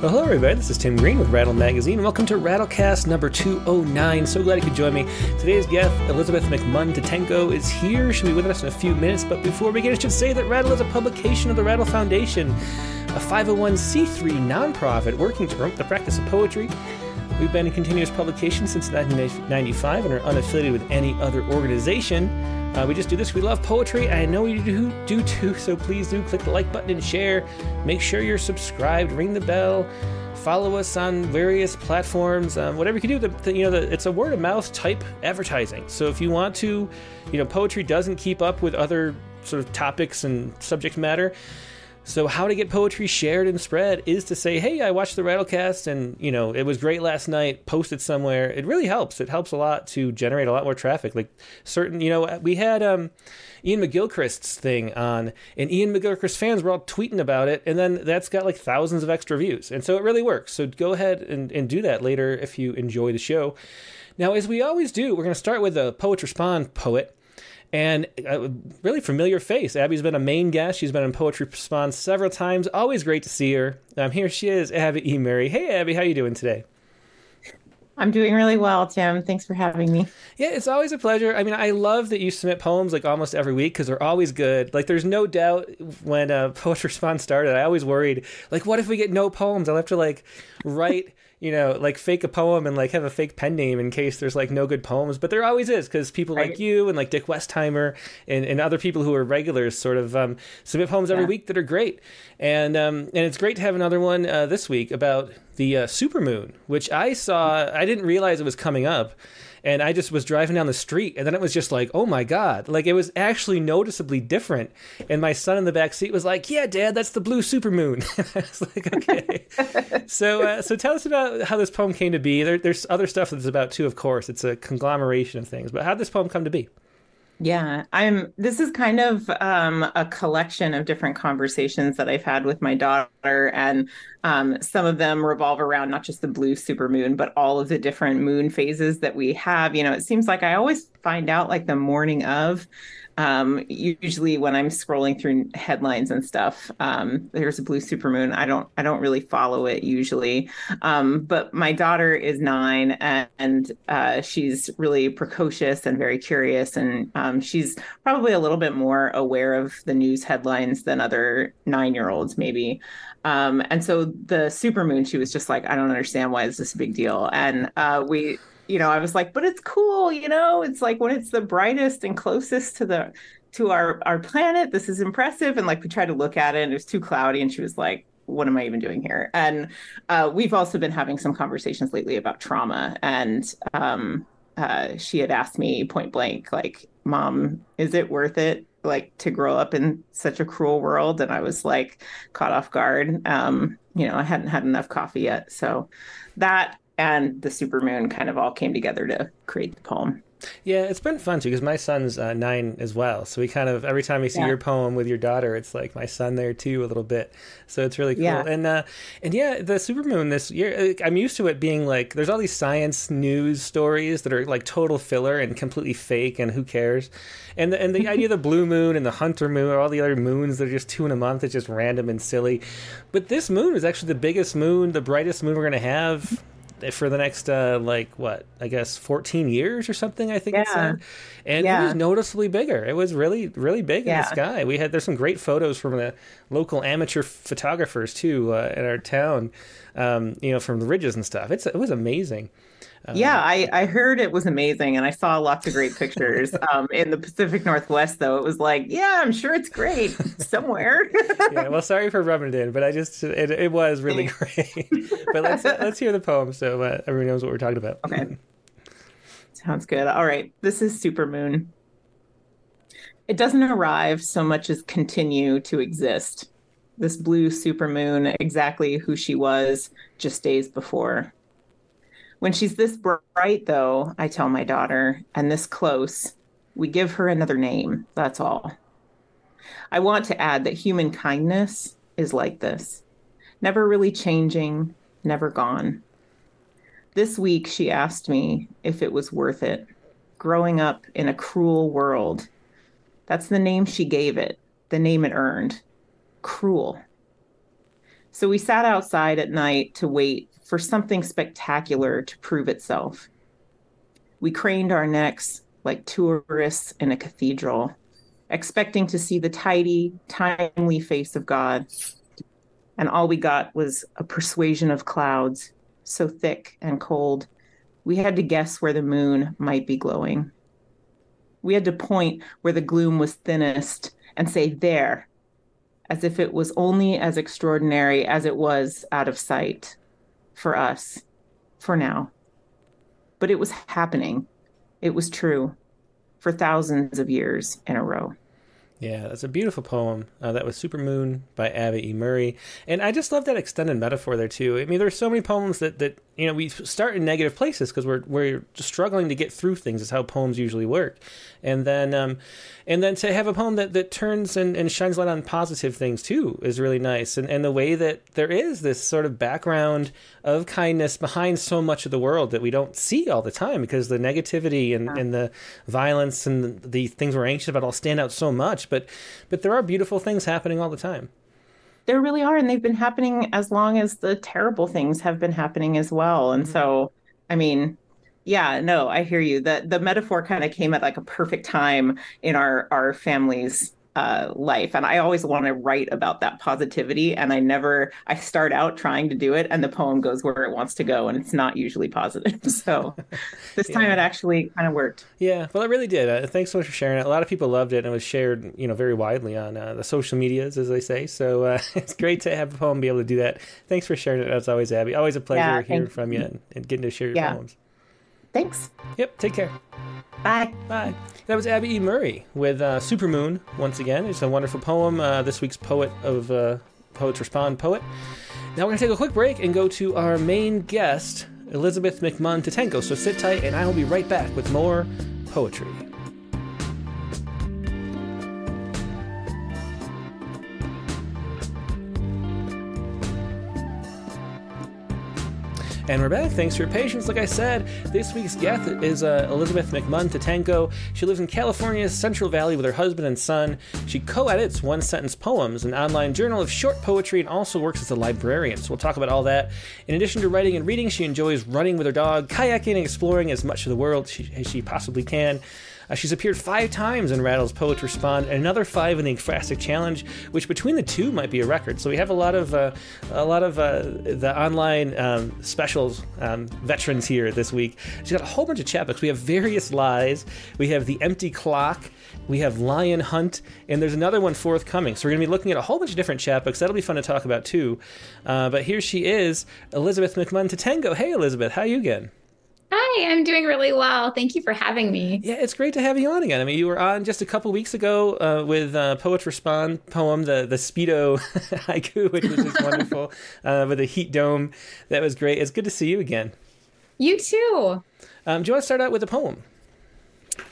Well, hello, everybody. This is Tim Green with Rattle Magazine, welcome to Rattlecast number 209. So glad you could join me. Today's guest, Elizabeth McMunn Tetangco, is here. She'll be with us in a few minutes, but before we get, I should say that Rattle is a publication of the Rattle Foundation, a 501c3 nonprofit working to promote the practice of poetry. We've been in continuous publication since 1995 and are unaffiliated with any other organization. Uh, we just do this. We love poetry. I know you do, do too, so please do click the like button and share. Make sure you're subscribed, ring the bell, follow us on various platforms, um, whatever you can do. The, the, you know, the, it's a word of mouth type advertising. So if you want to, you know, poetry doesn't keep up with other sort of topics and subject matter. So how to get poetry shared and spread is to say, "Hey, I watched the Rattlecast and, you know, it was great last night. Post it somewhere." It really helps. It helps a lot to generate a lot more traffic. Like certain, you know, we had um, Iain McGilchrist's thing on, and Iain McGilchrist fans were all tweeting about it, and then that's got like thousands of extra views, and so it really works. So go ahead and, and do that later if you enjoy the show. Now, as we always do, we're going to start with a Poet Respond poet and a really familiar face. Abby's been a main guest. She's been in Poets Respond several times. Always great to see her. Um, here she is, Abby E. Murray. Hey, Abby, how you doing today? I'm doing really well, Tim. Thanks for having me. Yeah, it's always a pleasure. I mean, I love that you submit poems like almost every week because they're always good. Like, there's no doubt when uh, Poets Respond started, I always worried, like, what if we get no poems? I'll have to like write you know, like fake a poem and like have a fake pen name in case there's like no good poems. But there always is because people right. like you and like Dick Westheimer and, and other people who are regulars sort of um, submit poems every week that are great. And um, and it's great to have another one uh, this week about the uh, supermoon, which I saw. I didn't realize it was coming up and I just was driving down the street, and then it was just like, oh my god, like it was actually noticeably different. And my son in the back seat was like, "Yeah, Dad, that's the blue supermoon." I was like, "Okay." so, uh, so tell us about how this poem came to be. There, there's other stuff that's about too, of course. It's a conglomeration of things, but how did this poem come to be? Yeah, I'm. This is kind of um, a collection of different conversations that I've had with my daughter, and um, some of them revolve around not just the blue supermoon, but all of the different moon phases that we have. You know, it seems like I always find out like the morning of um, usually when I'm scrolling through headlines and stuff, um, there's a blue supermoon. I don't I don't really follow it usually, um, but my daughter is nine and uh, she's really precocious and very curious, and um, she's probably a little bit more aware of the news headlines than other nine year olds maybe. Um, and so the supermoon, she was just like, I don't understand why is this a big deal, and uh, we you know, I was like, but it's cool, you know, it's like when it's the brightest and closest to the to our our planet, this is impressive. And like we tried to look at it and it was too cloudy, and she was like, what am I even doing here? And uh, we've also been having some conversations lately about trauma. And um, uh, she had asked me point blank, like, Mom, is it worth it? Like to grow up in such a cruel world, and I was like caught off guard. Um, you know, I hadn't had enough coffee yet, so that and the supermoon kind of all came together to create the poem. Yeah, it's been fun too because my son's uh, nine as well. So we kind of every time we see yeah. your poem with your daughter, it's like my son there too a little bit. So it's really cool. Yeah. And uh, and yeah, the supermoon this year, I'm used to it being like there's all these science news stories that are like total filler and completely fake, and who cares? And the, and the idea of the blue moon and the hunter moon, or all the other moons that are just two in a month, it's just random and silly. But this moon is actually the biggest moon, the brightest moon we're gonna have for the next uh, like what I guess 14 years or something. I think yeah. it said, and yeah. it was noticeably bigger. It was really really big yeah. in the sky. We had there's some great photos from the local amateur photographers too uh, in our town. Um, you know, from the ridges and stuff. It's it was amazing. Um, yeah, I, I heard it was amazing, and I saw lots of great pictures. um, in the Pacific Northwest, though, it was like, yeah, I'm sure it's great somewhere. yeah, well, sorry for rubbing it in, but I just it, it was really great. but let's let's hear the poem so uh, everyone knows what we're talking about. Okay, sounds good. All right, this is Supermoon. It doesn't arrive so much as continue to exist. This blue supermoon, exactly who she was just days before when she's this bright, though, I tell my daughter, and this close, we give her another name. That's all. I want to add that human kindness is like this never really changing, never gone. This week, she asked me if it was worth it, growing up in a cruel world. That's the name she gave it, the name it earned cruel. So we sat outside at night to wait for something spectacular to prove itself. We craned our necks like tourists in a cathedral, expecting to see the tidy, timely face of God. And all we got was a persuasion of clouds, so thick and cold, we had to guess where the moon might be glowing. We had to point where the gloom was thinnest and say, there, as if it was only as extraordinary as it was out of sight for us, for now. But it was happening. It was true for thousands of years in a row. Yeah, that's a beautiful poem. Uh, that was Supermoon by Abby E. Murray. And I just love that extended metaphor there, too. I mean, there's so many poems that, that you know, we start in negative places because we're, we're struggling to get through things, is how poems usually work. And then, um, and then to have a poem that, that turns and, and shines light on positive things, too, is really nice. And, and the way that there is this sort of background of kindness behind so much of the world that we don't see all the time because the negativity and, yeah. and the violence and the, the things we're anxious about all stand out so much but but there are beautiful things happening all the time. There really are, and they've been happening as long as the terrible things have been happening as well. And mm-hmm. so, I mean, yeah, no, I hear you. The the metaphor kind of came at like a perfect time in our our family's uh, life. And I always want to write about that positivity. And I never, I start out trying to do it, and the poem goes where it wants to go, and it's not usually positive. So this time it actually kind of worked. Yeah, well, it really did. Uh, thanks so much for sharing it. A lot of people loved it, and it was shared, you know, very widely on uh, the social medias, as they say. So uh, it's great to have a poem be able to do that. Thanks for sharing it as always, Abby. Always a pleasure yeah, hearing from you and, and, getting to share your yeah. poems. Thanks. Yep. Take care. Bye. Bye. That was Abby E. Murray with uh, Supermoon once again. It's a wonderful poem. Uh, this week's poet of uh, Poets Respond poet. Now we're going to take a quick break and go to our main guest, Elizabeth McMunn Tetangco. So sit tight, and I will be right back with more poetry. And we're back. Thanks for your patience. Like I said, this week's guest is uh, Elizabeth McMunn Tetangco. She lives in California's Central Valley with her husband and son. She co edits One Sentence Poems, an online journal of short poetry, and also works as a librarian. So we'll talk about all that. In addition to writing and reading, she enjoys running with her dog, kayaking, and exploring as much of the world as she possibly can. Uh, she's appeared five times in Rattle's Poets Respond, and another five in the Ekphrastic Challenge, which between the two might be a record. So we have a lot of uh, a lot of uh, the online um, specials um, veterans here this week. She's got a whole bunch of chapbooks. We have various lies. We have the Empty Clock. We have Lion Hunt, and there's another one forthcoming. So we're going to be looking at a whole bunch of different chapbooks. That'll be fun to talk about too. Uh, but here she is, Elizabeth McMunn Tetangco. Hey, Elizabeth, how you again? Hi, I'm doing really well. Thank you for having me. Yeah, it's great to have you on again. I mean, you were on just a couple weeks ago uh, with uh, Poets Respond poem, the the Speedo haiku, which was just wonderful, uh, with the heat dome. That was great. It's good to see you again. You too. Um, do you want to start out with a poem?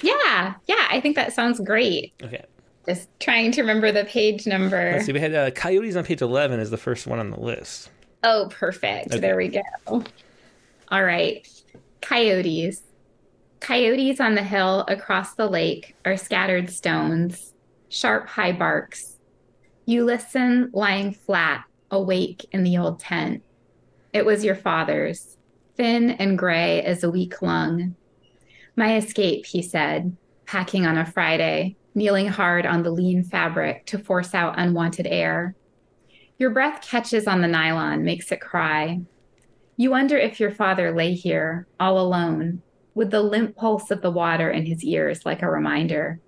Yeah, yeah. I think that sounds great. Okay. Just trying to remember the page number. Let's see. We had uh, Coyotes on page eleven is the first one on the list. Oh, perfect. Okay. There we go. All right. Coyotes. Coyotes on the hill across the lake are scattered stones, sharp high barks. You listen lying flat, awake in the old tent. It was your father's, thin and gray as a weak lung. My escape, he said, packing on a Friday, kneeling hard on the lean fabric to force out unwanted air. Your breath catches on the nylon, makes it cry. You wonder if your father lay here, all alone, with the limp pulse of the water in his ears like a reminder.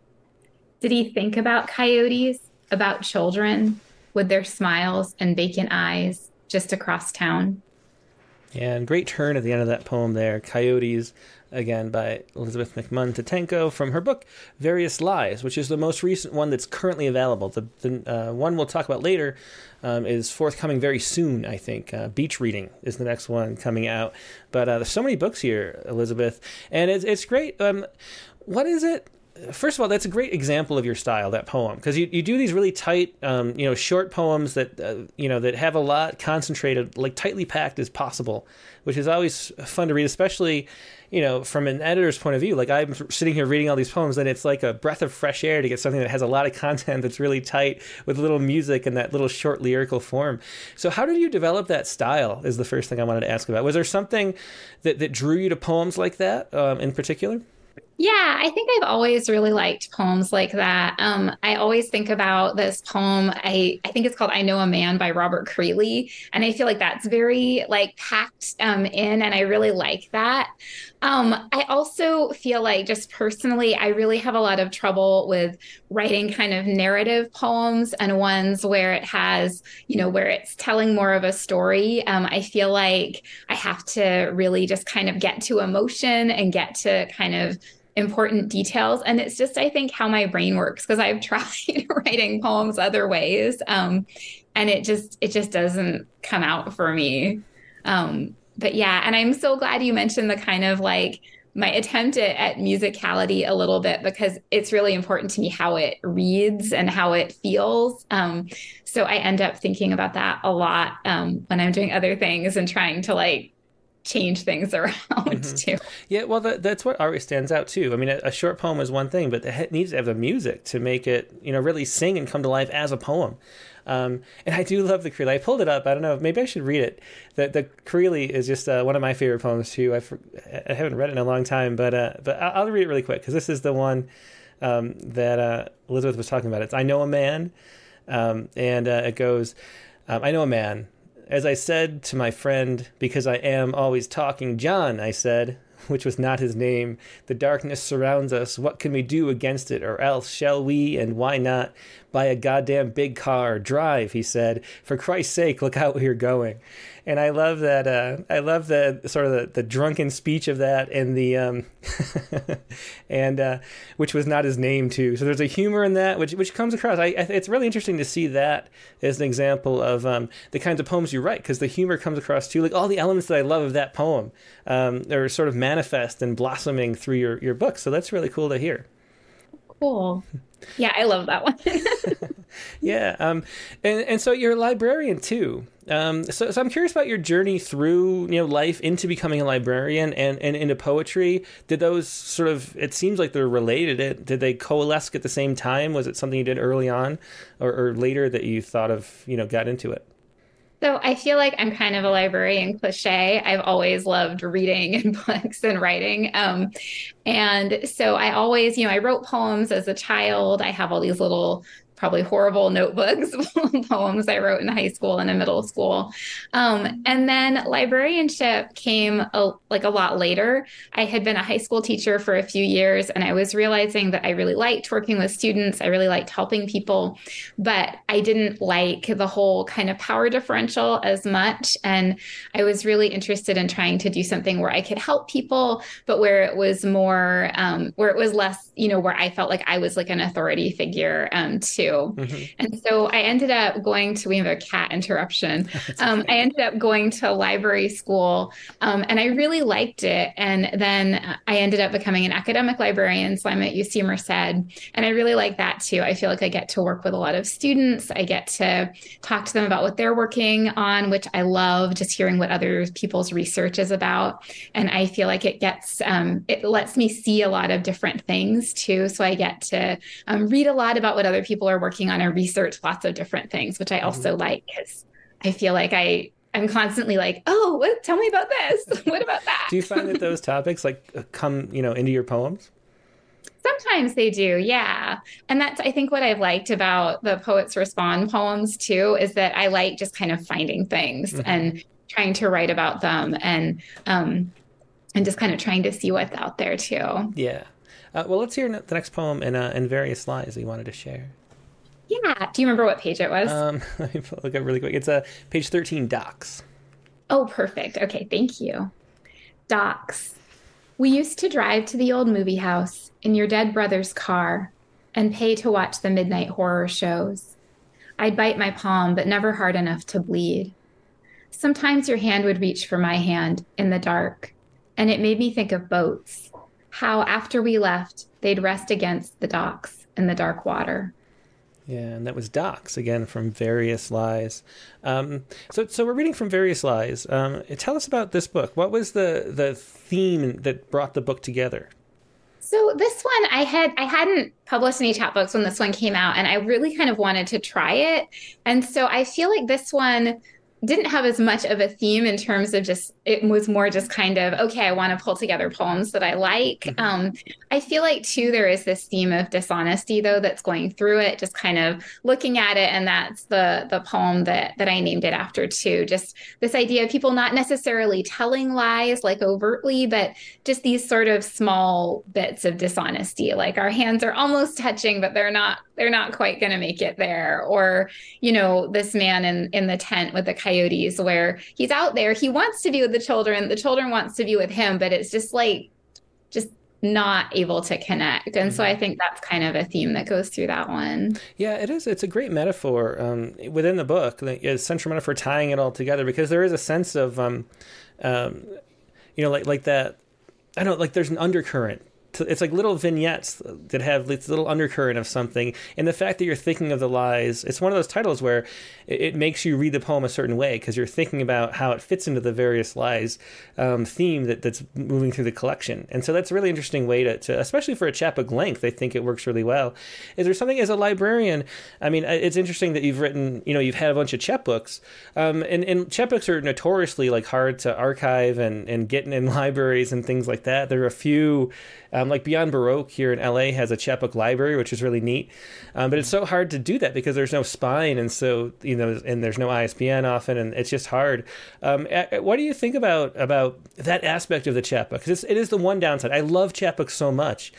Did he think about coyotes, about children, with their smiles and vacant eyes just across town? And great turn at the end of that poem there. Coyotes, again by Elizabeth McMunn Tetangco from her book Various Lies, which is the most recent one that's currently available. The, the uh, one we'll talk about later um, is forthcoming very soon, I think. Uh, Beach Reading is the next one coming out. But uh, there's so many books here, Elizabeth, and it's, it's great. Um, what is it? First of all, that's a great example of your style, that poem, because you, you do these really tight, um, you know, short poems that uh, you know that have a lot concentrated, like tightly packed as possible, which is always fun to read, especially you know from an editor's point of view. Like I'm sitting here reading all these poems, and it's like a breath of fresh air to get something that has a lot of content that's really tight with a little music and that little short lyrical form. So, how did you develop that style? Is the first thing I wanted to ask about. Was there something that that drew you to poems like that um, in particular? Yeah, I think I've always really liked poems like that. Um, I always think about this poem. I, I think it's called "I Know a Man" by Robert Creeley, and I feel like that's very like packed um, in, and I really like that. Um, I also feel like, just personally, I really have a lot of trouble with writing kind of narrative poems and ones where it has, you know, where it's telling more of a story. Um, I feel like I have to really just kind of get to emotion and get to kind of important details. And it's just, I think, how my brain works because I've tried writing poems other ways. Um, and it just, it just doesn't come out for me. Um, but yeah, and I'm so glad you mentioned the kind of like my attempt at, at, musicality a little bit because it's really important to me how it reads and how it feels. Um, so I end up thinking about that a lot um, when I'm doing other things and trying to like change things around mm-hmm. too. Yeah, well, that, that's what always stands out too. I mean, a, a, short poem is one thing, but it needs to have the music to make it, you know, really sing and come to life as a poem. Um, and I do love the Creeley. I pulled it up. I don't know. Maybe I should read it. The the Creeley is just uh, one of my favorite poems too. I, I haven't read it in a long time, but uh, but I'll, I'll read it really quick because this is the one um, that uh, Elizabeth was talking about. It's I know a man, um, and uh, it goes, um, I know a man as I said to my friend, because I am always talking, John, I said, which was not his name, the darkness surrounds us. What can we do against it? Or else, shall we, and why not, buy a goddamn big car? Drive, he said. For Christ's sake, look out where you're going and I love that. Uh, I love the sort of the, the drunken speech of that, and the um, and uh, which was not his name too. So there's a humor in that, which which comes across. I, I it's really interesting to see that as an example of um, the kinds of poems you write, because the humor comes across too. Like all the elements that I love of that poem um, are sort of manifest and blossoming through your your book. So that's really cool to hear. Cool. Yeah, I love that one. yeah, um, and and so you're a librarian too. Um, so, so I'm curious about your journey through you know life into becoming a librarian and, and into poetry. Did those sort of? It seems like they're related. Did they coalesce at the same time? Was it something you did early on, or, or later that you thought of? You know, got into it. So I feel like I'm kind of a librarian cliche. I've always loved reading and books and writing. Um, and so I always, you know, I wrote poems as a child. I have all these little probably horrible notebooks poems I wrote in high school and in middle school. Um, and then librarianship came a, like a lot later. I had been a high school teacher for a few years, and I was realizing that I really liked working with students. I really liked helping people, but I didn't like the whole kind of power differential as much. And I was really interested in trying to do something where I could help people, but where it was more, um, where it was less, you know, where I felt like I was like an authority figure um, too. Mm-hmm. And so I ended up going to, we have a cat interruption. Um, I ended up going to library school um, and I really liked it. And then I ended up becoming an academic librarian. So I'm at UC Merced. And I really like that too. I feel like I get to work with a lot of students. I get to talk to them about what they're working on, which I love just hearing what other people's research is about. And I feel like it gets, um, it lets me see a lot of different things too. So I get to um, read a lot about what other people are are working on and research lots of different things, which I also mm-hmm. like because I feel like I I'm constantly like, oh, what, tell me about this. what about that? do you find that those topics like uh, come, you know, into your poems? Sometimes they do, yeah. And that's I think what I've liked about the Poets Respond poems too is that I like just kind of finding things mm-hmm. and trying to write about them and um and just kind of trying to see what's out there too. Yeah. Uh, well, let's hear the next poem in uh, in various lies that you wanted to share. Yeah. Do you remember what page it was? Um, let me look up really quick. It's a uh, page 13, Docks. Oh, perfect. Okay, thank you. Docks. We used to drive to the old movie house in your dead brother's car and pay to watch the midnight horror shows. I'd bite my palm, but never hard enough to bleed. Sometimes your hand would reach for my hand in the dark, and it made me think of boats how after we left, they'd rest against the docks in the dark water. Yeah, and that was Docks again from Various Lies. Um, so, so we're reading from Various Lies. Um, tell us about this book. What was the the theme that brought the book together? So this one, I had I hadn't published any chapbooks when this one came out, and I really kind of wanted to try it. And so I feel like this one didn't have as much of a theme in terms of just it was more just kind of okay i want to pull together poems that i like mm-hmm. um, i feel like too there is this theme of dishonesty though that's going through it just kind of looking at it and that's the the poem that that i named it after too just this idea of people not necessarily telling lies like overtly but just these sort of small bits of dishonesty like our hands are almost touching but they're not they're not quite going to make it there. Or you know this man in in the tent with the coyotes where he's out there he wants to be with the children the children wants to be with him but it's just like just not able to connect. And so i mm-hmm. think that's kind of a theme that goes through that one. Yeah it is. It's a great metaphor um, within the book the central metaphor tying it all together because there is a sense of um, um, you know like like that i don't like there's an undercurrent it's like little vignettes that have this little undercurrent of something. And the fact that you're thinking of the lies it's one of those titles where it, makes you read the poem a certain way because you're thinking about how it fits into the various lies um, theme that, that's moving through the collection. And so that's a really interesting way to, to especially for a chapbook length i think it works really well. Is there something as a librarian i mean it's interesting that you've written you know you've had a bunch of chapbooks um, and, and chapbooks are notoriously like hard to archive and, and get in libraries and things like that. There are a few um, like Beyond Baroque here in LA has a chapbook library, which is really neat. Um, but it's so hard to do that because there's no spine, and so you know, and there's no ISBN often, and it's just hard. Um, what do you think about about that aspect of the chapbook? Because it is the one downside. I love chapbooks so much,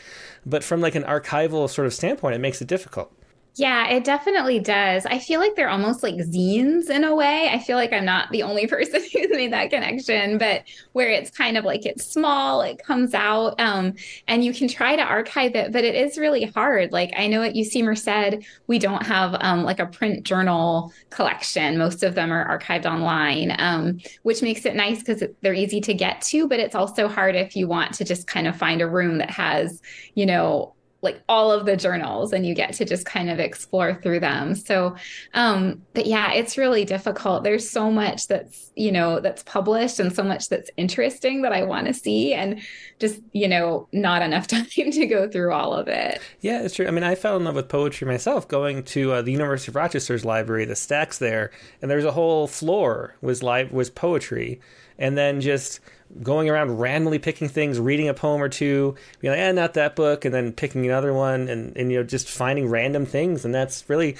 but from like an archival sort of standpoint, it makes it difficult. Yeah, it definitely does. I feel like they're almost like zines in a way. I feel like I'm not the only person who's made that connection, but where it's kind of like it's small, it comes out, um, and you can try to archive it, but it is really hard. Like I know at UC Merced, we don't have um, like a print journal collection. Most of them are archived online, um, which makes it nice because they're easy to get to, but it's also hard if you want to just kind of find a room that has, you know, like all of the journals and you get to just kind of explore through them. So um but yeah it's really difficult. There's so much that's you know that's published and so much that's interesting that i want to see and just you know not enough time to go through all of it. Yeah it's true. I mean i fell in love with poetry myself going to uh, the university of rochester's library the stacks there and there's a whole floor was live was poetry. And then just going around randomly picking things, reading a poem or two, being like, eh, not that book, and then picking another one, and, and you know, just finding random things. And that's really,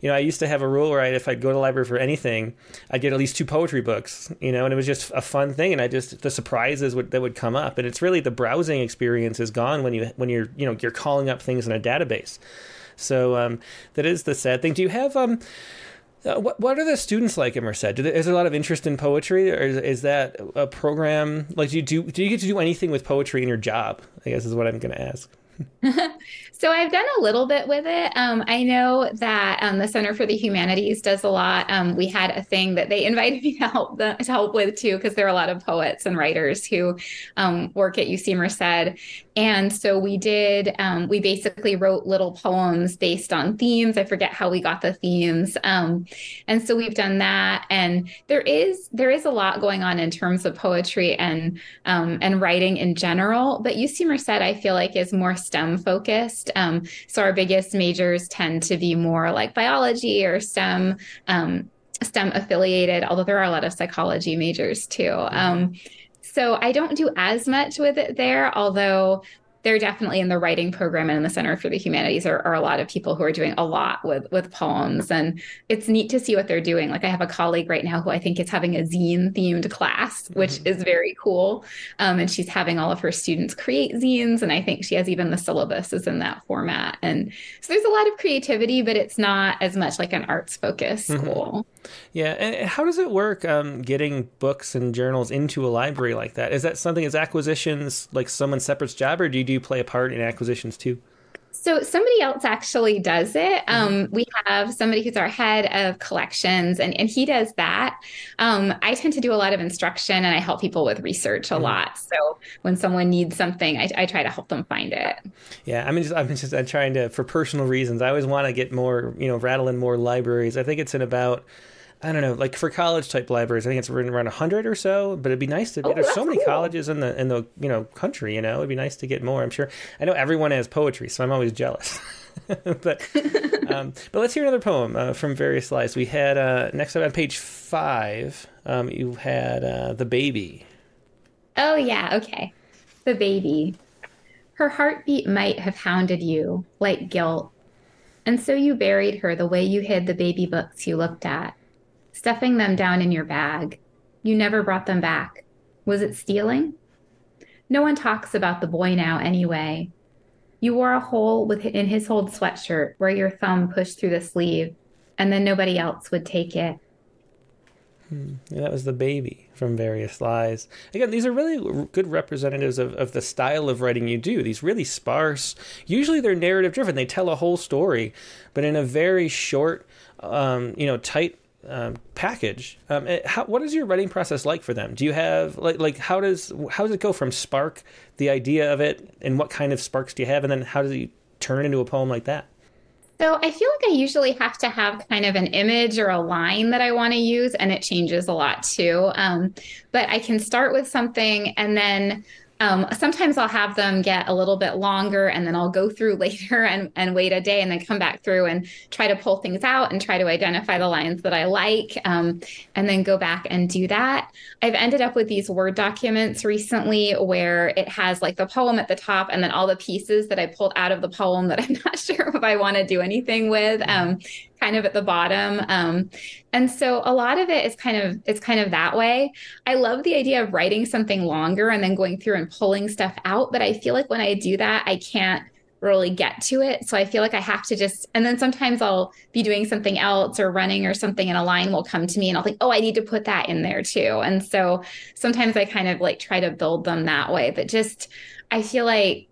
you know, I used to have a rule where I, if I'd go to the library for anything, I'd get at least two poetry books, you know, and it was just a fun thing. And I just, the surprises would, that would come up. And it's really the browsing experience is gone when you, when you're, you know, you're calling up things in a database. So um, that is the sad thing. Do you have, um, uh, what what are the students like at Merced? They, is there a lot of interest in poetry, or is, is, that a program? Like, do you do do you get to do anything with poetry in your job? I guess is what I'm going to ask. so I've done a little bit with it. Um, I know that um, the Center for the Humanities does a lot. Um, we had a thing that they invited me to help the, to help with too, because there are a lot of poets and writers who um, work at UC Merced, and so we did. Um, we basically wrote little poems based on themes. I forget how we got the themes, um, and so we've done that. And there is there is a lot going on in terms of poetry and and writing in general. But UC Merced, I feel like, is more STEM focused. Um, so our biggest majors tend to be more like biology or STEM. Um, STEM affiliated, although there are a lot of psychology majors too. Mm-hmm. Um, so I don't do as much with it there, although they're definitely in the writing program and in the Center for the Humanities are, are, a lot of people who are doing a lot with with poems, and it's neat to see what they're doing. Like I have a colleague right now who I think is having a zine themed class, which mm-hmm. is very cool, um, and she's having all of her students create zines, and I think she has even the syllabus is in that format. And so there's a lot of creativity, but it's not as much like an arts focused mm-hmm. school. Yeah, and how does it work um, getting books and journals into a library like that? Is that something as acquisitions like someone's separate job, or do you, do you play a part in acquisitions too? So somebody else actually does it. Mm-hmm. Um, we have somebody who's our head of collections, and, and he does that. Um, I tend to do a lot of instruction, and I help people with research a mm-hmm. lot. So when someone needs something, I, I, try to help them find it. Yeah, I mean, just, I'm just I'm trying to, for personal reasons, I always want to get more, you know, rattle in more libraries. I think it's in about I don't know, like for college type libraries, I think it's around hundred or so. But it'd be nice to. Oh, there's so many cool. colleges in the in the you know country. You know, it'd be nice to get more. I'm sure. I know everyone has poetry, so I'm always jealous. but um, but let's hear another poem uh, from Various Lies. We had uh, next up on page five. Um, you had uh, the baby. Oh yeah, okay. The baby. Her heartbeat might have hounded you like guilt, and so you buried her the way you hid the baby books you looked at stuffing them down in your bag. You never brought them back. Was it stealing? No one talks about the boy now anyway. You wore a hole in his old sweatshirt where your thumb pushed through the sleeve, and then nobody else would take it. Hmm. Yeah, that was the baby from Various Lies. Again, these are really good representatives of, of the style of writing you do. These really sparse, usually they're narrative driven. They tell a whole story, but in a very short, um, you know, tight um, package. Um, eh, how, what is your writing process like for them? Do you have like like how does how does it go from spark the idea of it, and what kind of sparks do you have, and then how does it turn into a poem like that? So I feel like I usually have to have kind of an image or a line that I want to use, and it changes a lot too. Um, but I can start with something and then um, sometimes I'll have them get a little bit longer and then I'll go through later and, and wait a day and then come back through and try to pull things out and try to identify the lines that I like um, and then go back and do that. I've ended up with these Word documents recently where it has like the poem at the top and then all the pieces that I pulled out of the poem that I'm not sure if I want to do anything with. Um, kind of at the bottom. Um, and so a lot of it is kind of it's kind of that way. I love the idea of writing something longer and then going through and pulling stuff out, but I feel like when I do that, I can't really get to it. So I feel like I have to just, and then sometimes I'll be doing something else or running or something, and a line will come to me and I'll think, oh, I need to put that in there too. And so sometimes I kind of like try to build them that way. But just, I feel like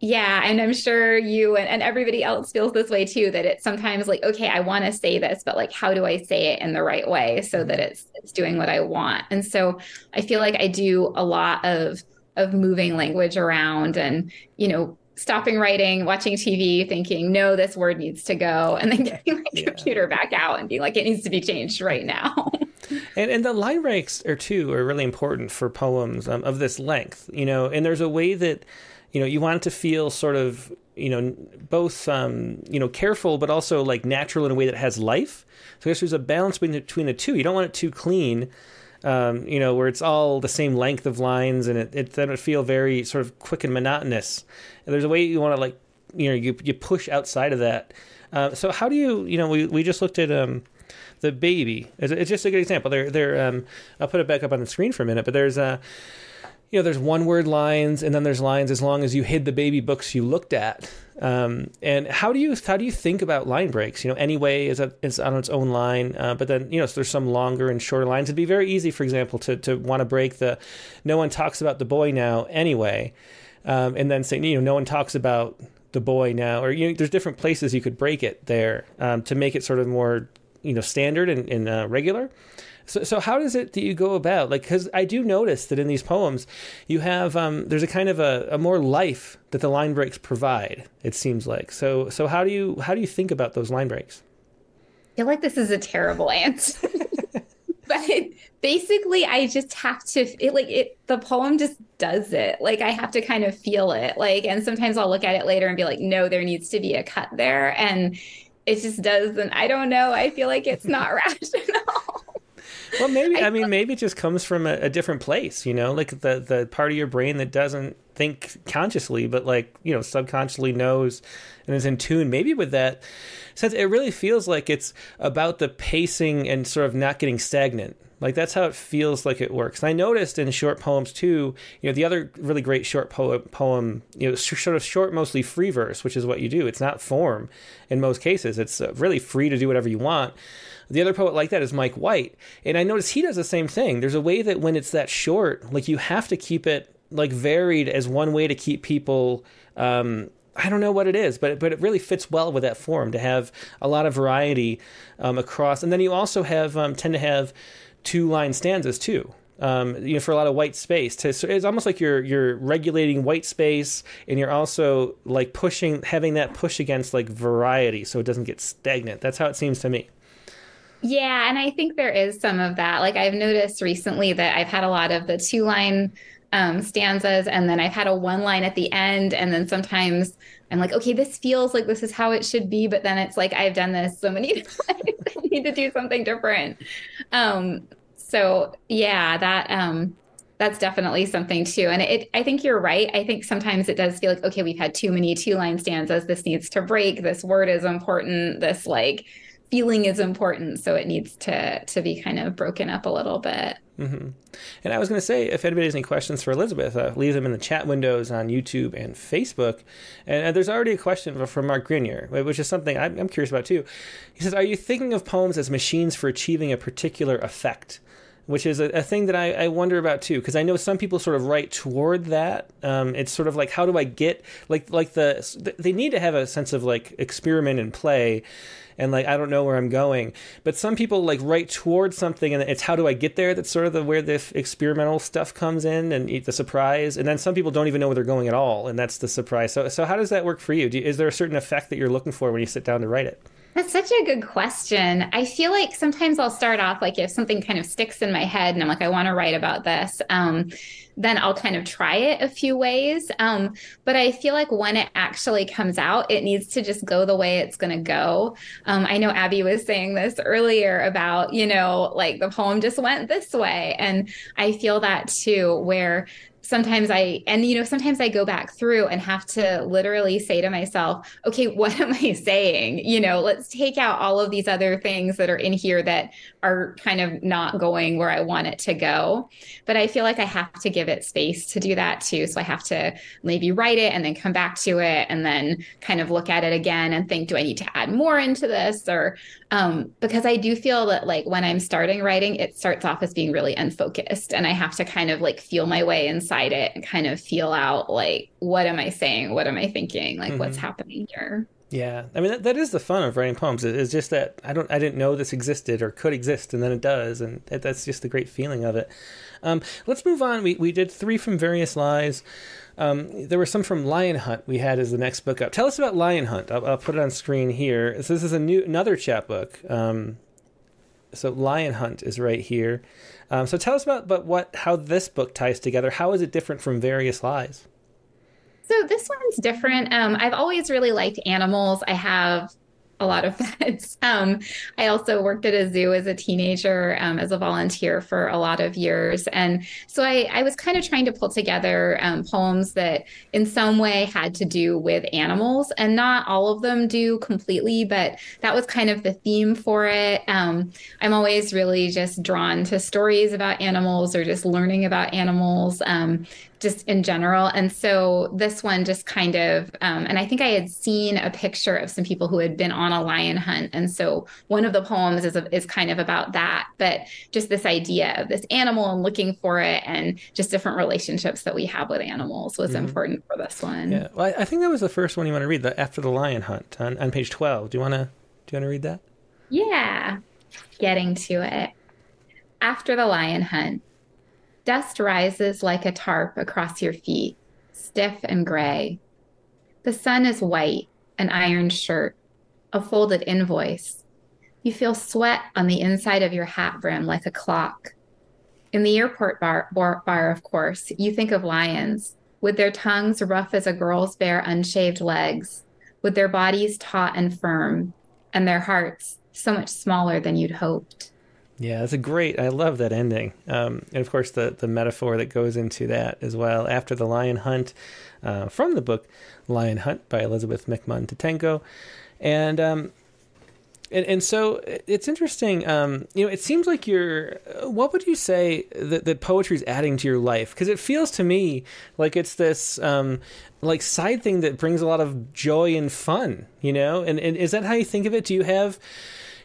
yeah, and I'm sure you and, and everybody else feels this way too. That it's sometimes like, okay, I want to say this, but like, how do I say it in the right way so that it's it's doing what I want? And so I feel like I do a lot of of moving language around and you know stopping writing, watching TV, thinking, no, this word needs to go, and then getting my yeah. computer back out and being like, it needs to be changed right now. and and the line breaks are too are really important for poems um, of this length, you know. And there's a way that you know you want it to feel sort of you know both um, you know careful but also like natural in a way that has life. So i guess there's a balance between the, between the two. You don't want it too clean um, you know where it's all the same length of lines and it, it then would feel very sort of quick and monotonous. And there's a way you want to like you know you, you push outside of that. Uh, so how do you you know we, we just looked at um, the baby. It's, it's just a good example. There there um, i'll put it back up on the screen for a minute but there's a you know, there's one word lines, and then there's lines as long as you hid the baby books you looked at. Um, and how do you how do you think about line breaks? You know, anyway is a, is on its own line, uh, but then you know so there's some longer and shorter lines. It'd be very easy, for example, to to want to break the no one talks about the boy now anyway, um, and then saying you know no one talks about the boy now, or you know there's different places you could break it there um, to make it sort of more you know standard and, and uh, regular. So, so how does it that you go about like? Because I do notice that in these poems, you have um, there's a kind of a, a more life that the line breaks provide. It seems like so. So how do you how do you think about those line breaks? I feel like this is a terrible answer. but basically i just have to it like it the poem just does it like i have to kind of feel it like and sometimes i'll look at it later and be like no there needs to be a cut there and it just doesn't i don't know i feel like it's not rational well, maybe I, I mean maybe it just comes from a, a, different place, you know, like the the part of your brain that doesn't think consciously, but like you know subconsciously knows and is in tune. Maybe with that sense, it really feels like it's about the pacing and sort of not getting stagnant. Like that's how it feels like it works. And I noticed in short poems too. You know, the other really great short poem, poem, you know, sort of short, mostly free verse, which is what you do. It's not form in most cases. It's uh, really free to do whatever you want. The other poet like that is Mike White. And I notice he does the same thing. There's a way that when it's that short, like you have to keep it like varied as one way to keep people um, I don't know what it is, but but it really fits well with that form to have a lot of variety um, across, and then you also have um, tend to have two line stanzas too. Um, you know, for a lot of white space, to, so it's almost like you're you're regulating white space, and you're also like pushing, having that push against like variety, so it doesn't get stagnant. That's how it seems to me. Yeah, and I think there is some of that. Like I've noticed recently that I've had a lot of the two line um, stanzas, and then I've had a one line at the end, and then sometimes I'm like, okay, this feels like this is how it should be, but then it's like I've done this so many times, I need to do something different. Um, so yeah, that um, that's definitely something too. And it, I think you're right. I think sometimes it does feel like, okay, we've had too many two line stanzas. This needs to break. This word is important. This like feeling is important so it needs to to be kind of broken up a little bit. Mm-hmm. and i was going to say if anybody has any questions for elizabeth uh, leave them in the chat windows on youtube and facebook. And uh, there's already a question from mark grenier which is something I'm, I'm curious about too. He says are you thinking of poems as machines for achieving a particular effect which is a, a, thing that I, I, wonder about too, because I know some people sort of write toward that. Um, it's sort of like, how do I get like like the they need to have a sense of like experiment and play, and like I don't know where I'm going. But some people like write toward something, and it's how do I get there? That's sort of the where the experimental stuff comes in and the surprise. And then some people don't even know where they're going at all, and that's the surprise. So so how does that work for you? you is there a certain effect that you're looking for when you sit down to write it? That's such a good question. I feel like sometimes I'll start off like if something kind of sticks in my head and I'm like, I want to write about this. Um, then I'll kind of try it a few ways. Um, but I feel like when it actually comes out, it needs to just go the way it's going to go. Um, I know Abby was saying this earlier about, you know, like the poem just went this way. And I feel that too, where sometimes I, and you know, sometimes I go back through and have to literally say to myself, okay, what am I saying? You know, let's take out all of these other things that are in here that are kind of not going where I want it to go. But I feel like I have to give it space to do that too. So I have to maybe write it and then come back to it and then kind of look at it again and think, do I need to add more into this? Or um, because I do feel that like when I'm starting writing, it starts off as being really unfocused and I have to kind of like feel my way inside it and kind of feel out like, what am I saying? What am I thinking? Like, mm-hmm. what's happening here? Yeah, I mean that, that is the fun of writing poems. It's just that I don't, I didn't know this existed or could exist, and then it does, and that's just the great feeling of it. Um, let's move on. We we did three from various lies. Um, there were some from Lion Hunt. We had as the next book up. Tell us about Lion Hunt. I'll, I'll put it on screen here. So this is a new another chapbook. Um, so Lion Hunt is right here. Um, so tell us about but what how this book ties together. How is it different from various lies? So this one's different. Um, I've always really liked animals. I have a lot of pets. Um, I also worked at a zoo as a teenager um, as a volunteer for a lot of years. And so I, I was kind of trying to pull together um, poems that in some way had to do with animals. And not all of them do completely, but that was kind of the theme for it. Um, I'm always really just drawn to stories about animals or just learning about animals. Just in general. And so this one just kind of, um, and I think I had seen a picture of some people who had been on a lion hunt. And so one of the poems is, is kind of about that, but just this idea of this animal and looking for it and just different relationships that we have with animals was mm-hmm. important for this one. Yeah. Well, I think that was the first one you want to read, the After the Lion Hunt on, on page 12. Do you want to, do you want to read that? Yeah. Getting to it. After the Lion Hunt. Dust rises like a tarp across your feet, stiff and gray. The sun is white, an iron shirt, a folded invoice. You feel sweat on the inside of your hat brim like a clock. In the airport bar, bar, bar, of course, you think of lions, with their tongues rough as a girl's bare unshaved legs, with their bodies taut and firm, and their hearts so much smaller than you'd hoped. Yeah, it's a great. I love that ending, um, and of course the the metaphor that goes into that as well. After the lion hunt, uh, from the book Lion Hunt by Elizabeth McMunn Tetangco, and um, and, and so it's interesting. Um, you know, it seems like you're. What would you say that, that poetry is adding to your life? Because it feels to me like it's this um, like side thing that brings a lot of joy and fun. You know, and, and is that how you think of it? Do you have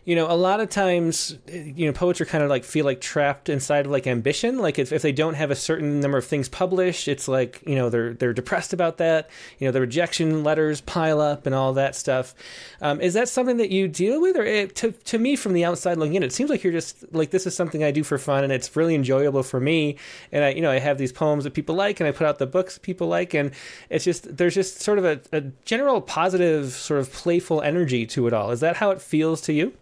you know, a lot of times, you know, poets are kind of like feel like trapped inside of like ambition. Like if, if they don't have a certain number of things published, it's like, you know, they're, they're depressed about that. You know, the rejection letters pile up and all that stuff. Um, is that something that you deal with? Or it, to, to me from the outside looking in, it seems like you're just like, this is something I do for fun and it's really enjoyable for me. And I, you know, I have these poems that people like and I put out the books people like. And it's just, there's just sort of a, a general positive sort of playful energy to it all. Is that how it feels to you?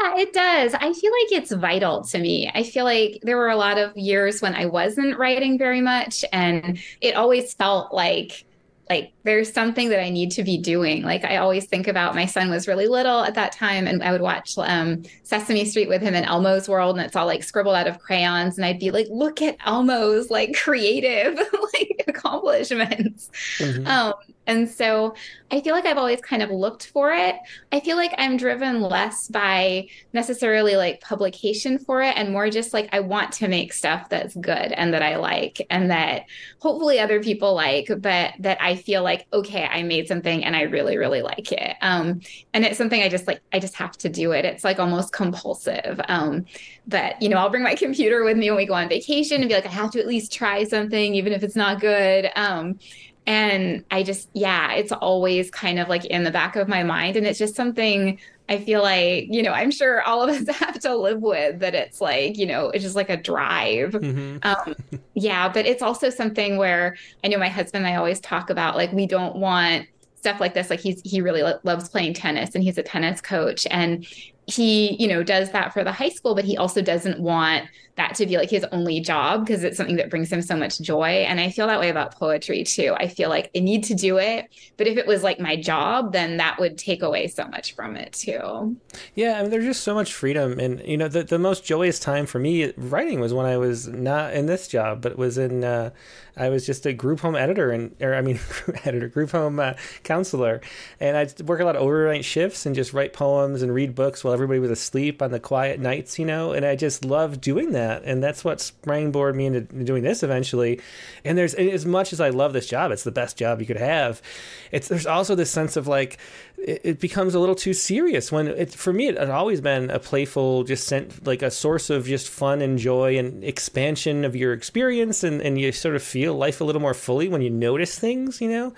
Yeah, it does. I feel like it's vital to me. I feel like there were a lot of years when I wasn't writing very much and it always felt like like there's something that I need to be doing. Like I always think about my son was really little at that time and I would watch um, Sesame Street with him in Elmo's world and it's all like scribbled out of crayons and I'd be like, look at Elmo's like creative like accomplishments. Mm-hmm. Um, and so I feel like I've always kind of looked for it. I feel like I'm driven less by necessarily like publication for it and more just like I want to make stuff that's good and that I like and that hopefully other people like, but that I feel like, okay, I made something and I really, really like it. Um, and it's something I just like, I just have to do it. It's like almost compulsive. Um, but you know, I'll bring my computer with me when we go on vacation and be like, I have to at least try something, even if it's not good. Um, and I just, yeah, it's always kind of like in the back of my mind. And it's just something I feel like, you know, I'm sure all of us have to live with that it's like, you know, it's just like a drive. Mm-hmm. Um, yeah. But it's also something where I know my husband and I always talk about like, we don't want stuff like this. Like he's, he really lo- loves playing tennis and he's a tennis coach. And he, you know, does that for the high school, but he also doesn't want that to be like his only job because it's something that brings him so much joy. And I feel that way about poetry too. I feel like I need to do it, but if it was like my job, then that would take away so much from it too. Yeah, I mean, there's just so much freedom, and you know, the the most joyous time for me writing was when I was not in this job, but was in. Uh, I was just a group home editor and, or I mean, editor, group home uh, counselor, and I'd work a lot of overnight shifts and just write poems and read books while everybody was asleep on the quiet nights, you know. And I just loved doing that and that's what springboarded me into doing this eventually. And there's as much as I love this job, it's the best job you could have. It's there's also this sense of like it, it becomes a little too serious when it for me it had always been a playful, just sent like a source of just fun and joy and expansion of your experience, and and you sort of feel life a little more fully when you notice things, you know,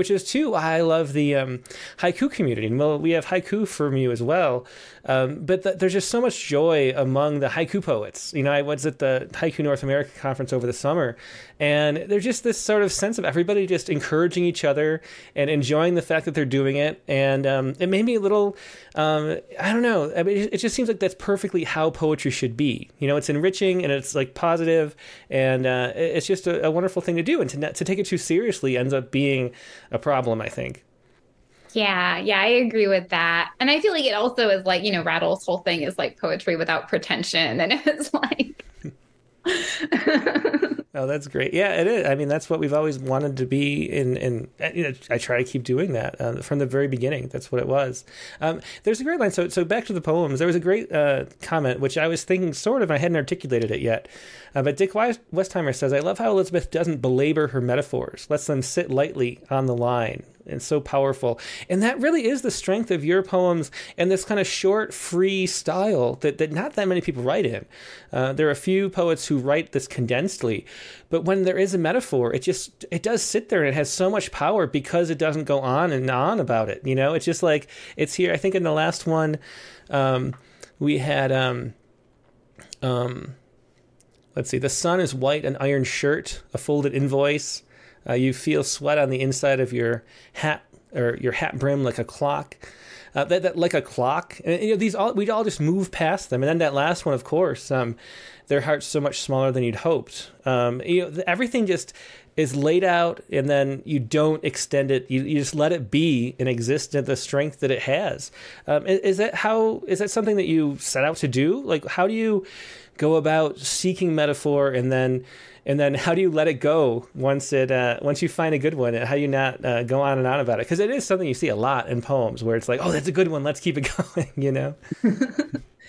which is too I love the um, haiku community. And well, we have haiku from you as well, um, but th- there's just so much joy among the haiku poets. You know, I was at the Haiku North America conference over the summer, and there's just this sort of sense of everybody just encouraging each other and enjoying the fact that they're doing it. And um, it made me a little, um, I don't know, I mean, it just seems like that's perfectly how poetry should be. You know, it's enriching and it's like positive, and uh, it's just a, a, wonderful thing to do. And to, to take it too seriously ends up being a problem, I think. Yeah, yeah, I agree with that. And I feel like it also is like, you know, Rattle's whole thing is like poetry without pretension. And it's like oh, that's great. Yeah, it is. I mean, that's what we've always wanted to be. In, in you know, I try to keep doing that uh, from the very beginning. That's what it was. Um, there's a great line. So, so back to the poems. There was a great uh, comment which I was thinking sort of. I hadn't articulated it yet. Uh, but Dick Westheimer says, "I love how Elizabeth doesn't belabor her metaphors. Lets them sit lightly on the line." And so powerful. And that really is the strength of your poems and this kind of short, free style that, that not that many people write in. Uh, there are a few poets who write this condensedly, but when there is a metaphor, it just it does sit there and it has so much power because it doesn't go on and on about it. You know, it's just like it's here. I think in the last one, um, we had um, um, let's see, the sun is white, an iron shirt, a folded invoice. Uh, you feel sweat on the inside of your hat or your hat brim like a clock. Uh, that, that like a clock. And you know these all we all just move past them. And then that last one, of course, um, their heart's so much smaller than you'd hoped. Um, you know everything just is laid out, and then you don't extend it. You, you just let it be and exist at the strength that it has. Um, is, is that how? Is that something that you set out to do? Like how do you go about seeking metaphor and then? And then how do you let it go once it uh, once you find a good one? How do you not uh, go on and on about it? Because it is something you see a lot in poems where it's like oh that's a good one. Let's keep it going you know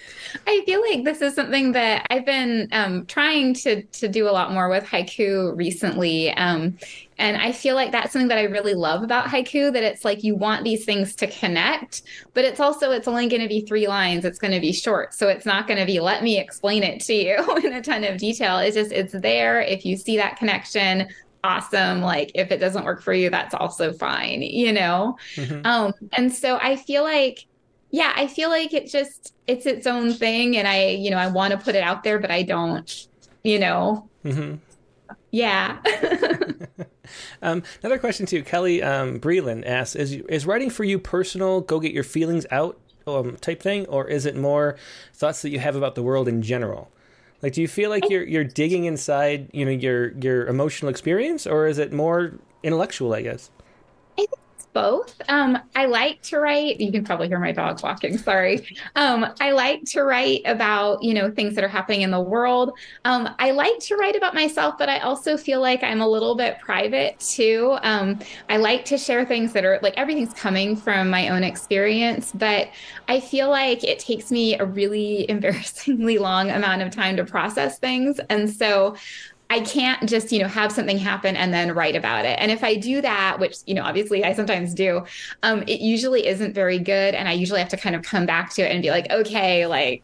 I feel like this is something that I've been um, trying to to do a lot more with haiku recently. Um, and I feel like that's something that I really love about haiku that it's like you want these things to connect, but it's also it's only going to be three lines. It's going to be short. So it's not going to be let me explain it to you in a ton of detail. It's just it's there if you see that connection, awesome. Like if it doesn't work for you, that's also fine, you know? Mm-hmm. Um and so I feel like yeah, I feel like it just it's its own thing and I, you know, I want to put it out there, but I don't, you know. Mm-hmm. Yeah. um, another question too. Kelly um, Breland asks: Is is writing for you personal? Go get your feelings out um, type thing, or is it more thoughts that you have about the world in general? Like, do you feel like you're you're digging inside, you know, your your emotional experience, or is it more intellectual? I guess. I think both. Um, I like to write. You can probably hear my dog walking. Sorry. Um, I like to write about you know things that are happening in the world. Um, I like to write about myself, but I also feel like I'm a little bit private too. Um, I like to share things that are like everything's coming from my own experience, but I feel like it takes me a really embarrassingly long amount of time to process things, and so I can't just, you know, have something happen and then write about it. And if I do that, which, you know, obviously I sometimes do, um, it usually isn't very good. And I usually have to kind of come back to it and be like, okay, like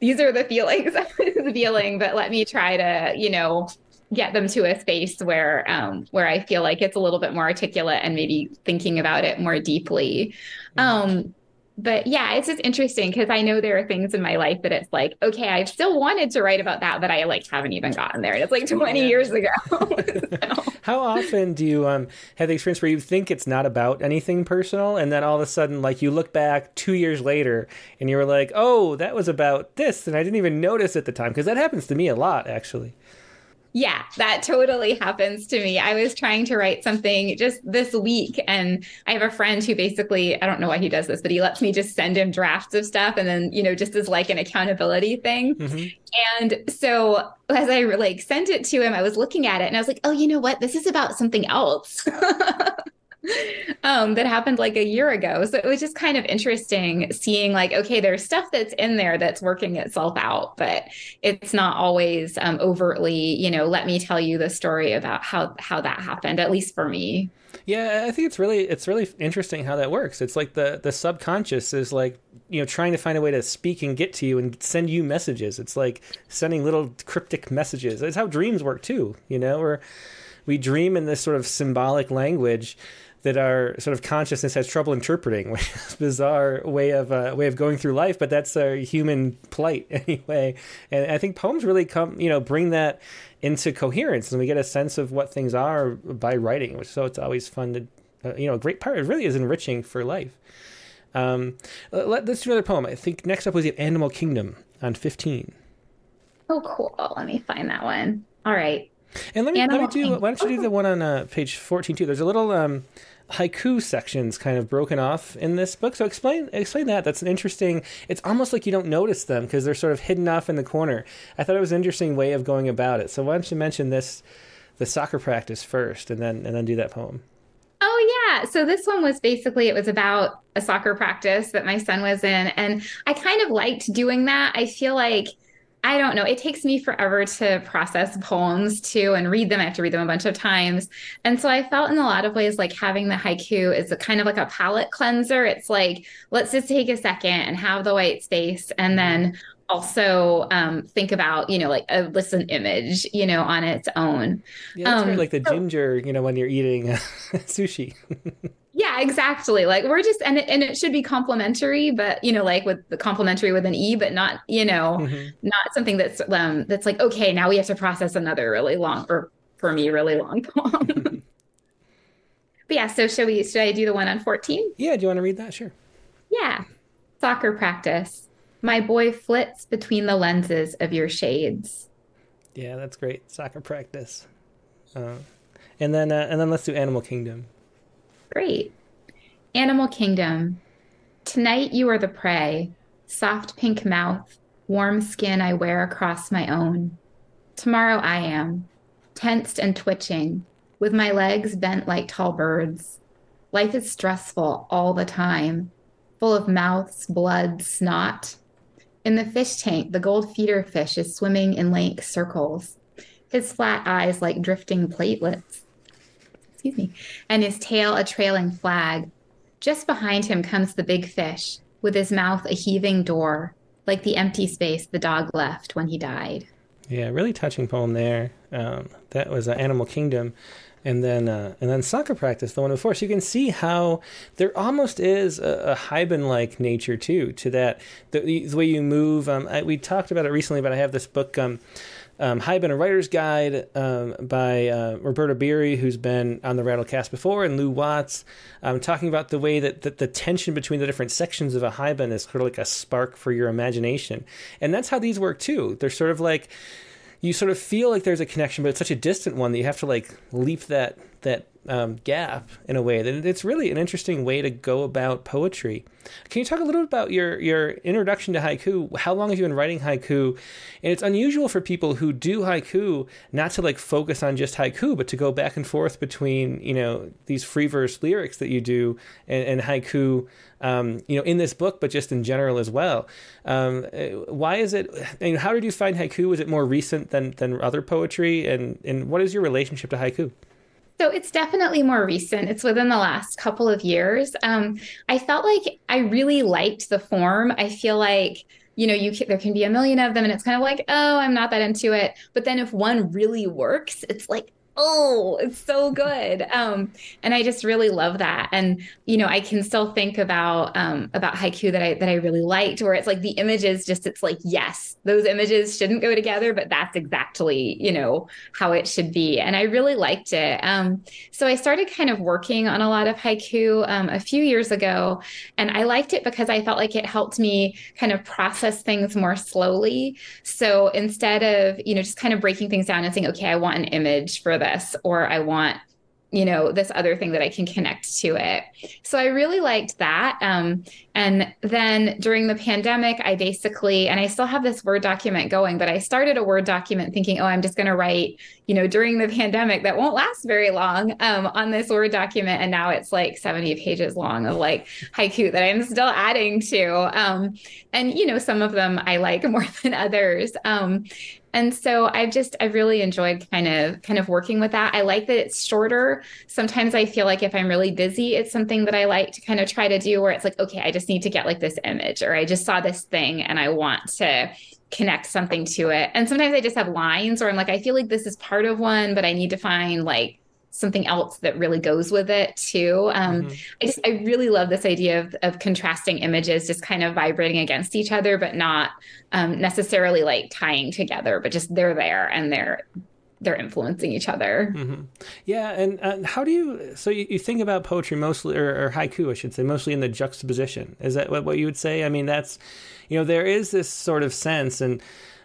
these are the feelings the feeling, but let me try to, you know, get them to a space where um, where I feel like it's a little bit more articulate and maybe thinking about it more deeply. Mm-hmm. Um, but yeah, it's just interesting because I know there are things in my life that it's like, okay, I've still wanted to write about that, but I like haven't even gotten there. And it's like 20 yeah. years ago. so. How often do you um, have the experience where you think it's not about anything personal, and then all of a sudden, like you look back two years later, and you were like, oh, that was about this, and I didn't even notice at the time because that happens to me a lot, actually. Yeah, that totally happens to me. I was trying to write something just this week, and I have a friend who basically, I don't know why he does this, but he lets me just send him drafts of stuff and then, you know, just as like an accountability thing. Mm-hmm. And so as I like sent it to him, I was looking at it and I was like, oh, you know what? This is about something else. um, that happened like a year ago. So it was just kind of interesting seeing like, okay, there's stuff that's in there that's working itself out, but it's not always um, overtly, you know, let me tell you the story about how how that happened. At least for me. Yeah, I think it's really it's really interesting how that works. It's like the the subconscious is like you know trying to find a way to speak and get to you and send you messages. It's like sending little cryptic messages. It's how dreams work too. You know, or we dream in this sort of symbolic language that our sort of consciousness has trouble interpreting, which is a bizarre way of uh, way of going through life. But that's a human plight anyway. And I think poems really come, you know, bring that into coherence, and we get a sense of what things are by writing. Which so it's always fun to, uh, you know, a great part. It really is enriching for life. Um, let, us do another poem. I think next up was the Animal Kingdom on fifteen. Oh, cool. Let me find that one. All right. And let me Animal let me do. Why don't you do the one on uh, page fourteen too? There's a little um, haiku sections kind of broken off in this book. So explain explain that. That's an interesting. It's almost like you don't notice them because they're sort of hidden off in the corner. I thought it was an interesting way of going about it. So why don't you mention this, the soccer practice first, and then and then do that poem. Oh yeah. So this one was basically it was about a soccer practice that my son was in and I kind of liked doing that. I feel like I don't know. It takes me forever to process poems too and read them. I have to read them a bunch of times. And so I felt in a lot of ways like having the haiku is a kind of like a palate cleanser. It's like, let's just take a second and have the white space and then also um, think about, you know, like a listen image, you know, on its own. Yeah, that's um, like the ginger, you know, when you're eating sushi. Yeah, exactly. Like we're just and it, and it should be complimentary, but you know, like with the complimentary with an e, but not you know, mm-hmm. not something that's um that's like okay, now we have to process another really long or for me really long poem. but yeah, so should we should I do the one on fourteen? Yeah, do you want to read that? Sure. Yeah, soccer practice. My boy flits between the lenses of your shades. Yeah, that's great. Soccer practice. Uh, and then uh, and then let's do Animal Kingdom. Great. Animal Kingdom. Tonight you are the prey, soft pink mouth, warm skin I wear across my own. Tomorrow I am, tensed and twitching, with my legs bent like tall birds. Life is stressful all the time, full of mouths, blood, snot. In the fish tank, the gold feeder fish is swimming in lank circles, his flat eyes like drifting platelets. Excuse me. And his tail a trailing flag. Just behind him comes the big fish, with his mouth a heaving door, like the empty space the dog left when he died. Yeah, really touching poem there. Um, that was uh, Animal Kingdom and then uh, and then soccer practice, the one before. So you can see how there almost is a, a Haibun like nature too to that. The, the way you move. Um, I, we talked about it recently, but I have this book. Um, um, Haibun, a writer's guide um, by uh, Roberta Beary, who's been on the Rattlecast before, and Lew Watts, um, talking about the way that, that the tension between the different sections of a Haibun is sort of like a spark for your imagination. And that's how these work too. They're sort of like you sort of feel like there's a connection, but it's such a distant one that you have to like leap that that um, gap in a way that it's really an interesting way to go about poetry. Can you talk a little bit about your your introduction to haiku? How long have you been writing haiku? And it's unusual for people who do haiku not to like focus on just haiku, but to go back and forth between you know these free verse lyrics that you do and, and haiku. Um, you know, in this book, but just in general as well. Um, why is it? Mean, how did you find haiku? Was it more recent than than other poetry? And and what is your relationship to haiku? So it's definitely more recent. It's within the last couple of years. Um, I felt like I really liked the form. I feel like you know you can, there can be a million of them and it's kind of like oh i'm not that into it but then if one really works it's like oh it's so good. Um and i just really love that. And you know i can still think about um about haiku that i that i really liked where it's like the images just it's like yes those images shouldn't go together but that's exactly you know how it should be. And i really liked it. Um so i started kind of working on a lot of haiku um, a few years ago. And i liked it because i felt like it helped me kind of process things more slowly. So instead of you know just kind of breaking things down and saying okay i want an image for this or I want you know this other thing that i can connect to it. So i really liked that. Um, and then during the pandemic i basically and i still have this word document going but i started a word document thinking oh i'm just going to write you know during the pandemic that won't last very long um, on this word document. And now it's like 70 pages long of like haiku that i'm still adding to. Um, and you know some of them i like more than others. Um, and so I've just I've really enjoyed kind of kind of working with that. I like that it's shorter. Sometimes I feel like if I'm really busy, it's something that I like to kind of try to do where it's like, okay, I just need to get like this image or I just saw this thing and I want to connect something to it. And sometimes I just have lines or I'm like, I feel like this is part of one, but I need to find like something else that really goes with it too. Um, mm-hmm. I just I really love this idea of of contrasting images, just kind of vibrating against each other, but not um, necessarily like tying together, but just they're there and they're they're influencing each other. Mm-hmm. Yeah, and, and how do you? So you, you think about poetry mostly, or, or, haiku, I should say, mostly in the juxtaposition. Is that what, what you would say? I mean, that's you know, there is this sort of sense, and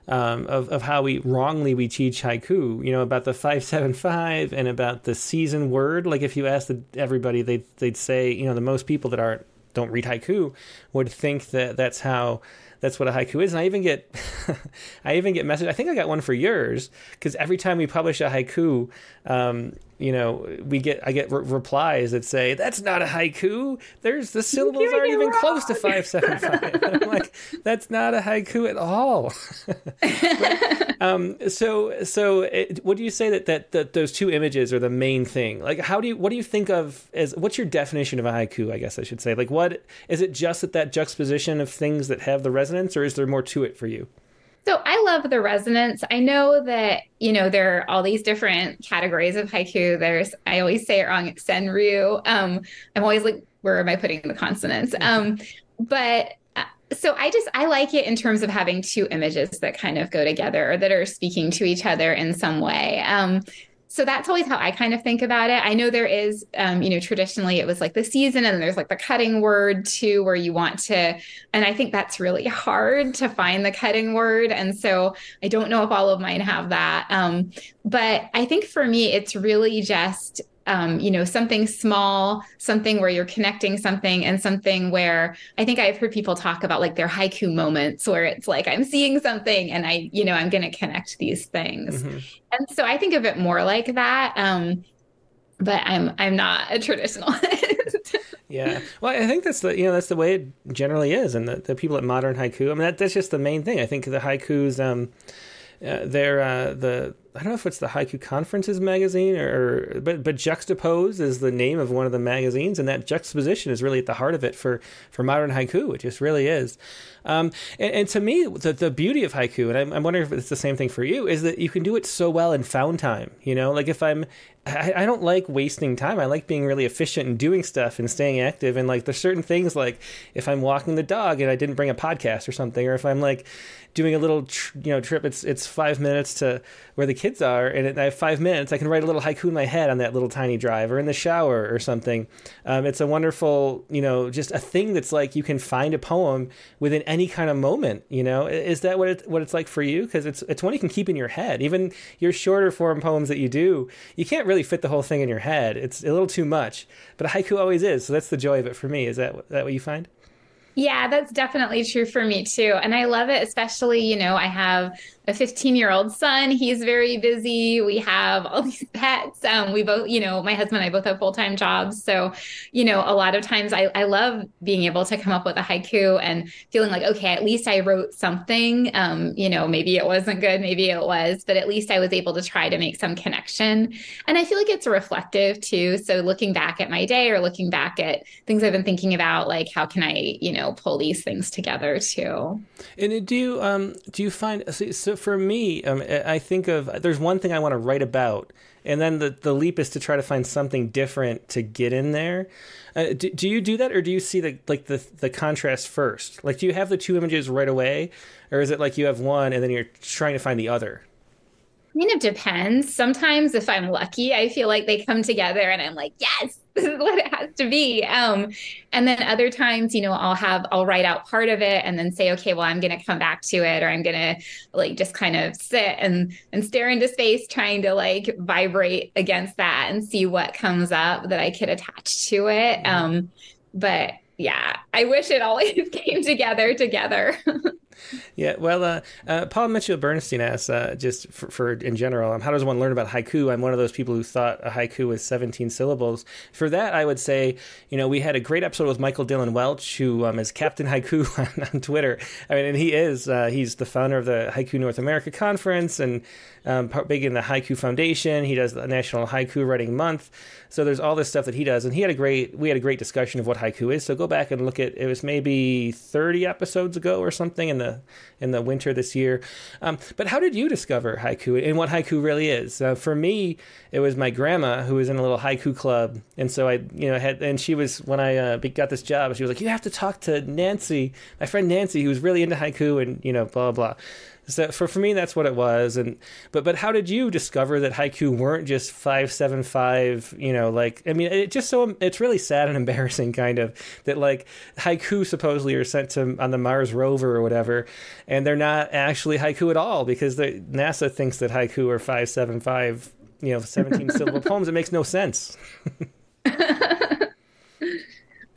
um, of, of how we wrongly we teach haiku, you know, about the 575 and about the season word. Like if you asked everybody, they'd, they'd say, you know, the most people that aren't, don't read haiku would think that that's how that's what a haiku is. And I even get, I even get message. I think I got one for yours because every time we publish a haiku, um, you know, we get I get re- replies that say that's not a haiku. There's the syllables aren't even wrong. close to five seven five. I'm like, that's not a haiku at all. but, um, so so it, what do you say that, that that those two images are the main thing? Like, how do you what do you think of as what's your definition of a haiku? I guess I should say. Like, what is it? Just that that juxtaposition of things that have the resonance, or is there more to it for you? So I love the resonance. I know that, you know, there are all these different categories of haiku. There's, I always say it wrong, senryu. Um, I'm always like, where am I putting the consonants? Um, but uh, so I just I like it in terms of having two images that kind of go together or that are speaking to each other in some way. Um, so that's always how I kind of think about it. I know there is, um, you know, traditionally it was like the season, and there's like the cutting word too, where you want to, and I think that's really hard to find the cutting word. And so I don't know if all of mine have that. Um, but I think for me, it's really just um, you know, something small, something where you're connecting something, and something where I think I've heard people talk about like their haiku moments where it's like I'm seeing something and I, you know, I'm going to connect these things. Mm-hmm. And so I think of it more like that. Um, but I'm I'm not a traditionalist. Yeah, well, I think that's the you know that's the way it generally is, and the, the people at Modern Haiku. I mean, that, that's just the main thing. I think the haikus, um, uh, uh, the I don't know if it's the Haiku Conferences magazine or, or, but but Juxtapose is the name of one of the magazines, and that juxtaposition is really at the heart of it for for modern haiku. It just really is. Um, and, and, to me, the, the beauty of haiku, and I'm, I'm, wondering if it's the same thing for you, is that you can do it so well in found time. You know, like if I'm, I, I don't like wasting time. I like being really efficient and doing stuff and staying active. And like there's certain things like if I'm walking the dog and I didn't bring a podcast or something, or if I'm like doing a little tr- you know trip, it's it's five minutes to where the kids are, and I have five minutes. I can write a little haiku in my head on that little tiny drive, or in the shower or something. Um, it's a wonderful, you know, just a thing that's like you can find a poem within any kind of moment. You know, is that what it, what it's like for you? Because it's it's one you can keep in your head. Even your shorter form poems that you do, you can't really fit the whole thing in your head. It's a little too much. But a haiku always is. So that's the joy of it for me. Is that that what you find? Yeah, that's definitely true for me too. And I love it, especially, you know, I have a 15 year old son. He's very busy. We have all these pets. Um, we both, you know, my husband and I both have full time jobs. So, you know, a lot of times I, I love being able to come up with a haiku and feeling like, okay, at least I wrote something. Um, you know, maybe it wasn't good, maybe it was, but at least I was able to try to make some connection. And I feel like it's reflective too. So looking back at my day or looking back at things I've been thinking about, like how can I, you know, pull these things together too. And do you, um, do you find, so for me, um, I think of there's one thing I want to write about, and then the the leap is to try to find something different to get in there. Uh, do, do you do that, or do you see the like the the contrast first? Like, do you have the two images right away, or is it like you have one and then you're trying to find the other? kind of depends. Sometimes if I'm lucky, I feel like they come together and I'm like, yes, this is what it has to be. Um, and then other times, you know, I'll have, I'll write out part of it and then say, okay, well, I'm going to come back to it or I'm going to like just kind of sit and, and stare into space, trying to like vibrate against that and see what comes up that I could attach to it. Mm-hmm. Um, but yeah, I wish it always came together together. Yeah, well, uh, uh, Paul Mitchell Bernstein asks, uh, just for, for, in general, um, how does one learn about haiku? I'm one of those people who thought a haiku was 17 syllables. For that, I would say, you know, we had a great episode with Michael Dylan Welch, who um, is Captain Haiku on, on, Twitter. I mean, and he is, uh, he's the founder of the Haiku North America Conference and um, big in the Haiku Foundation. He does the National Haiku Writing Month. So there's all this stuff that he does, and he had a great, we had a great discussion of what haiku is. So go back and look at, it it was maybe 30 episodes ago or something in the in the winter this year. Um, but how did you discover haiku and what haiku really is? Uh, for me, it was my grandma who was in a little haiku club, and so I, you know, had and she was when I uh, got this job, she was like, "You have to talk to Nancy, my friend Nancy, who was really into haiku, and you know, blah blah." So for for me, that's what it was. And but but how did you discover that haiku weren't just five seven five? You know, like I mean, it just so it's really sad and embarrassing, kind of that like haiku supposedly are sent to on the Mars rover or whatever, and they're not actually haiku at all because the, NASA thinks that haiku are five seven five. You know, seventeen syllable poems. It makes no sense.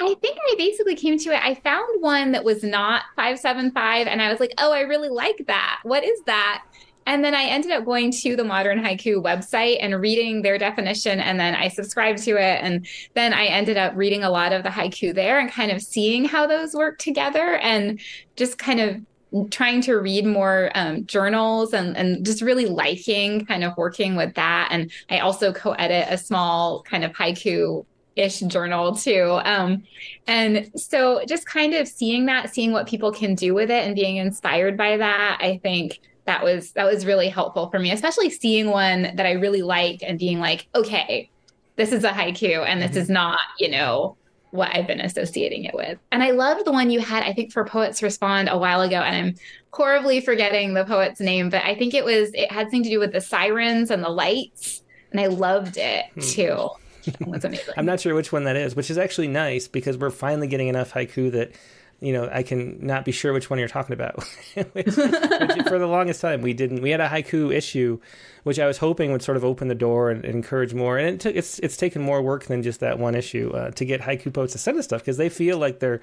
I think I basically came to it. I found one that was not 575 and I was like, "Oh, I really like that. What is that?" And then I ended up going to the Modern Haiku website and reading their definition. And then I subscribed to it. And then I ended up reading a lot of the haiku there and kind of seeing how those work together and just kind of trying to read more um, journals and, and just really liking kind of working with that. And I also co edit a small kind of haiku ish journal too. Um, and so just kind of seeing that, seeing what people can do with it and being inspired by that, I think that was that was really helpful for me, especially seeing one that I really like and being like, okay, this is a haiku and this mm-hmm. is not, you know, what I've been associating it with. And I loved the one you had, I think, for Poets Respond a while ago. And I'm horribly forgetting the poet's name, but I think it was, it had something to do with the sirens and the lights. And I loved it hmm. too. amazing. I'm not sure which one that is, which is actually nice because we're finally getting enough haiku that you know I can not be sure which one you're talking about. which, which for the longest time we didn't. We had a haiku issue, which I was hoping would sort of open the door and, and encourage more. And it took, it's it's taken more work than just that one issue uh, to get haiku poets to send us stuff because they feel like they're.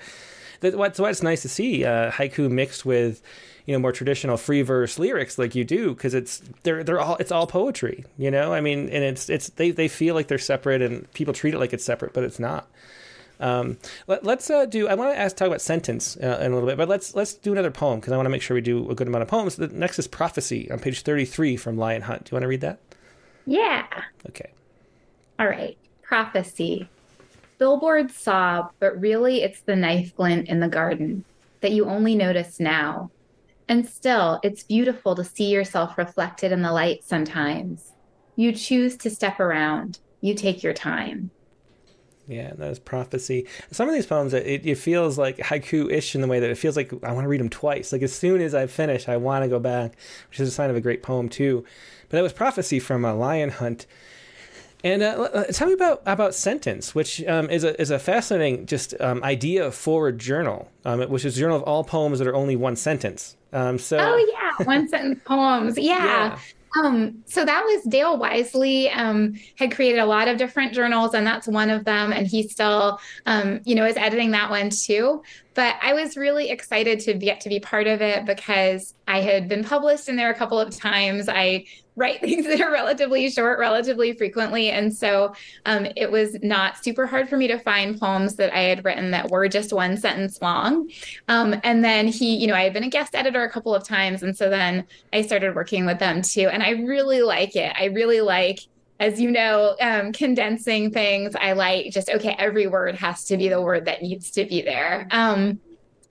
That's what's why it's nice to see uh, haiku mixed with you know more traditional free verse lyrics like you do because it's they're they're all it's all poetry you know i mean and it's it's they they feel like they're separate and people treat it like it's separate but it's not Um, let, us uh, do. I want to ask talk about sentence uh, in a little bit, but let's let's do another poem because I want to make sure we do a good amount of poems. The next is prophecy on page thirty-three from Lion Hunt. Do you want to read that? Yeah. Okay. All right. Prophecy. Billboards sob, but really it's the knife glint in the garden that you only notice now. And still, it's beautiful to see yourself reflected in the light sometimes. You choose to step around, you take your time. Yeah, that is prophecy. Some of these poems, it, it feels like haiku-ish in the way that it feels like I want to read them twice. Like as soon as I finish, I want to go back, which is a sign of a great poem too. But that was prophecy from a lion hunt. And uh, tell me about about sentence, which um, is a is a fascinating just um, idea for a journal, um, which is a journal of all poems that are only one sentence. Um, so oh yeah, one sentence poems. Yeah. yeah. Um, so that was Dale Wisely um, had created a lot of different journals, and that's one of them. And he still, um, you know, is editing that one too. But I was really excited to get to be part of it because I had been published in there a couple of times. I write things that are relatively short relatively frequently. And so um, it was not super hard for me to find poems that I had written that were just one sentence long. Um, and then he, you know, I had been a guest editor a couple of times. And so then I started working with them too. And I really like it. I really like as you know, um, condensing things, I like just, okay, every word has to be the word that needs to be there. Um,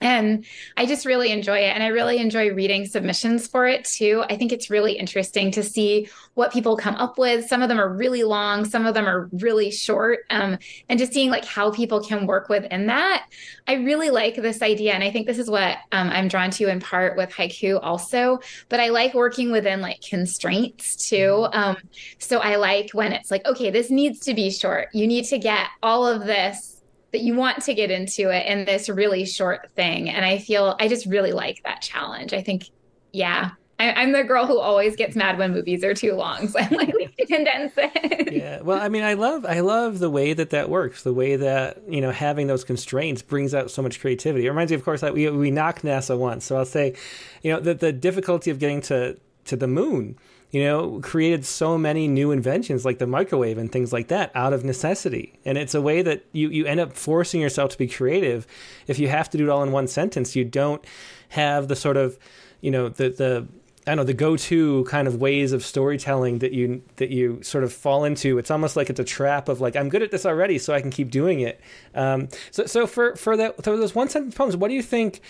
and I just really enjoy it. And I really enjoy reading submissions for it too. I think it's really interesting to see what people come up with. Some of them are really long, some of them are really short. Um, and just seeing like how people can work within that. I really like this idea. And I think this is what um, I'm drawn to in part with haiku also. But I like working within like constraints too. Um, so I like when it's like, okay, this needs to be short. You need to get all of this that you want to get into it in this really short thing. And I feel I just really like that challenge. I think, yeah, I, am the girl who always gets mad when movies are too long. So I'm like, condense it. Yeah. Well, I mean, I love, I love the way that that works. The way that you know having those constraints brings out so much creativity. It reminds me, of course, that we we knocked NASA once. So I'll say, you know, the the difficulty of getting to to the moon you know, created so many new inventions like the microwave and things like that out of necessity. And it's a way that you, you end up forcing yourself to be creative. If you have to do it all in one sentence, you don't have the sort of, you know, the, the, I don't know the go-to kind of ways of storytelling that you that you sort of fall into. It's almost like it's a trap of like I'm good at this already, so I can keep doing it. Um, so so for for that for those one sentence poems, what do you think?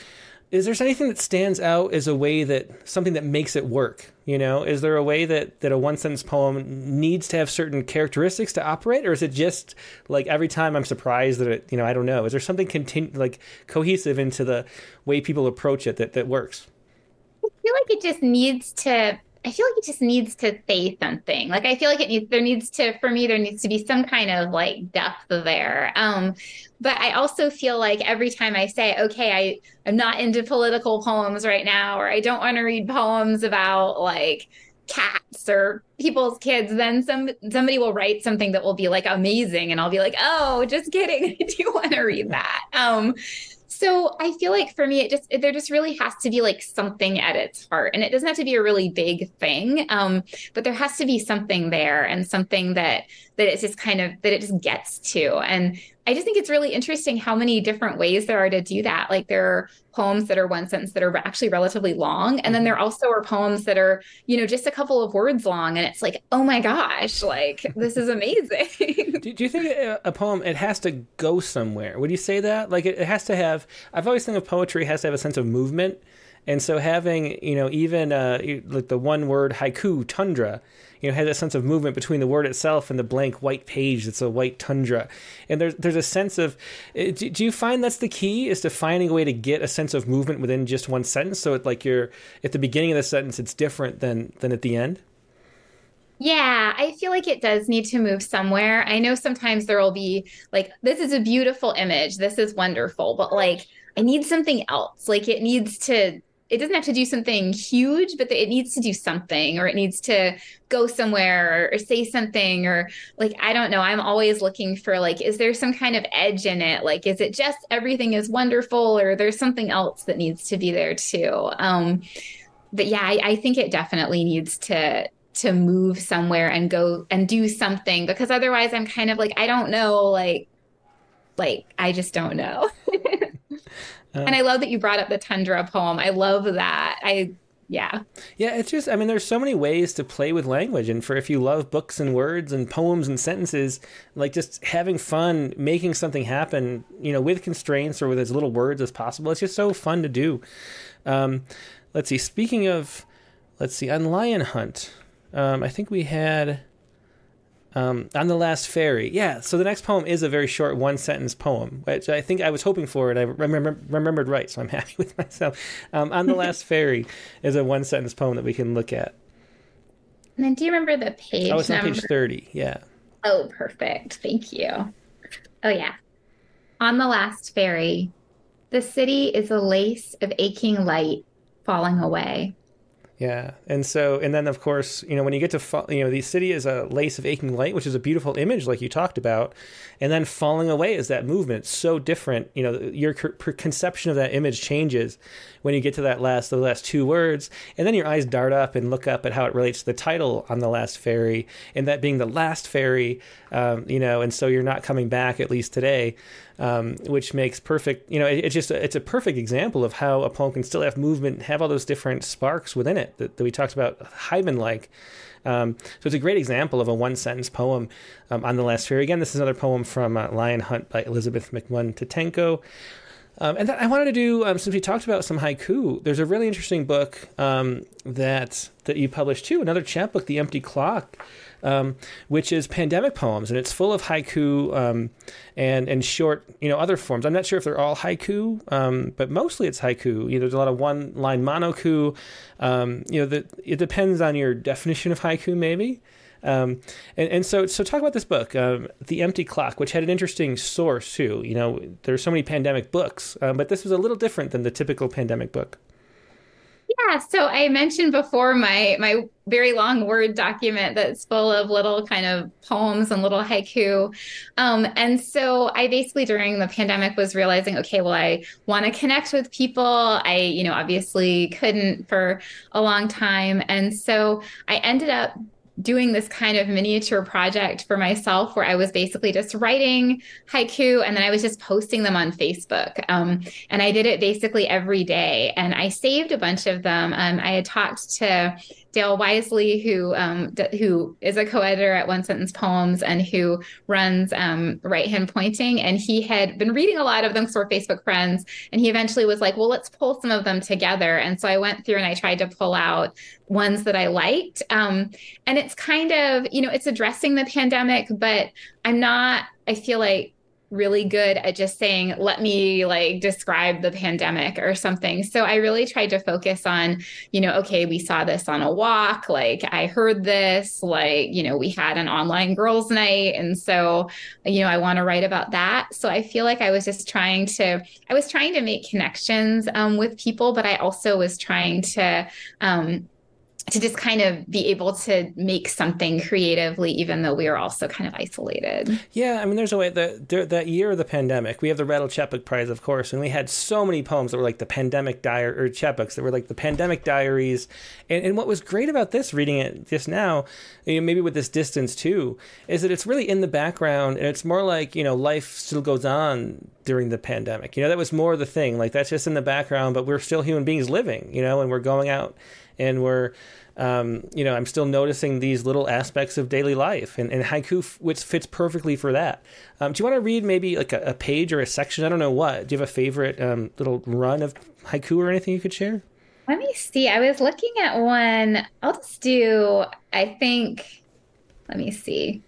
Is there anything that stands out as a way that something that makes it work you know? Is there a way that that a one sentence poem needs to have certain characteristics to operate or is it just like every time i'm surprised that it you know i don't know? Is there something continu- like cohesive into the way people approach it that that works? I feel like it just needs to I feel like it just needs to say something. Like I feel like it needs there needs to for me there needs to be some kind of like depth there. Um but I also feel like every time I say, okay, I, I'm not into political poems right now, or I don't want to read poems about like cats or people's kids, then some somebody will write something that will be like amazing, and I'll be like, oh, just kidding, I do want to read that. Um, so I feel like for me, it just there just really has to be like something at its heart, and it doesn't have to be a really big thing, um, but there has to be something there and something that that it's just kind of that it just gets to. And I just think it's really interesting how many different ways there are to do that. Like there are poems that are one sentence that are actually relatively long, and then mm-hmm. there also are poems that are you know just a couple of words long, and it's like oh my gosh, like this is amazing. do, do, you think a poem it has to go somewhere? Would you say that? Like it, it has to have? I've always think of poetry has to have a sense of movement. And so having, you know, even uh, like the one word haiku, tundra, you know, has a sense of movement between the word itself and the blank white page that's a white tundra. And there's there's a sense of eh, do, do you find that's the key is to finding a way to get a sense of movement within just one sentence so it like you're at the beginning of the sentence it's different than than at the end? Yeah, I feel like it does need to move somewhere. I know sometimes there will be like, this is a beautiful image. This is wonderful, but like, I need something else. Like, it needs to it doesn't have to do something huge, but it needs to do something or it needs to go somewhere or, or, say something or like, I don't know. I'm always looking for like, is there some kind of edge in it? Like, is it just everything is wonderful or there's something else that needs to be there too? Um, but yeah, I, I think it definitely needs to to move somewhere and go and do something because otherwise I'm kind of like, I don't know, like like I just don't know. uh, and I love that you brought up the tundra poem. I love that. I yeah. Yeah, it's just I mean there's so many ways to play with language and for if you love books and words and poems and sentences, like just having fun making something happen, you know, with constraints or with as little words as possible. It's just so fun to do. Um, let's see, speaking of let's see, on Lion Hunt, um, I think we had um, on the last ferry. Yeah, so the next poem is a very short one sentence poem, which I think I was hoping for, and I remember, remembered right, so I'm happy with myself. Um, on the last ferry is a one sentence poem that we can look at. And then, do you remember the page? Oh, it's number? on page thirty. Yeah. Oh, perfect. Thank you. Oh yeah. On the last ferry, the city is a lace of aching light falling away. Yeah, and so and then of course you know when you get to you know the city is a lace of aching light, which is a beautiful image like you talked about, and then falling away is that movement. So different. You know your conception of that image changes when you get to that last the last two words, and then your eyes dart up and look up at how it relates to the title on the last ferry, and that being the last ferry. Um, you know, and so you're not coming back at least today um, which makes perfect. You know, it, it's just it's a perfect example of how a poem can still have movement, have all those different sparks within it that, that we talked about Haibun like. Um, so it's a great example of a one sentence poem um, on the last ferry. Again, this is another poem from uh, Lion Hunt by Elizabeth McMunn Tetangco. Um, and I wanted to do, um, since we talked about some haiku, there's a really interesting book um, that that you published too, another chapbook, The Empty Clock, um, which is pandemic poems, and it's full of haiku um, and and short, you know, other forms. I'm not sure if they're all haiku, um, but mostly it's haiku. You know, there's a lot of one line monoku. Um, you know, the, it depends on your definition of haiku, maybe. Um, and, and, so, so talk about this book, um, The Empty Clock, which had an interesting source too. You know, there's so many pandemic books, um, but this was a little different than the typical pandemic book. Yeah, so I mentioned before my my very long word document that's full of little kind of poems and little haiku. Um, and so I basically during the pandemic was realizing, okay, well, I want to connect with people. I, you know, obviously couldn't for a long time. And so I ended up doing this kind of miniature project for myself where I was basically just writing haiku and then I was just posting them on Facebook. Um, and I did it basically every day. And I saved a bunch of them. Um, I had talked to Dale Wisely, who um, d- who is a co-editor at One Sentence Poems and who runs um, Right Hand Pointing, and he had been reading a lot of them because we're Facebook friends. And he eventually was like, "Well, let's pull some of them together." And so I went through and I tried to pull out ones that I liked. Um, and it's kind of, you know, it's addressing the pandemic, but I'm not. I feel like really good at just saying, let me like describe the pandemic or something. So I really tried to focus on, you know, okay, we saw this on a walk. Like I heard this, like, you know, we had an online girls' night. And so, you know, I want to write about that. So I feel like I was just trying to, I was trying to make connections um, with people, but I also was trying to, um, to just kind of be able to make something creatively, even though we are also kind of isolated. Yeah, I mean, there's a way that that year of the pandemic, we have the Rattle Chapbook Prize, of course, and we had so many poems that were like the pandemic diary or chapbooks that were like the pandemic diaries. And, and what was great about this, reading it just now, you know, maybe with this distance too, is that it's really in the background and it's more like you know life still goes on during the pandemic. You know, that was more the thing. Like that's just in the background, but we're still human beings living. You know, and we're going out and we're um, you know, I'm still noticing these little aspects of daily life, and, and haiku f- which fits perfectly for that. Um, do you want to read maybe like a, a, page or a section? I don't know what. Do you have a favorite um, little run of haiku or anything you could share? Let me see. I was looking at one. I'll just do. I think. Let me see.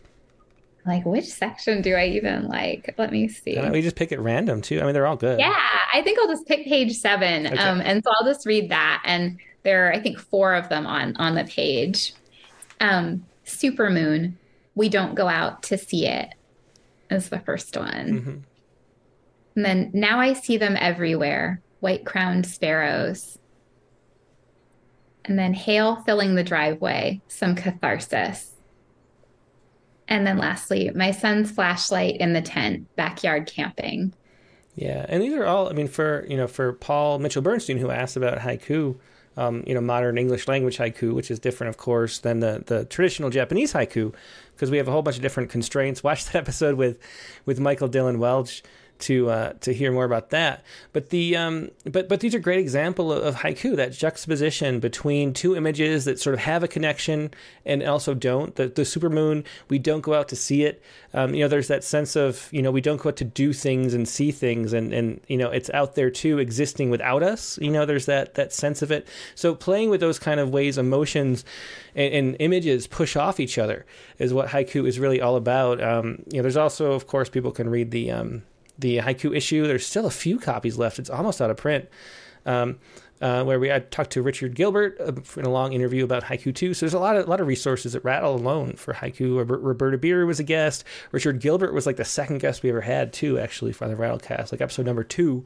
Like which section do I even like? Let me see. we just pick it random too. I mean, they're all good. Yeah, I think I'll just pick page seven. Okay. Um, and so I'll just read that and there are, I think, four of them on on the page. Um, Supermoon, we don't go out to see it is the first one. Mm-hmm. And then now I see them everywhere, white crowned sparrows. And then hail filling the driveway, some catharsis. And then lastly, my son's flashlight in the tent, backyard camping. Yeah, and these are all. I mean, for you know, for Paul Mitchell Bernstein, who asked about haiku, um, you know, modern English language haiku, which is different, of course, than the, the traditional Japanese haiku, because we have a whole bunch of different constraints. Watch that episode with, with Michael Dylan Welch to uh, to hear more about that. But the um, but but these are great example of, of, haiku that juxtaposition between two images that sort of have a connection and also don't. The the supermoon we don't go out to see it. Um, you know, there's that sense of you know we don't go out to do things and see things, and and you know it's out there too, existing without us. You know, there's that that sense of it. So playing with those kind of ways, emotions and, and images push off each other is what haiku is really all about. Um, you know, there's also of course people can read the um, the haiku issue. There's still a few copies left. It's almost out of print. Um, uh, where we I talked to Richard Gilbert uh, in a long interview about haiku too. So there's a lot of a lot of resources at Rattle alone for haiku. Roberta Beary was a guest. Richard Gilbert was like the second guest we ever had too, actually for the Rattlecast, like episode number two.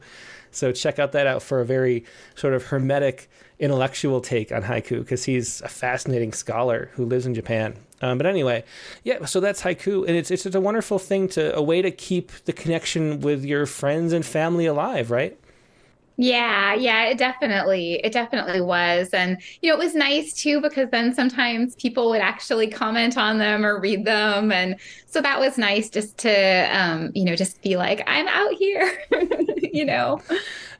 So check out that out for a very sort of hermetic intellectual take on haiku because he's a fascinating scholar who lives in Japan. Um, but anyway, yeah, so that's haiku, and it's it's just a wonderful thing to a way to keep the connection with your friends and family alive, right? Yeah, yeah, it definitely, it definitely was. And, you know, it was nice too, because then sometimes people would actually comment on them or read them. And so that was nice just to, um, you know, just be like, I'm out here, you know,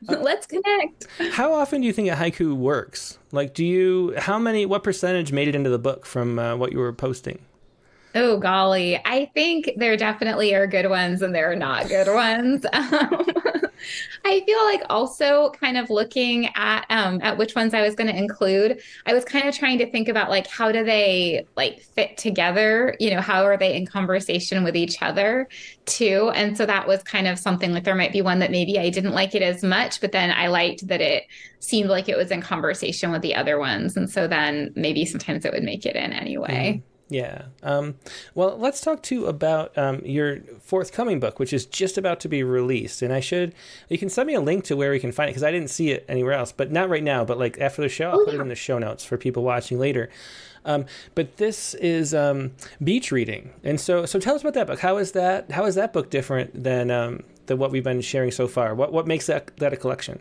uh, let's connect. How often do you think a haiku works? Like, do you, how many, what percentage made it into the book from uh, what you were posting? Oh, golly. I think there definitely are good ones and there are not good ones. Um, I feel like also kind of looking at um, at which ones I was going to include. I was kind of trying to think about like how do they like fit together? You know, how are they in conversation with each other too? And so that was kind of something like there might be one that maybe I didn't like it as much, but then I liked that it seemed like it was in conversation with the other ones, and so then maybe sometimes it would make it in anyway. Mm. Yeah. Um, well, let's talk too about um, your forthcoming book, which is just about to be released. And I should, you can send me a link to where we can find it because I didn't see it anywhere else, but not right now. But like after the show, I'll oh, put yeah. it in the show notes for people watching later. Um, but this is um, beach reading, and so so tell us about that book. How is that? How is that book different than um, than what we've been sharing so far? What what makes that that a collection?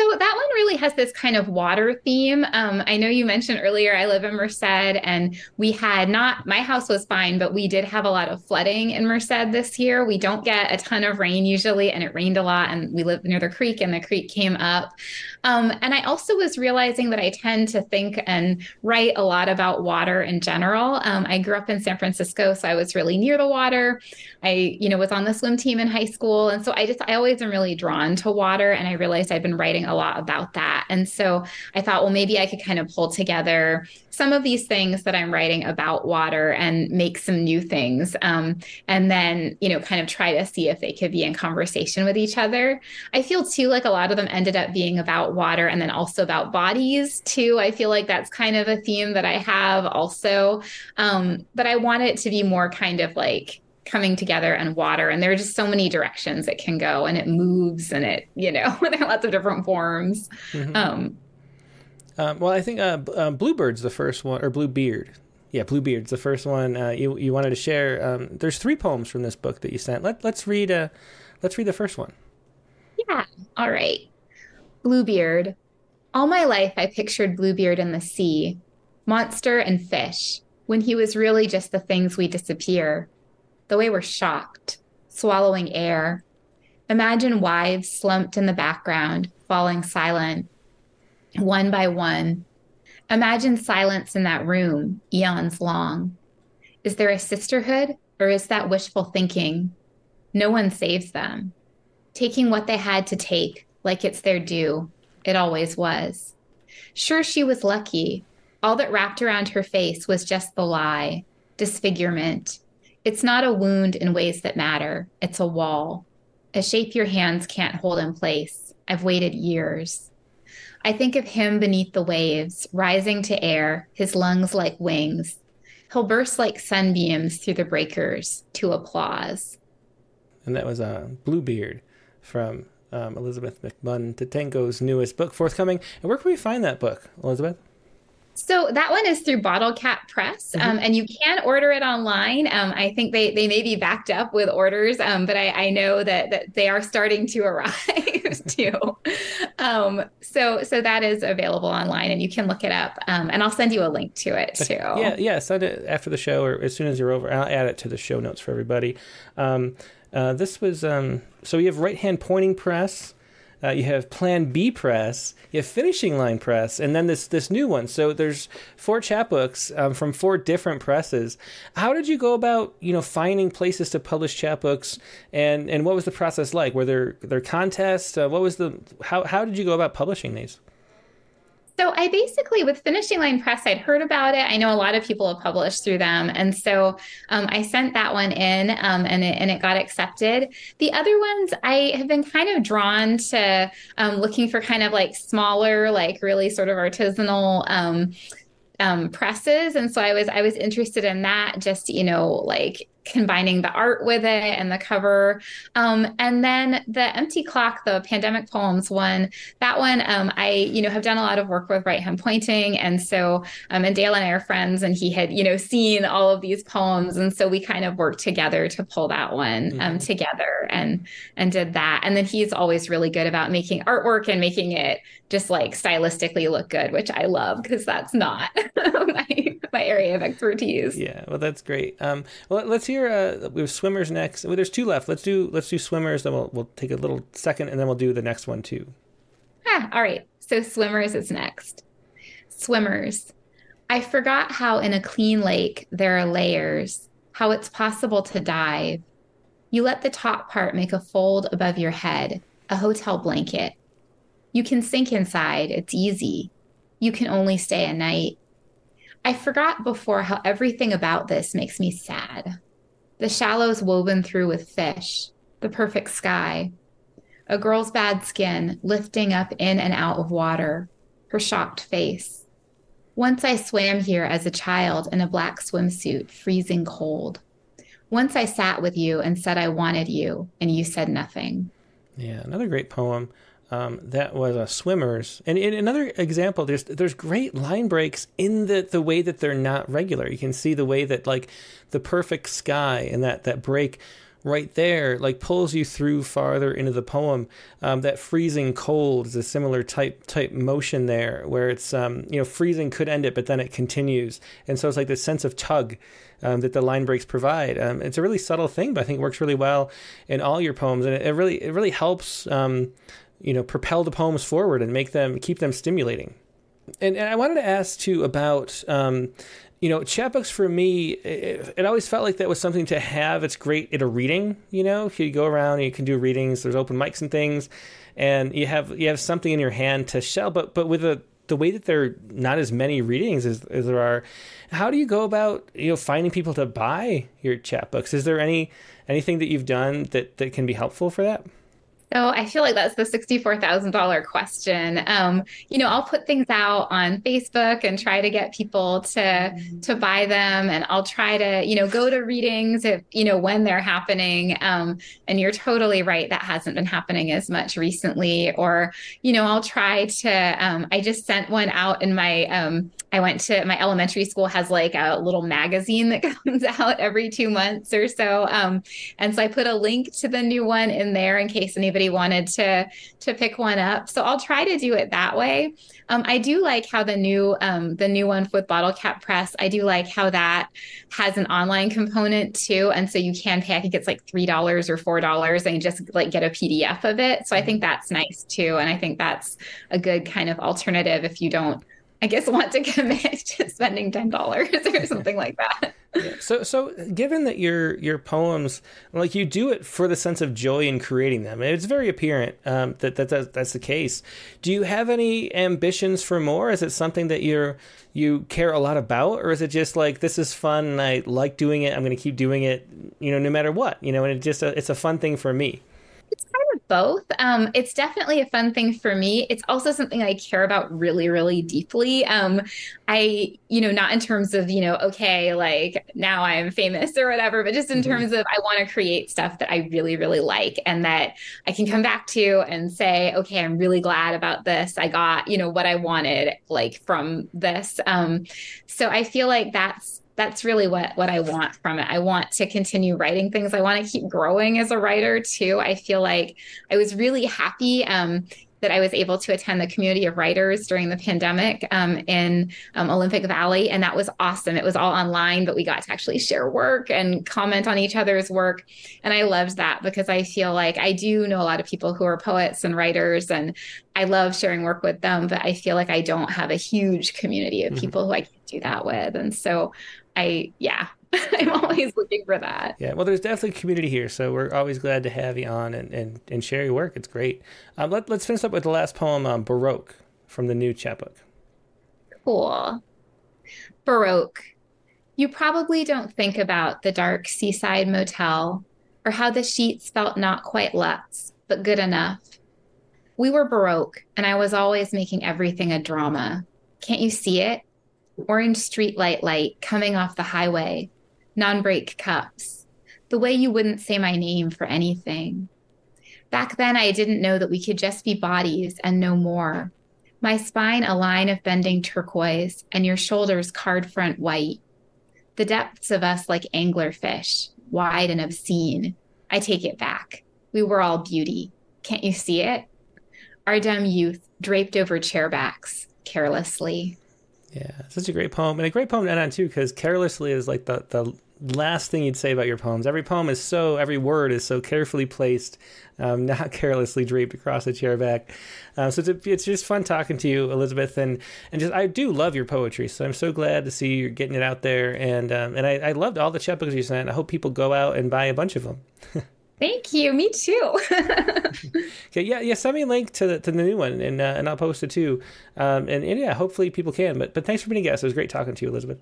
So that one really has this kind of water theme. Um, I know you mentioned earlier I live in Merced, and we had not my house was fine, but we did have a lot of flooding in Merced this year. We don't get a ton of rain usually, and it rained a lot, and we live near the creek, and the creek came up. Um, and I also was realizing that I tend to think and write a lot about water in general. Um, I grew up in San Francisco, so I was really near the water. I, you know, was on the swim team in high school, and so I just I always am really drawn to water, and I realized I've been writing a lot about that. And so I thought, well, maybe I could kind of pull together some of these things that I'm writing about water and make some new things. Um, and then, you know, kind of try to see if they could be in conversation with each other. I feel too like a lot of them ended up being about water and then also about bodies too. I feel like that's kind of a theme that I have also. Um, but I want it to be more kind of like, coming together and water and there are just so many directions it can go and it moves and it you know there are lots of different forms mm-hmm. um, um, well i think uh, uh, bluebird's the first one or bluebeard. Yeah bluebeard's the first one uh, you, you wanted to share um, there's three poems from this book that you sent. Let, let's read uh, let's read the first one. Yeah all right. Bluebeard. All my life i pictured bluebeard in the sea monster and fish when he was really just the things we disappear the way we're shocked, swallowing air. Imagine wives slumped in the background, falling silent, one by one. Imagine silence in that room, eons long. Is there a sisterhood or is that wishful thinking? No one saves them. Taking what they had to take like it's their due. It always was. Sure, she was lucky. All that wrapped around her face was just the lie, disfigurement, it's not a wound in ways that matter, it's a wall, a shape your hands can't hold in place. I've waited years. I think of him beneath the waves, rising to air, his lungs like wings. He'll burst like sunbeams through the breakers to applause. And that was uh, Bluebeard from um, Elizabeth McMunn Tetangco's newest book forthcoming. And where can we find that book, Elizabeth? So that one is through Bottlecap Press, mm-hmm. um, and you can order it online. Um, I think they they may be backed up with orders, um, but I, I, know that that they are starting to arrive too. Um, so so that is available online, and you can look it up. Um, and I'll send you a link to it too. Yeah, yeah. Send it after the show or as soon as you're over. I'll add it to the show notes for everybody. Um, uh, this was so we have right hand pointing press. Uh, you have Plan B press, you have Finishing Line press, and then this this new one. So there's four chapbooks um, from four different presses. How did you go about you know finding places to publish chapbooks, and and what was the process like? Were there there contests? Uh, what was the how how did you go about publishing these? So I basically, with Finishing Line Press, I'd heard about it. I know a lot of people have published through them, and so um, I sent that one in, um, and it and it got accepted. The other ones, I have been kind of drawn to um, looking for kind of like smaller, like really sort of artisanal. Um, um, presses and so i was i was interested in that just you know like combining the art with it and the cover. Um, and then the empty clock, the pandemic poems one, that one, um, I, you know, have done a lot of work with right hand pointing. And so, um, and Dale and I are friends and he had, you know, seen all of these poems. And so we kind of worked together to pull that one, um, mm-hmm. together and, and did that. And then he's always really good about making artwork and making it just like stylistically look good, which I love because that's not my, my area of expertise. Yeah. Well, that's great. Um, well, let's Uh, we have swimmers next. Well, there's two left. Let's do let's do swimmers. Then we'll we'll take a little second, and then we'll do the next one too. Ah, all right. So swimmers is next. Swimmers. I forgot how in a clean lake there are layers. How it's possible to dive. You let the top part make a fold above your head, a hotel blanket. You can sink inside. It's easy. You can only stay a night. I forgot before how everything about this makes me sad. The shallows woven through with fish, the perfect sky, a girl's bad skin lifting up in and out of water, her shocked face. Once I swam here as a child in a black swimsuit, freezing cold. Once I sat with you and said I wanted you, and you said nothing. Yeah, another great poem. Um, that was a swimmers. And in another example, there's there's great line breaks in the the way that they're not regular. You can see the way that like the perfect sky and that that break right there like pulls you through farther into the poem. Um, that freezing cold is a similar type type motion there, where it's um, you know freezing could end it, but then it continues, and so it's like this sense of tug. Um, that the line breaks provide. Um, it's a really subtle thing, but I think it works really well in all your poems, and it, it really it really helps um, you know, propel the poems forward and make them keep them stimulating. And, and I wanted to ask too about, um, you know, chapbooks for me, it, it, always felt like that was something to have. It's great at a reading, you know, you go around you can do readings. There's open mics and things, and you have you have something in your hand to shell. But but with the the way that there are not as many readings as, as there are, how do you go about you know finding people to buy your chapbooks? Is there any anything that you've done that that can be helpful for that? So I feel like that's the $64,000 question. Um, you know, I'll put things out on Facebook and try to get people to mm-hmm. to buy them and I'll try to, you know, go to readings if, you know, when they're happening. Um, and you're totally right that hasn't been happening as much recently or, you know, I'll try to um, I just sent one out in my um, I went to my elementary school has like a little magazine that comes out every 2 months or so. Um, and so I put a link to the new one in there in case anybody somebody wanted to to pick one up. So I'll try to do it that way. Um, I do like how the new um, the new one with Bottlecap Press. I do like how that has an online component too, and so you can pay. I think it's like three dollars or four dollars, and you just like get a PDF of it. So I think that's nice too, and I think that's a good kind of alternative if you don't I guess want to commit to spending ten dollars or something like that. Yeah. So, so given that your your poems, like you do it for the sense of joy in creating them, it's very apparent um, that, that that that's the case. Do you have any ambitions for more? Is it something that you're you care a lot about, or is it just like this is fun and I like doing it? I'm going to keep doing it, you know, no matter what, you know, and it just a, it's a fun thing for me. It's kind of both. Um, it's definitely a fun thing for me. It's also something I care about really, really deeply. Um, I, you know, not in terms of, you know, okay, like now I'm famous or whatever, but just in mm-hmm. terms of I want to create stuff that I really, really like and that I can come back to and say, okay, I'm really glad about this. I got, you know, what I wanted like from this. Um, so I feel like that's that's really what what I want from it. I want to continue writing things. I want to keep growing as a writer too. I feel like I was really happy um, that I was able to attend the community of writers during the pandemic um, in um, Olympic Valley. And that was awesome. It was all online, but we got to actually share work and comment on each other's work. And I loved that because I feel like I do know a lot of people who are poets and writers, and I love sharing work with them, but I feel like I don't have a huge community of mm-hmm. people who I can do that with. And so I yeah, I'm always looking for that. Yeah, well, there's definitely community here, so we're always glad to have you on and, and, and share your work. It's great. Um, let, let's finish up with the last poem, um, Baroque, from the new chapbook. Cool. Baroque. You probably don't think about the dark seaside motel or how the sheets felt not quite luxe, but good enough. We were Baroque, and I was always making everything a drama. Can't you see it? Orange streetlight light coming off the highway, non break cups, the way you wouldn't say my name for anything. Back then, I didn't know that we could just be bodies and no more. My spine a line of bending turquoise, and your shoulders card front white. The depths of us like anglerfish, wide and obscene. I take it back. We were all beauty. Can't you see it? Our dumb youth draped over chairbacks, carelessly. Yeah, such a great poem and a great poem to end on too, because carelessly is like the the last thing you'd say about your poems. Every poem is so every word is so carefully placed, um, not carelessly draped across a chair back. Uh, so it's, it's just fun talking to you, Elizabeth, and and just I do love your poetry. So I'm so glad to see you're getting it out there, and um, and I, I loved all the chapbooks you sent. I hope people go out and buy a bunch of them. Thank you. Me too. okay. Yeah. Yeah. Send me a link to the, to the new one, and uh, and I'll post it too. Um, and, and yeah, hopefully people can. But but thanks for being a guest. It was great talking to you, Elizabeth.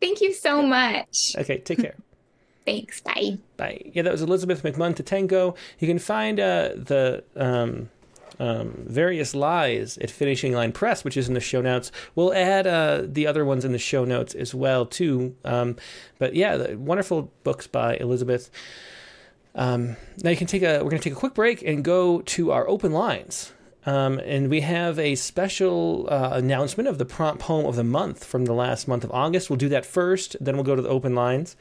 Thank you so much. Okay. Take care. Thanks. Bye. Bye. Yeah, that was Elizabeth McMunn Tetangco. You can find uh, the. Um, um, various lies at Finishing Line Press, which is in the show notes. We'll add uh, the other ones in the show notes as well too. Um, but yeah, wonderful books by Elizabeth. Um, now you can take a. We're going to take a quick break and go to our open lines. Um, and we have a special uh, announcement of the prompt poem of the month from the last month of August. We'll do that first, then we'll go to the open lines.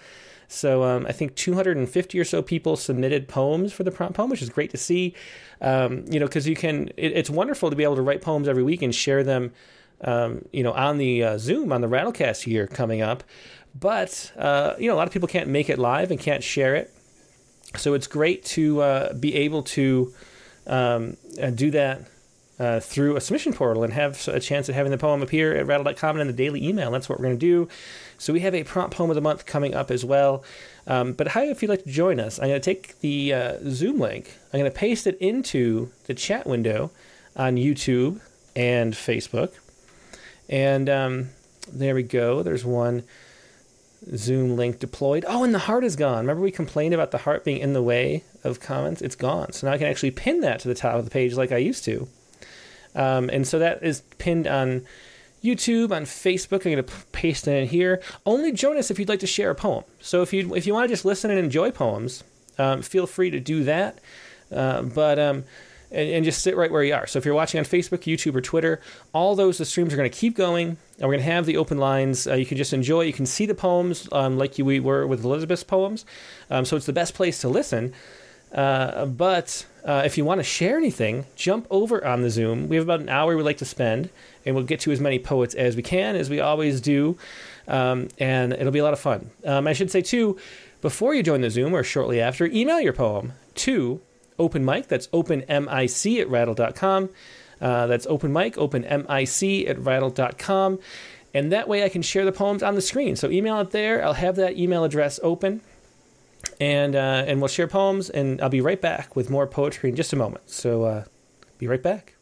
So um, I think 250 or so people submitted poems for the prompt poem, which is great to see. Um, you know, because you can, it, it's wonderful to be able to write poems every week and share them. Um, you know, on the uh, Zoom on the Rattlecast here coming up, but uh, you know, a lot of people can't make it live and can't share it. So it's great to uh, be able to um, uh, do that uh, through a submission portal and have a chance at having the poem appear at rattle.com and in the daily email. That's what we're going to do. So we have a prompt poem of the month coming up as well. Um, but how if you'd like to join us? I'm going to take the uh, Zoom link, I'm going to paste it into the chat window on YouTube and Facebook. And um, there we go. There's one. Zoom link deployed. Oh, and the heart is gone. Remember we complained about the heart being in the way of comments? It's gone. So now I can actually pin that to the top of the page like I used to. Um, and so that is pinned on YouTube, on Facebook. I'm going to paste it in here. Only join us if you'd like to share a poem. So if you if you want to just listen and enjoy poems, um, feel free to do that. Uh, but um, and, and, just sit right where you are. So if you're watching on Facebook, YouTube, or Twitter, all those the streams are going to keep going, and we're going to have the open lines. Uh, you can just enjoy. You can see the poems um, like you, we were with Elizabeth's poems. Um, so it's the best place to listen. Uh, but uh, if you want to share anything, jump over on the Zoom. We have about an hour we'd like to spend, and we'll get to as many poets as we can, as we always do. Um, and it'll be a lot of fun. Um, I should say, too, before you join the Zoom or shortly after, email your poem to open mic. That's open mic at rattle.com. Uh, that's open mic, open mic at rattle.com. And that way I can share the poems on the screen. So email it there. I'll have that email address open. And, uh, and we'll share poems. And I'll be right back with more poetry in just a moment. So uh, be right back.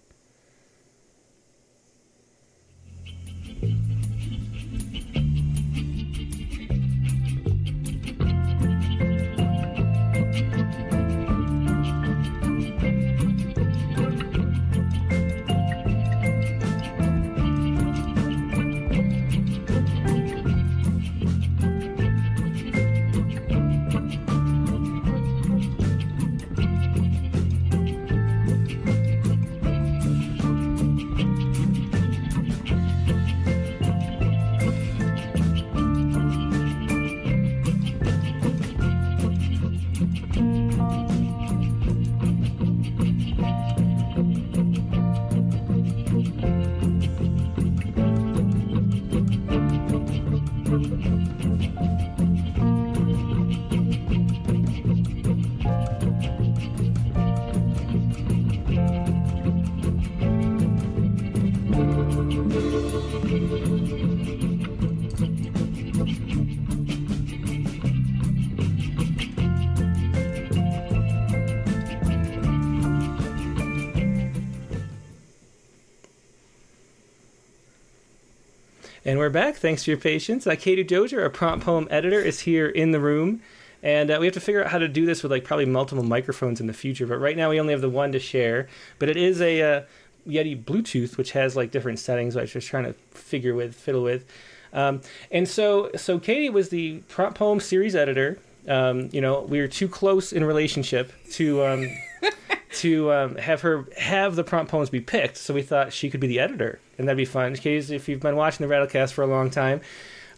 And we're back. Thanks for your patience. Uh, Katie Dozier, our prompt poem editor, is here in the room. And uh, we have to figure out how to do this with like probably multiple microphones in the future. But right now we only have the one to share. But it is a uh, Yeti Bluetooth, which has like different settings. Which I was just trying to figure with, fiddle with. Um, and so, so Katie was the prompt poem series editor. Um, you know, we were too close in relationship to um, to um, have her have the prompt poems be picked. So we thought she could be the editor, and that'd be fun. Katie, if you've been watching the Rattlecast for a long time,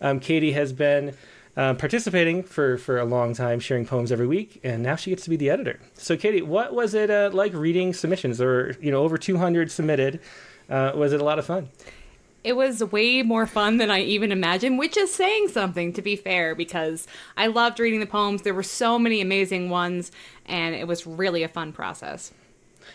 um, Katie has been uh, participating for for a long time, sharing poems every week, and now she gets to be the editor. So, Katie, what was it uh, like reading submissions? There were you know over 200 submitted. Uh, was it a lot of fun? It was way more fun than I even imagined, which is saying something to be fair, because I loved reading the poems. There were so many amazing ones, and it was really a fun process.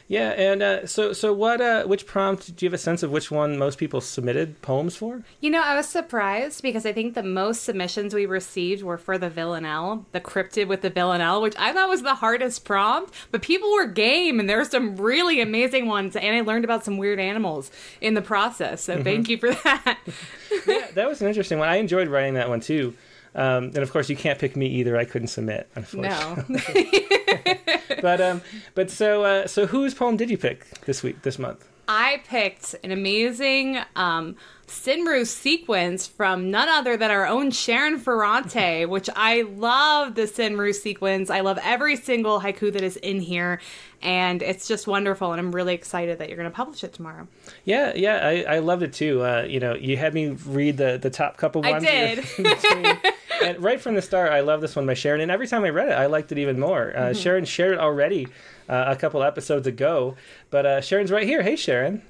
Yeah, and uh, so so what? Uh, which prompt? Do you have a sense of which one most people submitted poems for? You know, I was surprised because I think the most submissions we received were for the villanelle, the cryptid with the villanelle, which I thought was the hardest prompt. But people were game, and there were some really amazing ones, and I learned about some weird animals in the process. So mm-hmm. thank you for that. yeah, that was an interesting one. I enjoyed writing that one too. Um, and of course, you can't pick me either. I couldn't submit, unfortunately. No. but um, but so uh, so whose poem did you pick this week, this month? I picked an amazing um, Senryu sequence from none other than our own Sharon Ferrante, which I love the Senryu sequence. I love every single haiku that is in here, and it's just wonderful. And I'm really excited that you're going to publish it tomorrow. Yeah, yeah, I, I loved it too. Uh, you know, you had me read the the top couple ones. I did. and right from the start, I love this one by Sharon, and every time I read it, I liked it even more. Uh, mm-hmm. Sharon shared it already uh, a couple episodes ago, but uh, Sharon's right here. Hey, Sharon.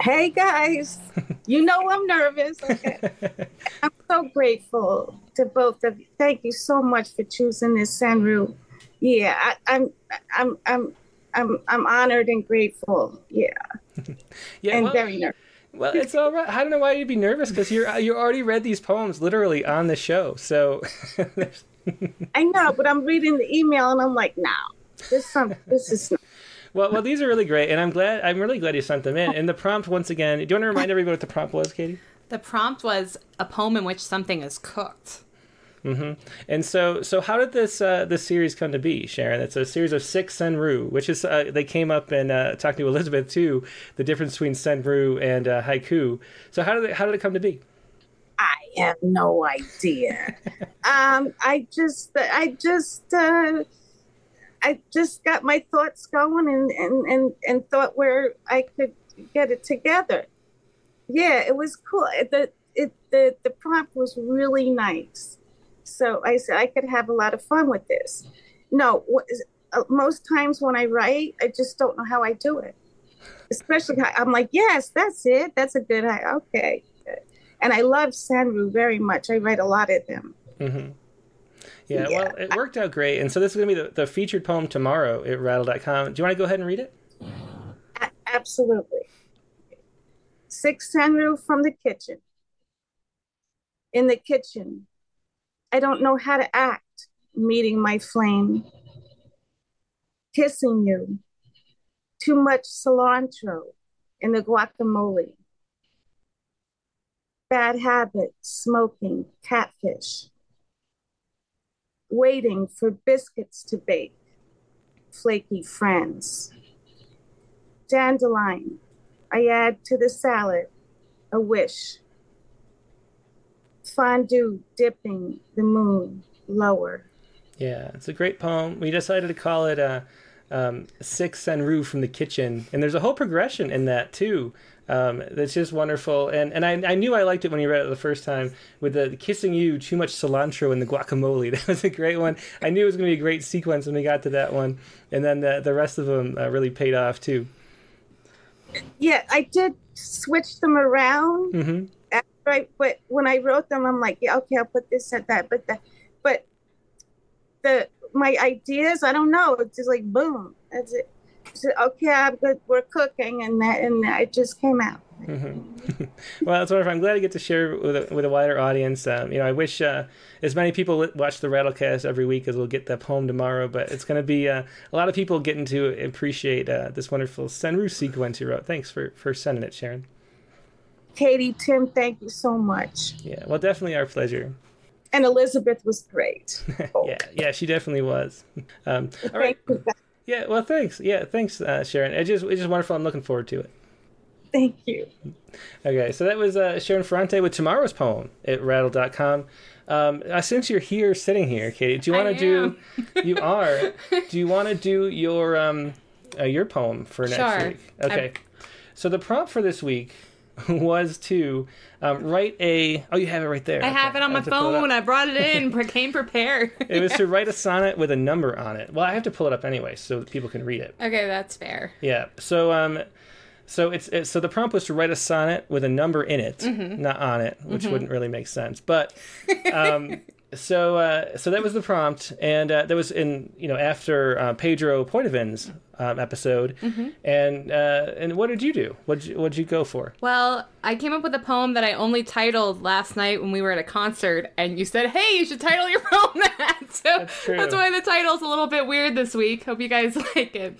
Hey guys, you know I'm nervous. Okay. I'm so grateful to both of you. Thank you so much for choosing this Senryu. Yeah, I, I'm, I'm, I'm, I'm, I'm honored and grateful. Yeah, yeah, and well, very nervous. Well, it's all right. I don't know why you'd be nervous because you're uh, you already read these poems literally on the show. So I know, but I'm reading the email and I'm like, no, this some this is. Not. Well, well, these are really great, and I'm glad. I'm really glad you sent them in. And the prompt, once again, do you want to remind everybody what the prompt was, Katie? The prompt was a poem in which something is cooked. Mm-hmm. And so, so how did this uh, this series come to be, Sharon? It's a series of six senryu, which is uh, they came up and uh, talked to Elizabeth too. The difference between senryu and uh, haiku. So how did it, how did it come to be? I have no idea. um, I just I just uh, I just got my thoughts going and and and, and thought where I could get it together. Yeah, it was cool. The it the the prompt was really nice so I said I could have a lot of fun with this. No, uh, most times when I write, I just don't know how I do it. Especially, I'm like, yes, that's it. That's a good. Okay, and I love Senryu very much. I write a lot of them. Mm-hmm. Yeah, yeah, well, it worked out great. And so this is going to be the, the featured poem tomorrow at rattle.com. Do you want to go ahead and read it? A- absolutely. Six Senryu from the kitchen. In the kitchen, I don't know how to act meeting my flame. Kissing you. Too much cilantro in the guacamole. Bad habit, smoking, catfish. Waiting for biscuits to bake. Flaky friends. Dandelion, I add to the salad a wish fondue dipping the moon lower. Yeah, it's a great poem. We decided to call it uh, um, Six Senryu from the Kitchen. And there's a whole progression in that, too. Um, that's just wonderful. And and I, I knew I liked it when you read it the first time with the kissing you, too much cilantro in the guacamole. That was a great one. I knew it was going to be a great sequence when we got to that one. And then the, the rest of them uh, really paid off, too. Yeah, I did switch them around. Mm-hmm right. But when I wrote them, I'm like, yeah, okay, I'll put this at that, but that, but the my ideas, I don't know. It's just like boom. That's it. So, okay, I'm good. We're cooking, and that, and it just came out. Mm-hmm. well, that's wonderful. I'm glad to get to share with a, with a wider audience. Um, you know, I wish uh, as many people watch the Rattlecast every week as we'll get that poem tomorrow. But it's going to be uh, a lot of people getting to appreciate uh, this wonderful Senryu sequence you wrote. Thanks for for sending it, Sharon. Katie, Tim, thank you so much. Yeah, well, definitely our pleasure. And Elizabeth was great. yeah, yeah, she definitely was. Um, all right. Yeah, well, thanks. Yeah, thanks, uh, Sharon. It just it's just wonderful. I'm looking forward to it. Thank you. Okay, so that was uh, Sharon Ferrante with tomorrow's poem at rattle.com. Um, uh, since you're here, sitting here, Katie, do you want to do? you are. Do you want to do your um, uh, your poem for next sure. week? Okay. I'm... So the prompt for this week was to um, write a. Oh, you have it right there. I okay. have it on my phone. I brought it in. came prepared. it was to write a sonnet with a number on it. Well, I have to pull it up anyway so that people can read it. Okay, that's fair. Yeah. So um, so it's, it's, so the prompt was to write a sonnet with a number in it, mm-hmm. not on it, which mm-hmm. wouldn't really make sense. But um, so uh, so that was the prompt, and uh, that was in you know after uh, Pedro Poitevins um, episode. Mm-hmm. And uh, and what did you do? What what did you go for? Well, I came up with a poem that I only titled last night when we were at a concert, and you said, "Hey, you should title your poem that." So that's, that's why the title's a little bit weird this week. Hope you guys like it.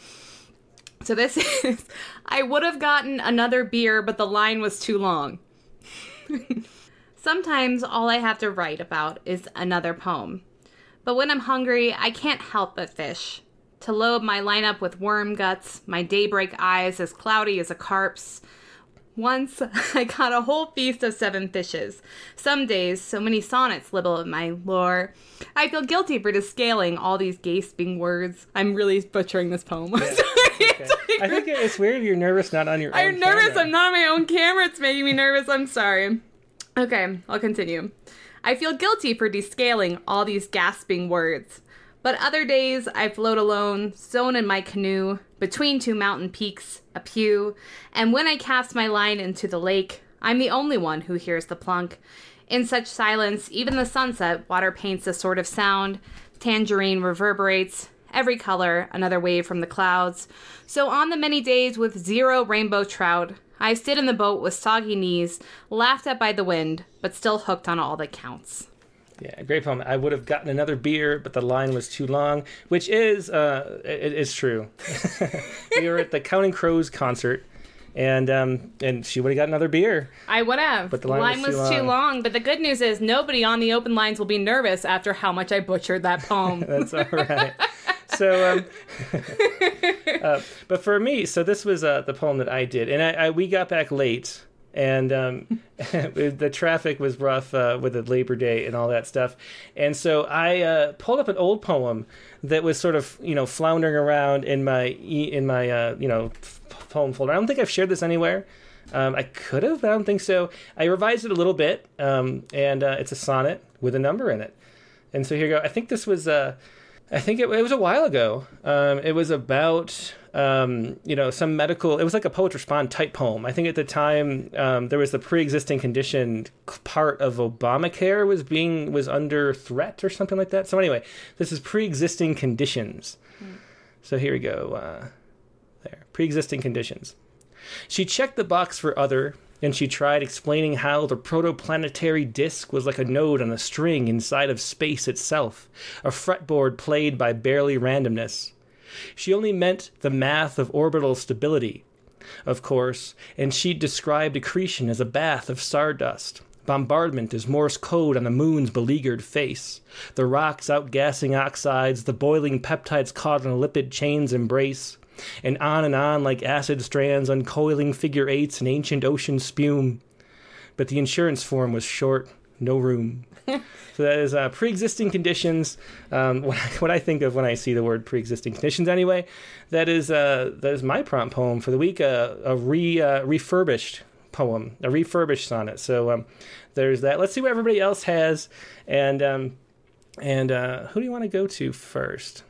So this is I would have gotten another beer, but the line was too long. Sometimes all I have to write about is another poem. But when I'm hungry, I can't help but fish. To load my lineup with worm guts, my daybreak eyes as cloudy as a carp's, once I caught a whole feast of seven fishes. Some days, so many sonnets libel at my lore. I feel guilty for descaling all these gasping words. I'm really butchering this poem. Yeah. okay. I think it's weird you're nervous not on your own. I'm nervous. Camera. I'm not on my own camera. It's making me nervous. I'm sorry. Okay, I'll continue. I feel guilty for descaling all these gasping words. But other days I float alone, sewn in my canoe, between two mountain peaks, a pew, and when I cast my line into the lake, I'm the only one who hears the plunk. In such silence, even the sunset water paints a sort of sound, tangerine reverberates, every color, another wave from the clouds. So on the many days with zero rainbow trout, I sit in the boat with soggy knees, laughed at by the wind, but still hooked on all that counts. Yeah, great poem. I would have gotten another beer, but the line was too long, which is uh, it is true. we were at the Counting Crows concert, and um, and she would have got another beer. I would have. But the line, line was, was too, long. too, long. But the good news is nobody on the open lines will be nervous after how much I butchered that poem. That's all right. so, um, uh, but for me, so this was uh, the poem that I did, and I, I we got back late and um, the traffic was rough uh, with the Labor Day and all that stuff. And so I uh, pulled up an old poem that was sort of you know floundering around in my in my uh, you know poem folder. I don't think I've shared this anywhere. Um, I could have, but I don't think so. I revised it a little bit, um, and uh, it's a sonnet with a number in it. And so here you go. I think this was uh, I think it, it was a while ago. Um, it was about um, you know some medical. It was like a poet respond type poem. I think at the time um, there was the pre-existing condition part of Obamacare was being was under threat or something like that. So anyway, this is pre-existing conditions. Mm. So here we go. Uh, there, pre-existing conditions. She checked the box for other and she tried explaining how the protoplanetary disk was like a node on a string inside of space itself, a fretboard played by barely randomness. She only meant the math of orbital stability, of course, and she described accretion as a bath of stardust. Bombardment as Morse code on the moon's beleaguered face. The rocks outgassing oxides, the boiling peptides caught in a lipid chain's embrace and on and on like acid strands uncoiling figure eights in ancient ocean spume. But the insurance form was short, no room. so that is uh, pre-existing conditions. Um, what, I, what, I, think of when I see the word pre-existing conditions, anyway, that is uh, that is my prompt poem for the week. Uh, a re uh, refurbished poem, a refurbished sonnet. So um, there's that. Let's see what everybody else has, and um, and uh, who do you want to go to first?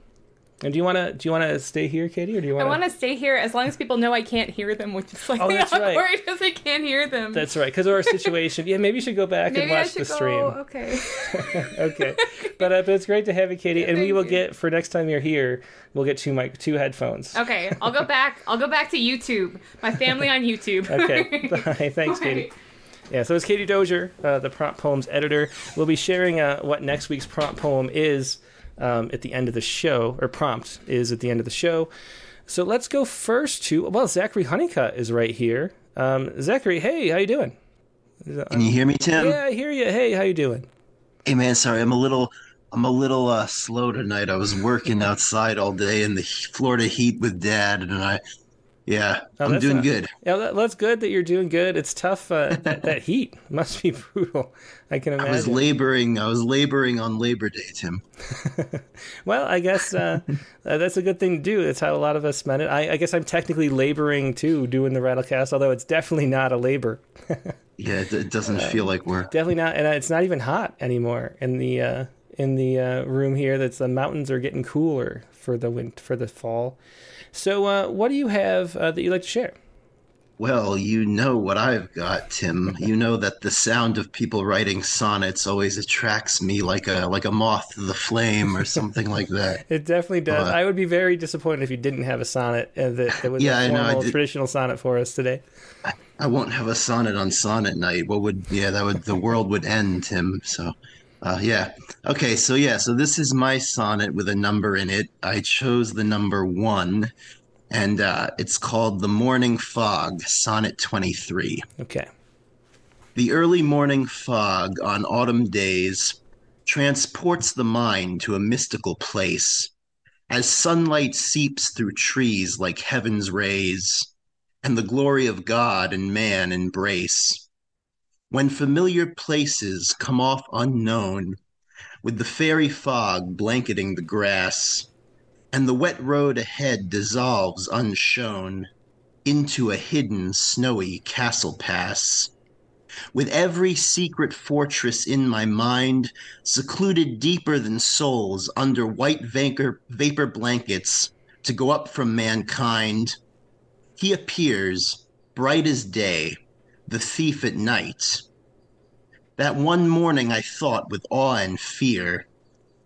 And do you want to do you want to stay here, Katie, or do you want? I want to stay here as long as people know I can't hear them, which is like Oh, that's awkward right. because I can't hear them. That's right, because of our situation. Yeah, maybe you should go back Maybe and watch the stream. go. Okay. okay, but, uh, but it's great to have you, Katie. and we will you. get for next time you're here, we'll get two mic two headphones. Okay. I'll go back. I'll go back to YouTube. My family on YouTube. Okay. Bye. Thanks, Katie. Yeah, so it's Katie Dozier, uh, the prompt poems editor. We'll be sharing uh, what next week's prompt poem is um, at the end of the show, or prompt is at the end of the show. So let's go first to well, Zachary Honeycutt is right here. Um, Zachary, hey, how you doing? Can you hear me, Tim? Yeah, I hear you. Hey, how you doing? Hey, man. Sorry, I'm a little, I'm a little uh, slow tonight. I was working outside all day in the Florida heat with Dad, and I, yeah, Oh, I'm doing not- good. Yeah, that, that's good that you're doing good. It's tough. Uh, that, that heat must be brutal. I can imagine. I was laboring. I was laboring on Labor Day, Tim. Well, I guess uh, uh, that's a good thing to do. That's how a lot of us spend it. I, I guess I'm technically laboring too, doing the Rattlecast, although it's definitely not a labor. Yeah, it, it doesn't feel like work. Definitely not, and uh, it's not even hot anymore in the uh, in the uh, room here. That's the mountains are getting cooler for the wind for the fall. So, uh, what do you have uh, that you'd like to share? Well, you know what I've got, Tim. You know that the sound of people writing sonnets always attracts me like a like a moth to the flame or something like that. It definitely does. Uh, I would be very disappointed if you didn't have a sonnet uh, that, that was Yeah, I a know, formal did- traditional sonnet for us today. I won't have a sonnet on sonnet night. What would yeah, that would the world would end, Tim. So uh yeah. Okay, so yeah, so this is my sonnet with a number in it. I chose the number 1 and uh it's called The Morning Fog, Sonnet 23. Okay. The early morning fog on autumn days transports the mind to a mystical place as sunlight seeps through trees like heaven's rays and the glory of God and man embrace. When familiar places come off unknown, with the fairy fog blanketing the grass, and the wet road ahead dissolves unshown into a hidden snowy castle pass. With every secret fortress in my mind, secluded deeper than souls under white vapor, blankets to go up from mankind, he appears, bright as day, the thief at night. That one morning I thought with awe and fear,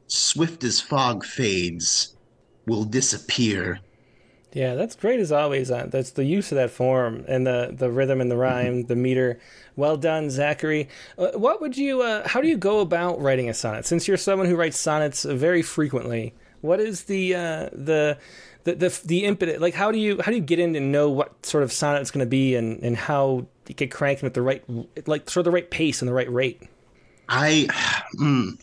swift as fog fades, will disappear. Yeah, that's great as always. Uh, that's the use of that form and the the rhythm and the rhyme, the meter. Well done, Zachary. Uh, what would you? Uh, how do you go about writing a sonnet? Since you're someone who writes sonnets very frequently, what is the uh, the the the the impetus? Like, how do you how do you get in and know what sort of sonnet it's going to be and and how you get cranking at the right like sort of the right pace and the right rate? I, mm,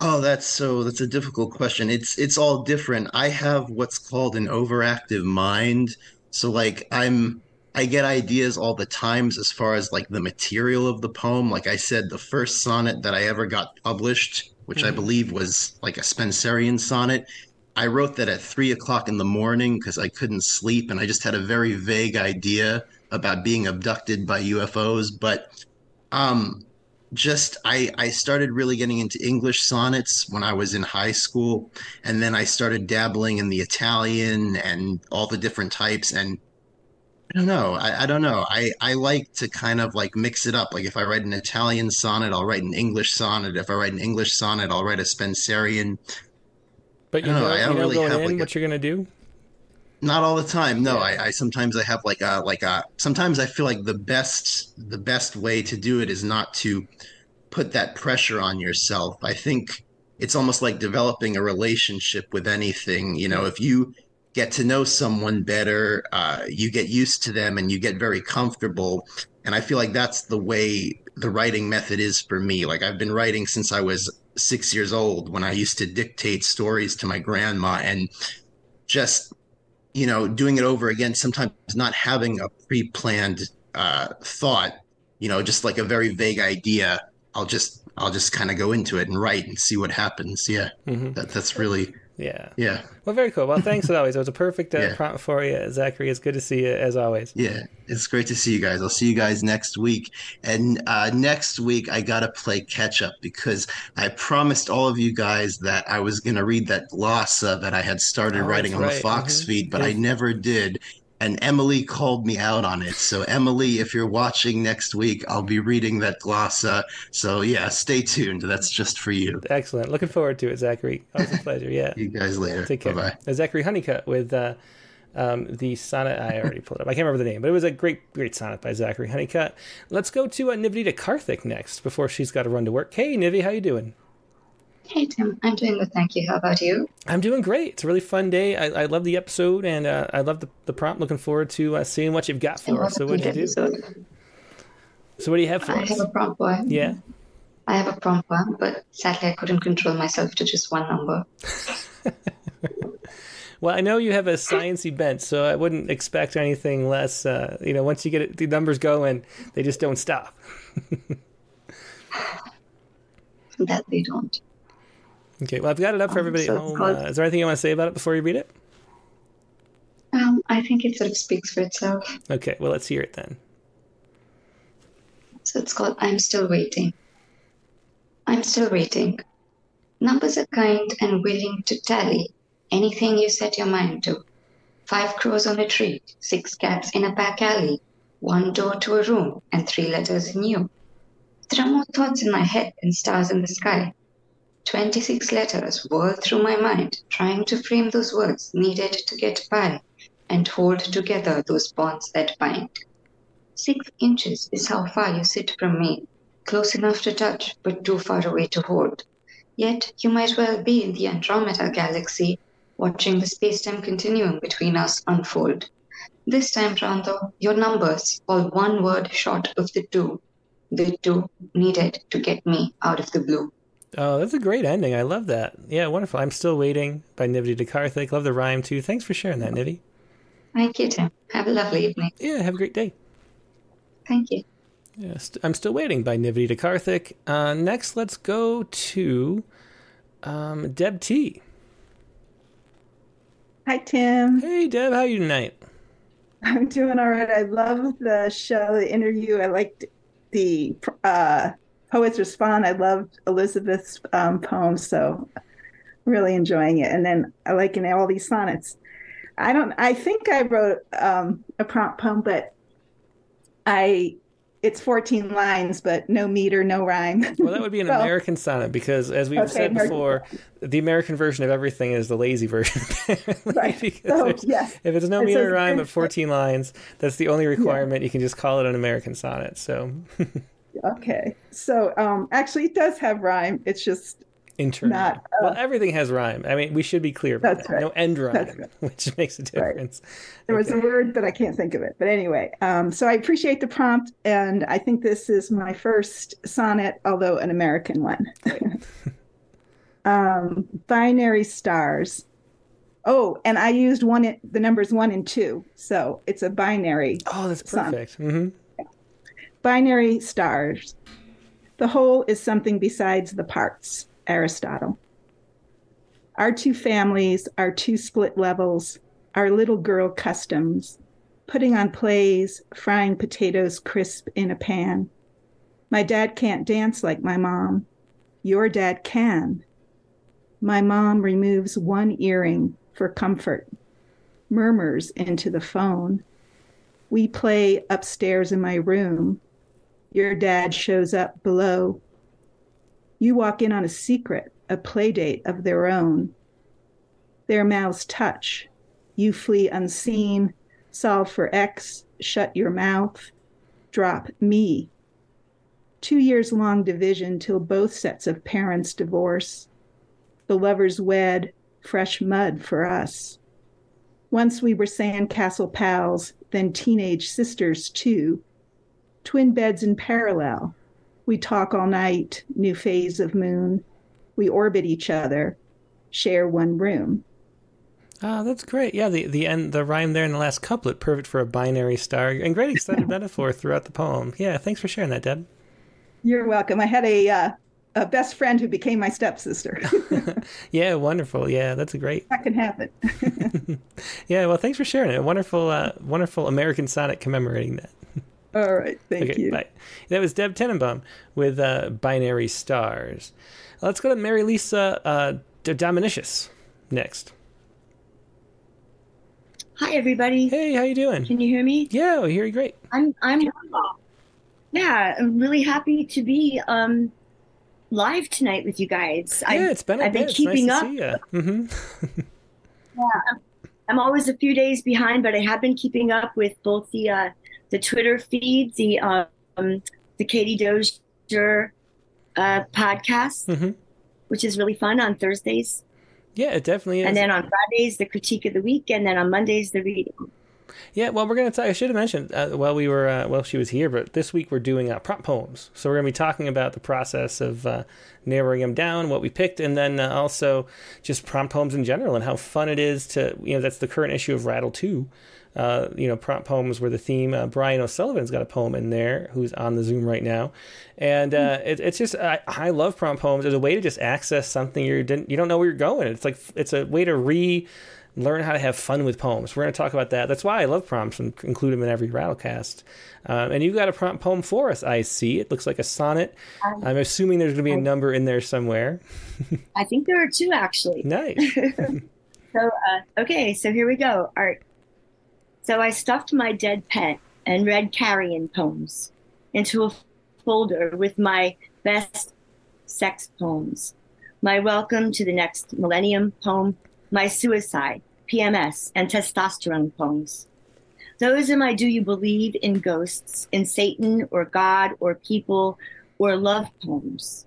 oh, that's so. That's a difficult question. It's it's all different. I have what's called an overactive mind. So like I'm, I get ideas all the times as far as like the material of the poem. Like I said, the first sonnet that I ever got published, which I believe was like a Spenserian sonnet. I wrote that at three o'clock in the morning because I couldn't sleep, and I just had a very vague idea about being abducted by UFOs. But um, just I I started really getting into English sonnets when I was in high school, and then I started dabbling in the Italian and all the different types. And I don't know, I, I don't know. I I like to kind of like mix it up. Like if I write an Italian sonnet, I'll write an English sonnet. If I write an English sonnet, I'll write a Spenserian. But you know, know, I you know really going have, in like, a- what you're going to do. Not all the time. No, Yeah. I, I sometimes I have like a like a sometimes I feel like the best the best way to do it is not to put that pressure on yourself. I think it's almost like developing a relationship with anything. You know, if you get to know someone better, uh, you get used to them and you get very comfortable. And I feel like that's the way the writing method is for me. Like I've been writing since I was six years old when I used to dictate stories to my grandma and just you know, doing it over again, sometimes not having a pre planned uh, thought, you know, just like a very vague idea. I'll just, I'll just kind of go into it and write and see what happens. Yeah, hmm that, that's really, Yeah. Yeah. Well, very cool. Well, thanks as always. It was a perfect uh, Yeah. prompt for you, Zachary. It's good to see you as always. Yeah, it's great to see you guys. I'll see you guys next week. And uh, next week, I got to play catch up because I promised all of you guys that I was going to read that glossa that I had started Oh, writing on right. the Fox Mhm. feed, but Yeah. I never did. And Emily called me out on it. So, Emily, if you're watching next week, I'll be reading that glossa. So, yeah, stay tuned. That's just for you. Excellent. Looking forward to it, Zachary. Always a pleasure. Yeah. You guys later. Take care. Bye bye. Uh, Zachary Honeycutt with uh, um, the sonnet. I already pulled up. I can't remember the name, but it was a great, great sonnet by Zachary Honeycutt. Let's go to uh, Nivedita Karthik next before she's got to run to work. Hey, Nivi, how you doing? Hey Tim, I'm doing good, thank you. How about you? I'm doing great. It's a really fun day. I, I love the episode and uh, I love the, the prompt. Looking forward to uh, seeing what you've got for us. So what'd good you do? So what do you have for I us? I have a prompt. Yeah. I have a prompt but sadly I couldn't control myself to just one number. Well, I know you have a sciencey bent, so I wouldn't expect anything less. Uh, you know, once you get it, the numbers going, they just don't stop. That they don't. Okay, well, I've got it up for Um, everybody so at home. called- Uh, is there anything you want to say about it before you read it? Um, I think it sort of speaks for itself. Okay, well, let's hear it then. So it's called I'm Still Waiting. I'm still waiting. Numbers are kind and willing to tally anything you set your mind to. Five crows on a tree, six cats in a back alley, one door to a room, and three letters in you. There are more thoughts in my head than stars in the sky. 26 letters whirl through my mind, trying to frame those words needed to get by and hold together those bonds that bind. Six inches is how far you sit from me, close enough to touch, but too far away to hold. Yet you might well be in the Andromeda galaxy, watching the space-time continuum between us unfold. This time round, though, your numbers fall one word short of the two, the two needed to get me out of the blue. Oh, that's a great ending. I love that. Yeah, wonderful. I'm still waiting by Nivedita Karthik. Love the rhyme too. Thanks for sharing that, Nivi. Thank you, Tim. Have a lovely evening. Yeah, have a great day. Thank you. Yeah, st- I'm still waiting by Nivedita Karthik. Uh, next, let's go to um, Deb T. Hi, Tim. Hey, Deb, how are you tonight? I'm doing all right. I love the show, the interview. I liked the uh, poets respond. I loved Elizabeth's um, poem, so really enjoying it. And then I like in all these sonnets. I don't. I think I wrote um, a prompt poem, but I it's 14 lines, but no meter, no rhyme. Well, that would be an So- American sonnet because, as we've Okay, said American before, the American version of everything is the lazy version. Right. because So, yes. If it's no It meter says- rhyme but 14 lines, that's the only requirement. You can just call it an American sonnet. So, Okay. So um, actually, it does have rhyme. It's just internal. Not, uh, well, everything has rhyme. I mean, we should be clear about That's that. right. No end rhyme, right. which makes a Right. difference. There was a word, but I can't think of it. But anyway, um, so I appreciate the prompt, and I think this is my first sonnet, although an American one. um, binary stars. Oh, and I used one, the numbers one and two, so it's a binary. Oh, that's perfect. hmm Binary stars. The whole is something besides the parts. Aristotle. Our two families, our two split levels, our little girl customs, putting on plays, frying potatoes crisp in a pan. My dad can't dance like my mom. Your dad can. My mom removes one earring for comfort, murmurs into the phone. We play upstairs in my room. Your dad shows up below. You walk in on a secret, a play date of their own. Their mouths touch. You flee unseen, solve for X, shut your mouth, drop me. Two years long division till both sets of parents divorce. The lovers wed, fresh mud for us. Once we were sandcastle pals, then teenage sisters too. Twin beds in parallel. We talk all night, new phase of moon. We orbit each other, share one room. Oh, that's great. Yeah, the the end, the rhyme there in the last couplet, perfect for a binary star, and great extended metaphor throughout the poem. Yeah, thanks for sharing that, Deb. You're welcome. I had a uh, a best friend who became my stepsister. yeah, wonderful. Yeah, that's great. That can happen. yeah, well, thanks for sharing it. Wonderful, uh, wonderful American Sonnet commemorating that. All right, thank okay, you. Bye. That was Deb Tenenbaum with uh, Binary Stars. Let's go to Mary Lisa uh, Dominicius next. Hi, everybody. Hey, how you doing? Can you hear me? Yeah, we hear you great. I'm. I'm. Yeah, I'm really happy to be um, live tonight with you guys. Yeah, I've, it's been a I've bit. been It's keeping nice up. to see you. Mm-hmm. Yeah, I'm, I'm always a few days behind, but I have been keeping up with both the uh, the Twitter feeds, the um, the Katie Dozier uh, podcast, Mm-hmm. which is really fun on Thursdays, Yeah, it definitely is. and then on Fridays the critique of the week, and then on Mondays the reading. Yeah, well, we're going to talk. I should have mentioned uh, while we were uh, while she was here, but this week we're doing uh, prompt poems. So we're going to be talking about the process of uh, narrowing them down, what we picked, and then uh, also just prompt poems in general and how fun it is to you know that's the current issue of Rattle too. Uh, you know, prompt poems were the theme. Uh, Brian O'Sullivan's got a poem in there, who's on the Zoom right now, and uh, it, it's just I, I love prompt poems as a way to just access something you didn't you don't know where you're going. It's like it's a way to re learn how to have fun with poems. We're going to talk about that. That's why I love prompts and include them in every Rattlecast. Um, and you've got a prompt poem for us, I see. It looks like a sonnet. I'm assuming there's going to be a number in there somewhere. I think there are two actually. Nice. So, uh, okay, so here we go. Art. So I stuffed my dead pet and read carrion poems into a folder with my best sex poems, my welcome to the next millennium poem, my suicide, PMS, and testosterone poems. Those are my do you believe in ghosts, in Satan or God or people or love poems,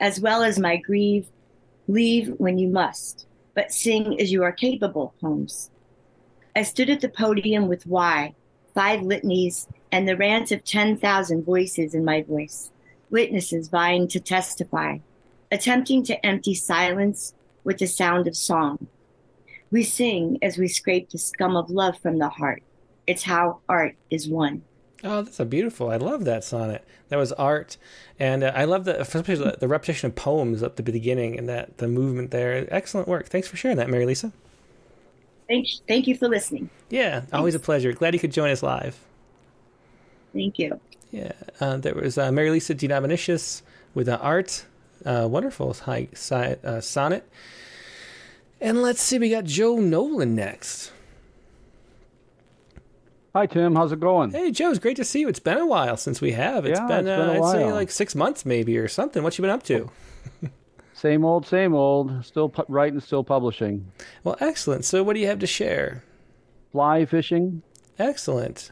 as well as my grieve, leave when you must but sing as you are capable poems. I stood at the podium with why, five litanies, and the rant of 10,000 voices in my voice, witnesses vying to testify, attempting to empty silence with the sound of song. We sing as we scrape the scum of love from the heart. It's how art is won. Oh, that's a beautiful. I love that sonnet. That was art, and uh, I love the especially the, repetition of poems up the beginning and that the movement there. Excellent work. Thanks for sharing that, Mary Lisa. Thank, thank you for listening. Yeah, always a pleasure. Glad you could join us live. Thank you. Yeah, uh, there was uh, Mary Lisa Denominicius with uh, art. Uh, wonderful high, si- uh, sonnet. And let's see, we got Joe Nolan next. Hi, Tim. How's it going? Hey, Joe, it's great to see you. It's been a while since we have. It's Yeah, been, it's been uh, a I'd say while. like six months maybe or something. What you been up to? Same old, same old. Still pu- writing, still publishing. Well, excellent. So, what do you have to share? Fly fishing. Excellent.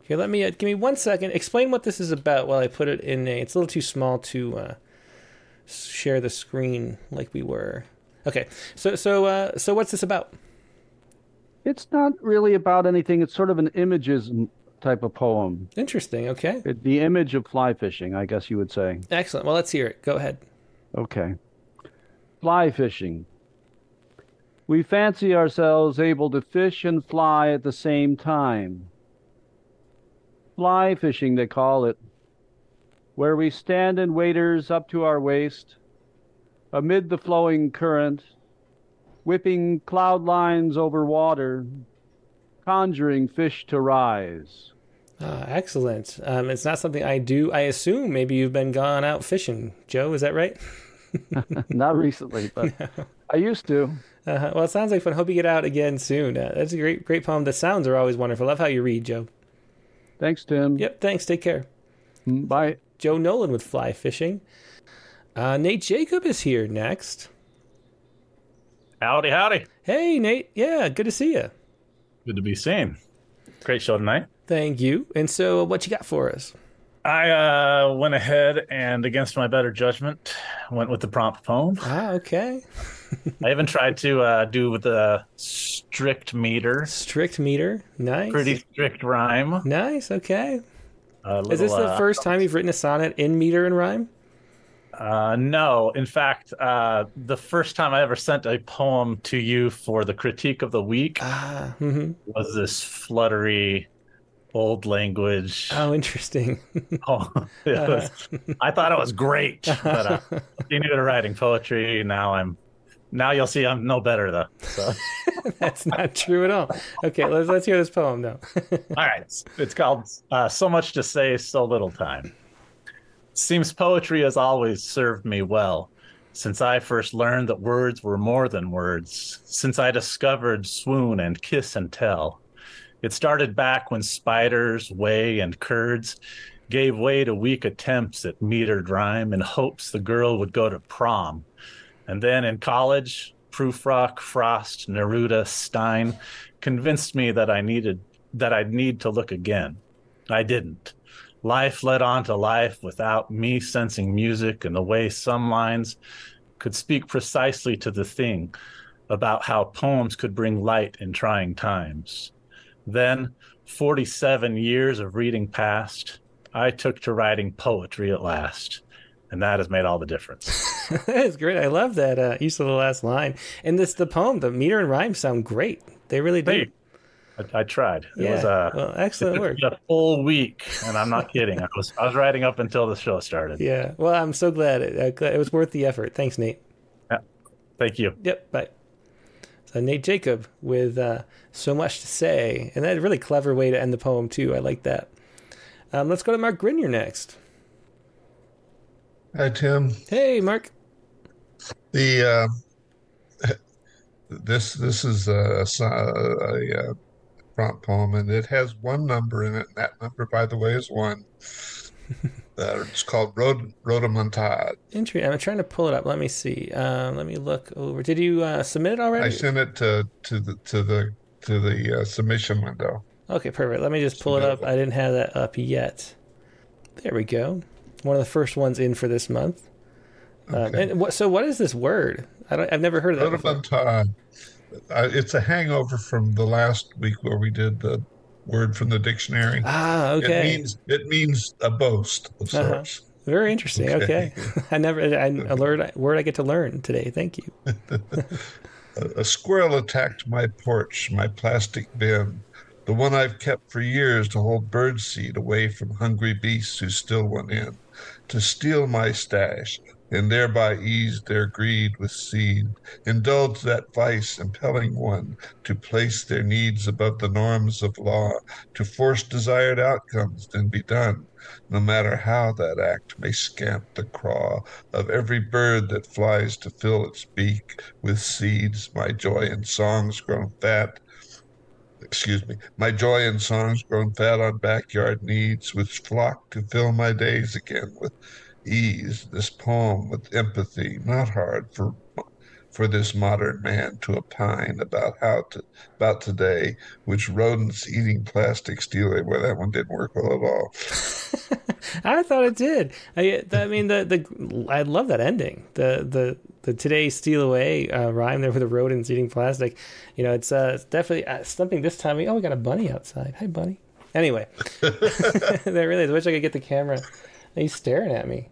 Here, let me uh, give me one second. Explain what this is about while I put it in a. It's a little too small to uh, share the screen like we were. Okay, so so uh, so what's this about? It's not really about anything. It's sort of an images type of poem. Interesting. Okay, It, the image of fly fishing, I guess you would say. excellent. Well, let's hear it. Go ahead. Okay. Fly fishing. We fancy ourselves able to fish and fly at the same time. Fly fishing, they call it, where we stand in waders up to our waist, amid the flowing current, whipping cloud lines over water, conjuring fish to rise. Ah, excellent. Um, it's not something I do. I assume maybe you've been gone out fishing, Joe. Is that right? Not recently, but I used to. Uh, well, it sounds like fun. Hope you get out again soon. Uh, that's a great, great poem. The sounds are always wonderful. Love how you read, Joe. Thanks, Tim. Yep. Thanks. Take care. Mm, Bye. Joe Nolan with fly fishing. Uh, Nate Jacob is here next. Howdy, howdy. Hey, Nate. Yeah, good to see you. Good to be seen. Great show tonight. Thank you. And so, what you got for us? I uh, went ahead and, against my better judgment, went with the prompt poem. Ah, okay. I even tried to uh, do with the strict meter, Strict meter. Nice. pretty strict rhyme. Nice. Okay. A Is this the uh, first time you've written a sonnet in meter and rhyme? Uh, no, in fact, uh, the first time I ever sent a poem to you for the critique of the week Ah. hmm was this fluttery old language. Oh, interesting. Oh, it was, I thought it was great, but uh, continued writing poetry. Now I'm, now you'll see I'm no better though. So. That's not true at all. Okay, let's let's hear this poem now. all right, it's, it's called uh, "So Much to Say, So Little Time." Seems poetry has always served me well since I first learned that words were more than words, since I discovered swoon and kiss and tell. It started back when spiders, whey, and curds gave way to weak attempts at metered rhyme in hopes the girl would go to prom. And then in college, Prufrock, Frost, Neruda, Stein convinced me that I needed that I'd need to look again. I didn't. Life led on to life without me sensing music and the way some lines could speak precisely to the thing about how poems could bring light in trying times. Then, 47 years of reading past, I took to writing poetry at last. And that has made all the difference. that is great. I love that uh, use of the last line. And this the poem, the meter and rhyme sound great. They really do. Hey, I, I tried. It Yeah, was uh, well, excellent it work. A full week, and I'm not kidding. I was I was writing up until the show started. Yeah. Well, I'm so glad it, uh, glad it was worth the effort. Thanks, Nate. Yeah. Thank you. Yep. Bye. So Nate Jacob with uh, so much to say, and that's a really clever way to end the poem too. I like that. Um, let's go to Mark Grinier next. Hi, Tim. Hey, Mark. The uh, this this is a, a, a, uh prompt poem, and it has one number in it. And that number, by the way, is one. uh, it's called Rod Rhodomontade. Interesting. I'm trying to pull it up. Let me see. Uh, let me look over. Did you uh, submit it already? I sent it to to the to the to the uh, submission window. Okay, perfect. Let me just pull it up. I didn't have that up yet. There we go. One of the first ones in for this month. Um, and what, so, what is this word? I don't, I've never heard of that. Uh, it's a hangover from the last week where we did the word from the dictionary. Ah, okay. It means it means a boast of Uh-huh. sorts. Very interesting. Okay, I never. I, a word, word I get to learn today. Thank you. A, squirrel attacked my porch, my plastic bin, the one I've kept for years to hold birdseed away from hungry beasts who still went in, to steal my stash and thereby ease their greed with seed, indulge that vice impelling one to place their needs above the norms of law, to force desired outcomes, then be done, no matter how that act may scamp the craw of every bird that flies to fill its beak with seeds, my joy in songs grown fat. Excuse me, my joy in songs grown fat on backyard needs, which flock to fill my days again with ease. This poem with empathy, not hard for for this modern man to opine about how to about today, which rodents eating plastic steal away. Well, that one didn't work well at all. I thought it did. I, I mean, the the I love that ending. The the the today steal away uh, rhyme there with the rodents eating plastic. You know, it's uh, definitely uh, something this time. Oh, we got a bunny outside. Hi, bunny. Anyway, there really is. I wish I could get the camera. He's staring at me.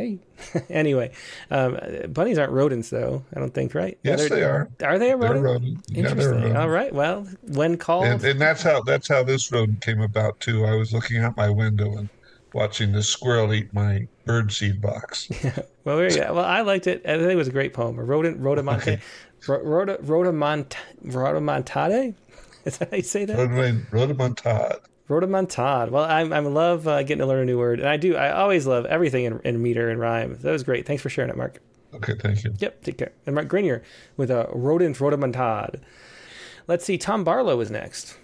Hey. anyway, um, bunnies aren't rodents, though. I don't think, right? Yes, they are. Are they a They're rodent? rodent. Yeah, Interesting. rodent. All right. Well, when called, And, and that's how that's how this rodent came about too. I was looking out my window and watching this squirrel eat my birdseed box. Well, there you go. Well, I liked it. I think it was a great poem. A rodent, rhodomonte, ro- rhoda, rhodamont, rhodomontade. Is that how you say that? Rhodom- Rhodomontade. Rhodomontade. Well, I'm I love uh, getting to learn a new word, and I do. I always love everything in, in meter and rhyme. That was great. Thanks for sharing it, Mark. Okay, thank you. Yep, take care. And Mark Grenier with a rodent rhodomontade. Let's see. Tom Barlow is next.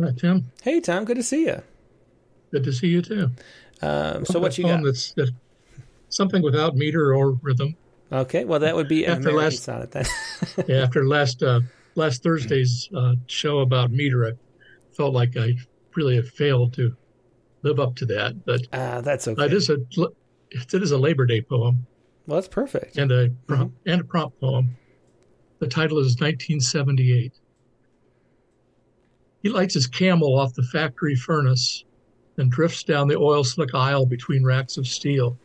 Hi, Tim. Hey, Tom. Good to see you. Good to see you too. Um, so Well, what that you got? That's, that's something without meter or rhythm. Okay, well that would be After American last- sonnet then. Yeah, after last uh, last Thursday's uh, show about meter, I felt like I really have failed to live up to that. But Ah, that's okay. it is a it is a Labor Day poem Well, that's perfect. and a prompt, and a prompt poem. The title is 1978. He lights his camel off the factory furnace and drifts down the oil slick aisle between racks of steel.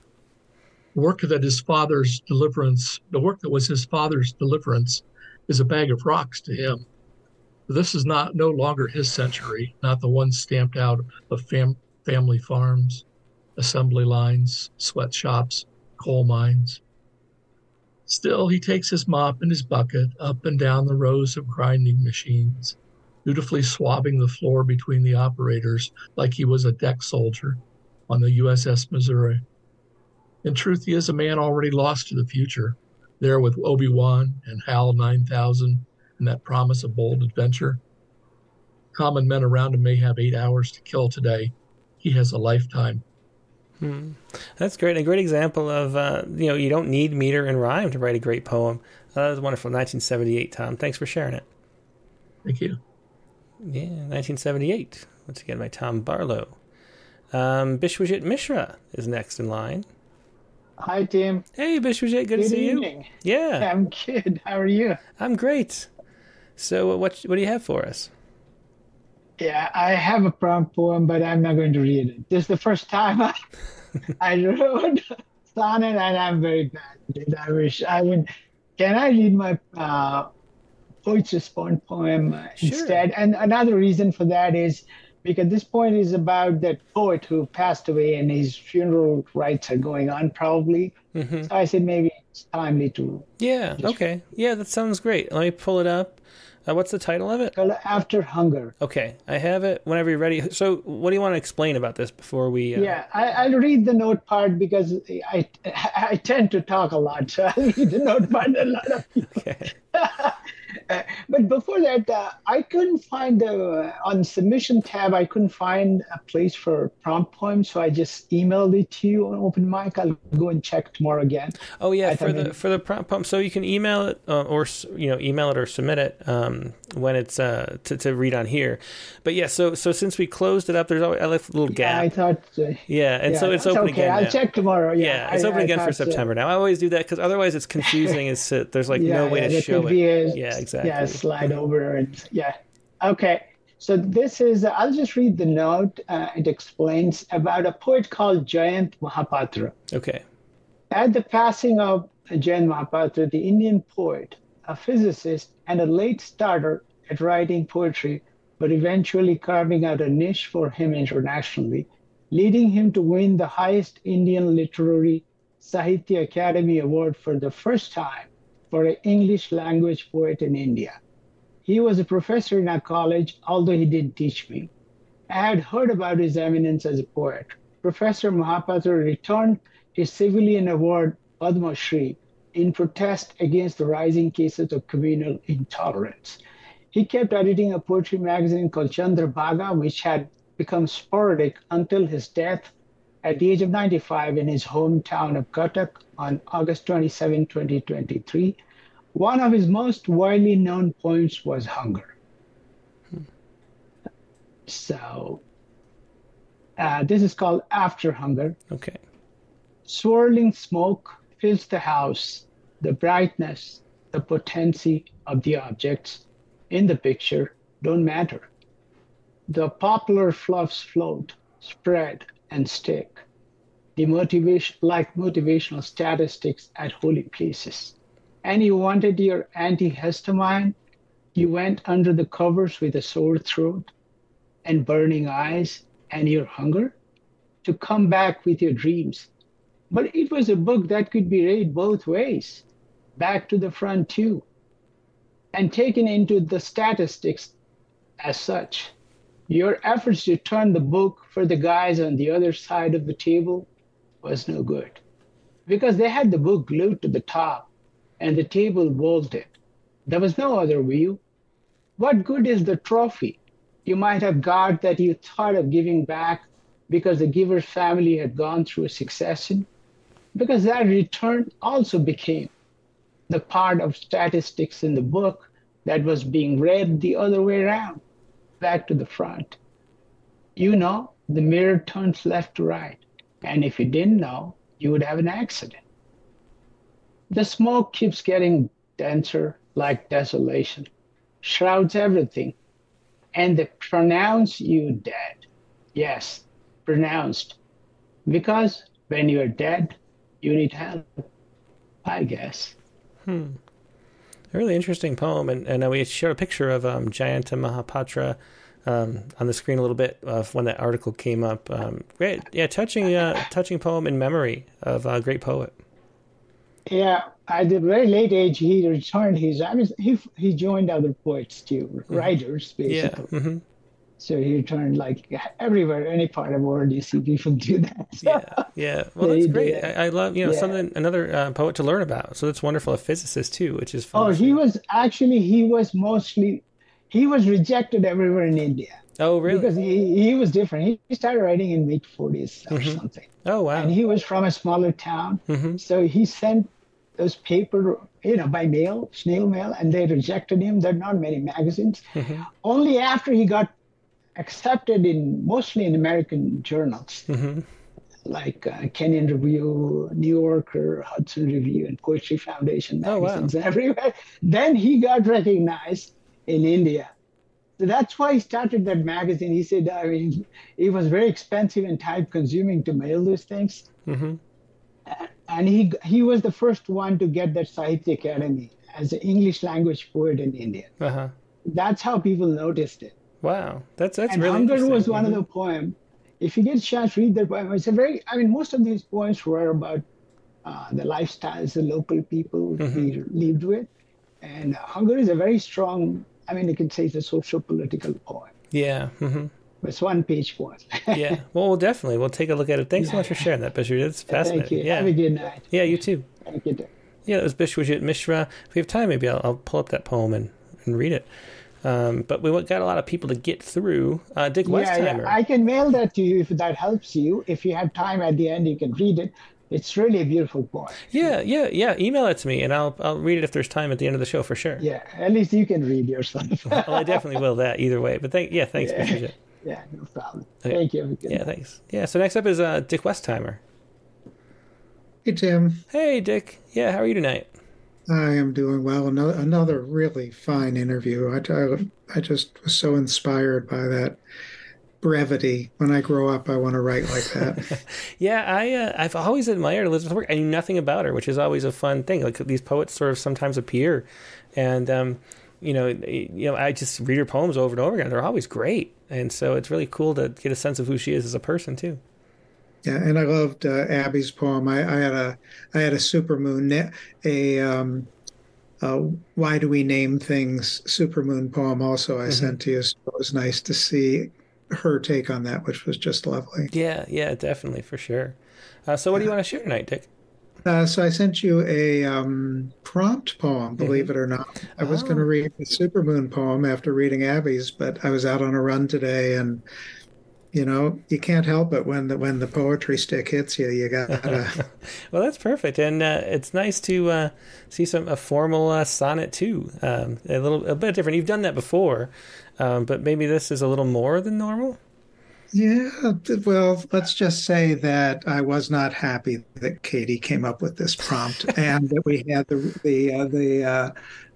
The work that his father's deliverance, the work that was his father's deliverance, is a bag of rocks to him. This is not no longer his century, not the one stamped out of fam- family farms, assembly lines, sweatshops, coal mines. Still, he takes his mop and his bucket up and down the rows of grinding machines, dutifully swabbing the floor between the operators like he was a deck soldier on the USS Missouri. In truth, he is a man already lost to the future, there with Obi Wan and HAL 9000 and that promise of bold adventure. Common men around him may have eight hours to kill today. He has a lifetime. Hmm. That's great. A great example of, uh, you know, you don't need meter and rhyme to write a great poem. Uh, that was wonderful. 1978, Tom. Thanks for sharing it. Thank you. Yeah, 1978. Once again, by Tom Barlow. Um, Bishwajit Mishra is next in line. Hi, Tim. Hey, Bishwajit. Good, good to see evening. you. Yeah. I'm good. How are you? I'm great. So, uh, what what do you have for us? Yeah, I have a prompt poem, but I'm not going to read it. This is the first time I, I wrote sonnet, and I'm very bad at it. I wish I would. Can I read my uh, Poets Respond poem uh, Sure. instead? And another reason for that is because this poem is about that poet who passed away, and his funeral rites are going on probably. Mm-hmm. So I said maybe it's timely to Yeah. Okay. Yeah, that sounds great. Let me pull it up. Uh, what's the title of it? After Hunger. Okay, I have it. Whenever you're ready. So, what do you want to explain about this before we? Uh, Yeah, I, I'll read the note part because I I tend to talk a lot, so I'll read the note part a lot of people. Okay. Uh, but before that, uh, I couldn't find the on submission tab. I couldn't find a place for prompt poem, so I just emailed it to you on open mic. I'll go and check tomorrow again. Oh yeah, for the maybe- for the prompt pump. So you can email it uh, or you know email it or submit it um, when it's uh, to to read on here. But yeah, so so since we closed it up, there's always I left a little Yeah, I gap. thought. Uh, Yeah, and so it's open okay. again. I'll now. check tomorrow. Yeah, Yeah, it's I- open I again for so. September now. I always do that because otherwise it's confusing. Is uh, there's like no way yeah, to show it. a- yeah, exactly. Yeah, slide over and yeah. Okay. So this is I'll just read the note. Uh, it explains about a poet called Jayant Mahapatra. Okay. At the passing of Jayant Mahapatra, the Indian poet, a physicist, and a late starter at writing poetry, but eventually carving out a niche for him internationally, leading him to win the highest Indian Literary Sahitya Akademi Award for the first time for an English language poet in India. He was a professor in our college, although he didn't teach me. I had heard about his eminence as a poet. Professor Mahapatra returned his civilian award, Padma Shri, in protest against the rising cases of communal intolerance. He kept editing a poetry magazine called Chandra Bhaga, which had become sporadic until his death at the age of 95 in his hometown of Cuttack on August 27, 2023. One of his most widely known poems was Hunger. So, uh, this is called After Hunger. Okay. Swirling smoke fills the house. The brightness, the potency of the objects in the picture don't matter. The popular fluffs float, spread, and stick. The motivation, like motivational statistics at holy places. And you wanted your antihistamine, you went under the covers with a sore throat and burning eyes and your hunger to come back with your dreams. But it was a book that could be read both ways, back to the front too, and taken into the statistics as such. Your efforts to turn the book for the guys on the other side of the table was no good because they had the book glued to the top and the table bolted. There was no other view. What good is the trophy you might have got that you thought of giving back because the giver's family had gone through a succession? Because that return also became the part of statistics in the book that was being read the other way around, back to the front. You know, the mirror turns left to right. And if you didn't know, you would have an accident. The smoke keeps getting denser, like desolation, shrouds everything, and they pronounce you dead. Yes, pronounced. Because when you're dead, you need help, I guess. Hmm. A really interesting poem, and, and uh, we showed a picture of um, Jayanta Mahapatra um, on the screen a little bit of when that article came up. Um, great, yeah, touching, uh, touching poem in memory of a great poet. Yeah, at the very late age, he returned his. I mean, he he joined other poets too, mm-hmm. writers basically. Yeah. Mm-hmm. So he returned like everywhere, any part of the world you see people do that. So, yeah, yeah. Well, that's great. I, I, love you know yeah. something another uh, poet to learn about. So that's wonderful. A physicist too, which is fun. Oh, he was actually he was mostly he was rejected everywhere in India. Oh, really? Because he, he was different. He started writing in mid 40s or mm-hmm. something. Oh, wow. And he was from a smaller town. Mm-hmm. So he sent those paper, you know, by mail, snail mail, and they rejected him. There are not many magazines. Mm-hmm. Only after he got accepted in mostly in American journals, mm-hmm. like uh, Kenyon Review, New Yorker, Hudson Review, and Poetry Foundation magazines oh, wow. everywhere. Then he got recognized in India. So that's why he started that magazine. He said, I mean, it was very expensive and time consuming to mail those things. Mm-hmm. And he he was the first one to get that Sahitya Akademi as an English language poet in India. Uh-huh. That's how people noticed it. Wow, that's that's and really. Hunger was one of the poem. If you get a chance, read that poem. It's a very. I mean, most of these poems were about uh, the lifestyles the local people mm-hmm. we lived with, and Hunger is a very strong I mean, you can say it's a social political poem. Yeah. Mm-hmm. It's one page poem. yeah. Well, we'll definitely. We'll take a look at it. Thanks yeah. so much for sharing that, Bishwajit. It's fascinating. Thank you. Yeah. Have a good night. Yeah, you too. Thank you. Yeah, it was Bishwajit Mishra. If we have time, maybe I'll, I'll pull up that poem and, and read it. Um, but we got a lot of people to get through. Uh, Dick Westheimer. Yeah, yeah, I can mail that to you if that helps you. If you have time at the end, you can read it. It's really a beautiful poem. Yeah, yeah, yeah. Email it to me, and I'll I'll read it if there's time at the end of the show for sure. Yeah, at least you can read yourself. well, I definitely will that either way. But thank yeah, thanks, yeah. Patricia. Yeah, no problem. Okay. Thank you. Yeah, thanks. Yeah. So next up is uh, Dick Westheimer. Hey Tim. Hey Dick. Yeah, how are you tonight? I am doing well. Another, another really fine interview. I, I, I just was so inspired by that brevity. When I grow up, I want to write like that. yeah, I uh, I've always admired Elizabeth's work. I knew nothing about her, which is always a fun thing. Like these poets sort of sometimes appear, and um, you know, you know, I just read her poems over and over again. They're always great, and so it's really cool to get a sense of who she is as a person too. Yeah, and I loved uh, Abby's poem. I, I, had a I had a supermoon a um, uh, why do we name things supermoon poem also I mm-hmm. sent to you. So it was nice to see her take on that, which was just lovely. Yeah, yeah, definitely for sure. Uh, so, what do you want to share tonight, Dick? Uh, so I sent you a um, prompt poem, believe mm-hmm. it or not. I was oh. going to read the Supermoon poem after reading Abby's, but I was out on a run today, and you know you can't help it when the when the poetry stick hits you. You gotta. well, that's perfect, and uh, it's nice to uh, see some a formal uh, sonnet too. Um, a little a bit different. You've done that before, um, but maybe this is a little more than normal. Yeah, well, let's just say that I was not happy that Katie came up with this prompt and that we had the the uh, the uh,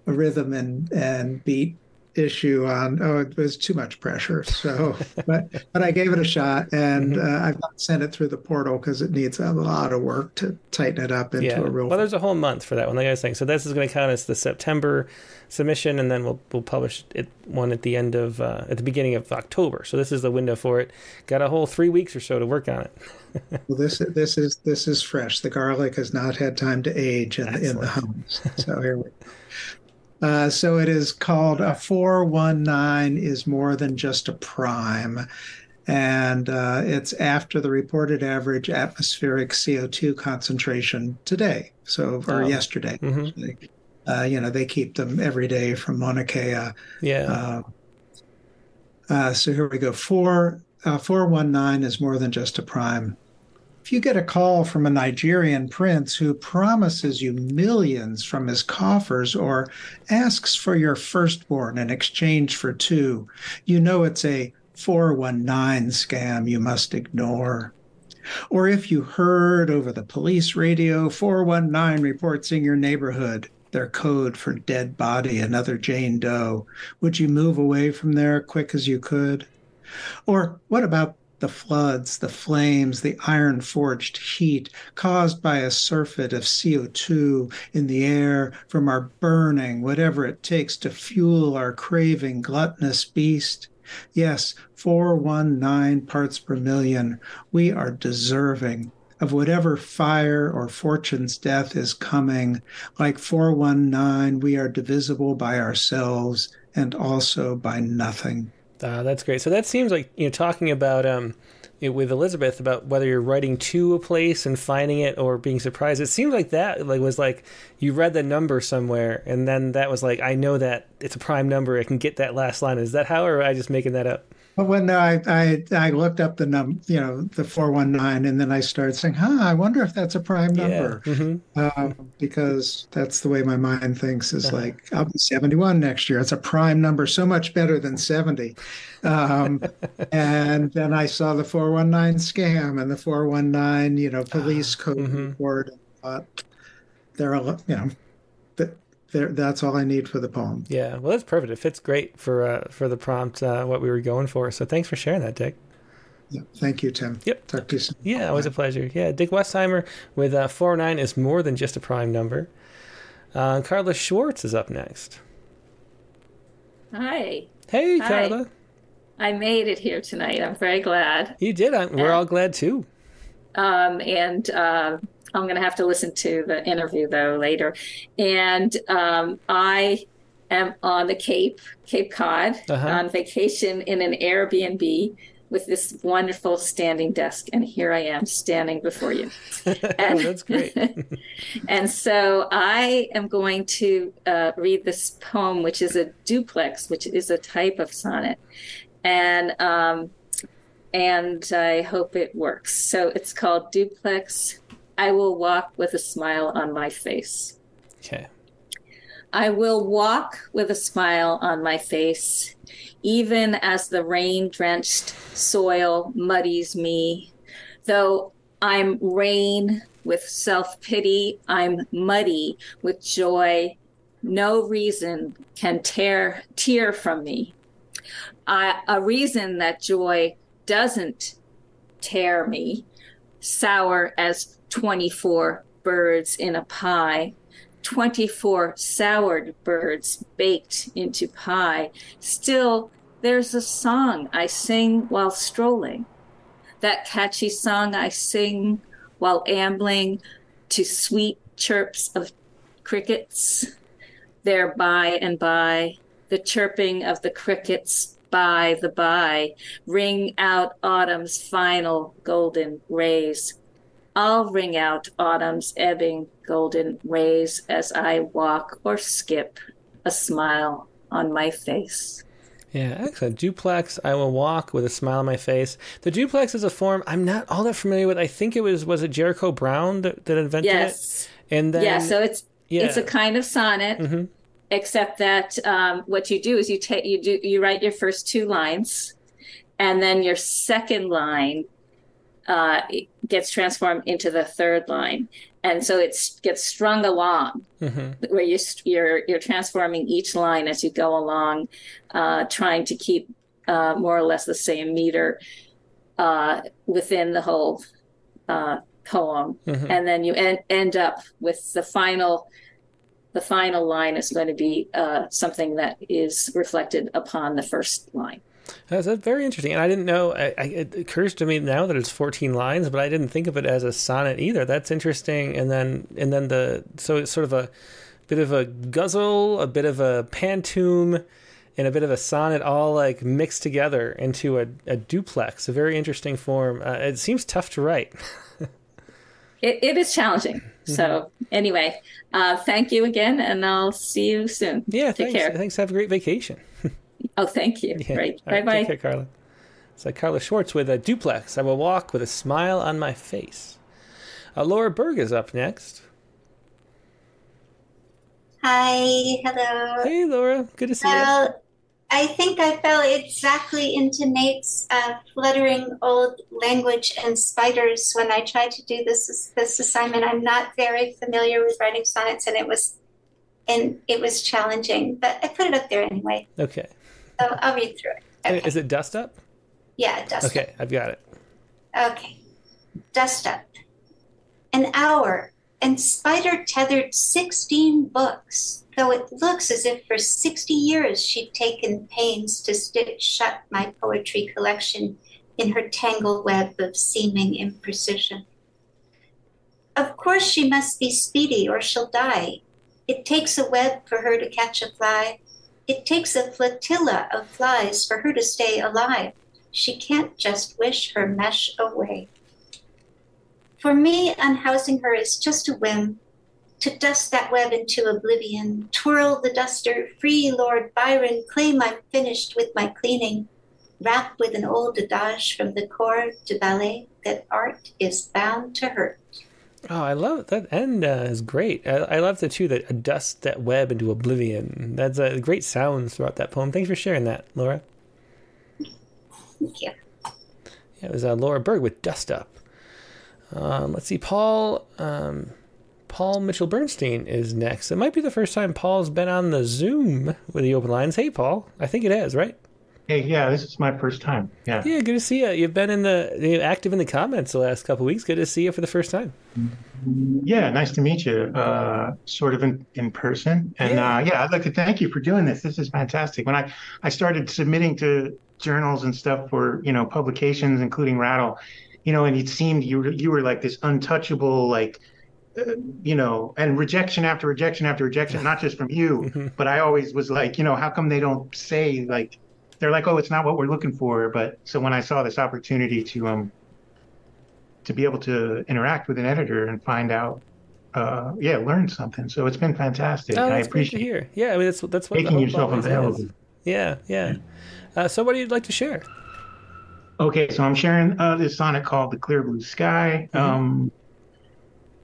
rhythm and and beat issue on oh it was too much pressure. So but but i gave it a shot and mm-hmm. uh, i've not sent it through the portal because it needs a lot of work to tighten it up into yeah. a real well there's a whole month for that one like i was saying. So this is going to count as the september submission and then we'll we'll publish it one at the end of uh, at the beginning of october. So this is the window for it. Got a whole three weeks or so to work on it. Well this this is this is fresh. The garlic has not had time to age in, in the homes. So here we go uh, so it is called a 419 is more than just a prime. And uh, it's after the reported average atmospheric CO2 concentration today, so or oh. yesterday. Mm-hmm. Uh, you know, they keep them every day from Mauna Kea. Yeah. Uh, uh, so here we go. Four, 419 is more than just a prime. If you get a call from a Nigerian prince who promises you millions from his coffers or asks for your firstborn in exchange for two, you know it's a 419 scam you must ignore. Or if you heard over the police radio 419 reports in your neighborhood, their code for dead body, another Jane Doe, would you move away from there quick as you could? Or what about the floods, the flames, the iron forged heat caused by a surfeit of CO2 in the air from our burning, whatever it takes to fuel our craving, gluttonous beast. Yes, 419 parts per million. We are deserving of whatever fire or fortune's death is coming. Like 419, we are divisible by ourselves and also by nothing. Uh, that's great. So that seems like you know talking about um, with Elizabeth about whether you're writing to a place and finding it or being surprised. It seems like that like was like you read the number somewhere and then that was like I know that it's a prime number. I can get that last line. Is that how, or I just making that up? Well, when I, I I looked up the num, you know, the four one nine, and then I started saying, "Huh, I wonder if that's a prime number," yeah. mm-hmm. um, because that's the way my mind thinks. Is uh-huh. like I'll be seventy one next year. It's a prime number, so much better than seventy. Um, and then I saw the four one nine scam and the four one nine, you know, police code mm-hmm. report. And thought, they're, you know, there, that's all I need for the poem. Yeah, well, that's perfect. It fits great for uh, for the prompt, uh, what we were going for. So thanks for sharing that, Dick. Yeah, thank you, Tim. Yep. Talk to you soon. Yeah, always a pleasure. Yeah, Dick Westheimer with uh, 409 is more than just a prime number. Uh, Carla Schwartz is up next. Hi. Hey, Hi. Carla. I made it here tonight. I'm very glad. You did. I'm, we're all glad too. Um, and uh, I'm going to have to listen to the interview though later. And um, I am on the Cape, Cape Cod, uh-huh. on vacation in an Airbnb with this wonderful standing desk. And here I am standing before you. and, oh, that's great. and so I am going to uh, read this poem, which is a duplex, which is a type of sonnet. And um, and I hope it works. So it's called Duplex I will walk with a smile on my face. Okay. I will walk with a smile on my face, even as the rain drenched soil muddies me. Though I'm rain with self pity, I'm muddy with joy. No reason can tear tear from me. I, a reason that joy doesn't tear me, sour as 24 birds in a pie, 24 soured birds baked into pie. Still, there's a song I sing while strolling. That catchy song I sing while ambling to sweet chirps of crickets. There by and by, the chirping of the crickets by the by ring out autumn's final golden rays I'll ring out autumn's ebbing golden rays as I walk or skip, a smile on my face. Yeah, excellent. Duplex, I will walk with a smile on my face. The duplex is a form I'm not all that familiar with. I think it was was it Jericho Brown that, that invented yes. it? And then Yeah, so it's yeah. it's a kind of sonnet. Mm-hmm. Except that um, what you do is you take you do you write your first two lines, and then your second line uh, gets transformed into the third line, and so it gets strung along, mm-hmm. where you you're you're transforming each line as you go along, uh, trying to keep uh, more or less the same meter uh, within the whole uh, poem, mm-hmm. and then you end end up with the final. The final line is going to be uh, something that is reflected upon the first line. That's, very interesting. And I didn't know, I, I, it occurs to me now that it's 14 lines, but I didn't think of it as a sonnet either. That's interesting. And then, and then the, so it's sort of a bit of a ghazal, a bit of a pantoum, and a bit of a sonnet all like mixed together into a, a duplex, a very interesting form. Uh, it seems tough to write. it, it is challenging. Mm-hmm. So anyway, uh, thank you again, and I'll see you soon. Yeah, take thanks. care. Thanks. Have a great vacation. Oh, thank you. Yeah. Right. All bye bye. Take care, Carla. It's like Carla Schwartz with a duplex. I will walk with a smile on my face. Uh, Laura Berg is up next. Hi, hello. Hey, Laura. Good to see well, you. I think I fell exactly into Nate's uh, fluttering old language and spiders when I tried to do this this assignment. I'm not very familiar with writing sonnets, and it was and it was challenging, but I put it up there anyway. Okay. So I'll read through it. Okay. Is it dust up? Yeah, dust okay, up. I've got it. Okay. Dust up. An hour, and Spider tethered 16 books, though it looks as if for 60 years she'd taken pains to stitch shut my poetry collection in her tangled web of seeming imprecision. Of course, she must be speedy or she'll die. It takes a web for her to catch a fly. It takes a flotilla of flies for her to stay alive. She can't just wish her mesh away. For me, unhousing her is just a whim. To dust that web into oblivion, twirl the duster, free Lord Byron, claim I'm finished with my cleaning, wrap with an old adage from the corps de ballet that art is bound to hurt. Oh, I love that end uh, is great. I, I love the two that dust that web into oblivion. That's a uh, great sounds throughout that poem. Thanks for sharing that, Laura. Thank you. Yeah, it was uh, Laura Berg with Dust Up. Um, let's see, Paul. Um, Paul Mitchell Bernstein is next. It might be the first time Paul's been on the Zoom with the open lines. Hey, Paul. I think it is, right? Hey, yeah, this is my first time. Yeah. Yeah, good to see you. You've been in the active in the comments the last couple weeks. Good to see you for the first time. Yeah, nice to meet you. Uh, sort of in, in person. And yeah. Uh, yeah, I'd like to thank you for doing this. This is fantastic. When I, I started submitting to journals and stuff for, you know, publications, including Rattle, you know, and it seemed you were, you were like this untouchable, like, uh, you know, and rejection after rejection after rejection, not just from you, but I always was like, you know, how come they don't say like, they're like, oh, it's not what we're looking for. But so when I saw this opportunity to um to be able to interact with an editor and find out, uh, yeah, learn something. So it's been fantastic. Oh, I appreciate to hear. Yeah, I mean that's that's what making yourself available. Yeah, yeah. Uh, so what do you like to share? Okay, so I'm sharing uh, this sonnet called "The Clear Blue Sky." Mm-hmm. Um,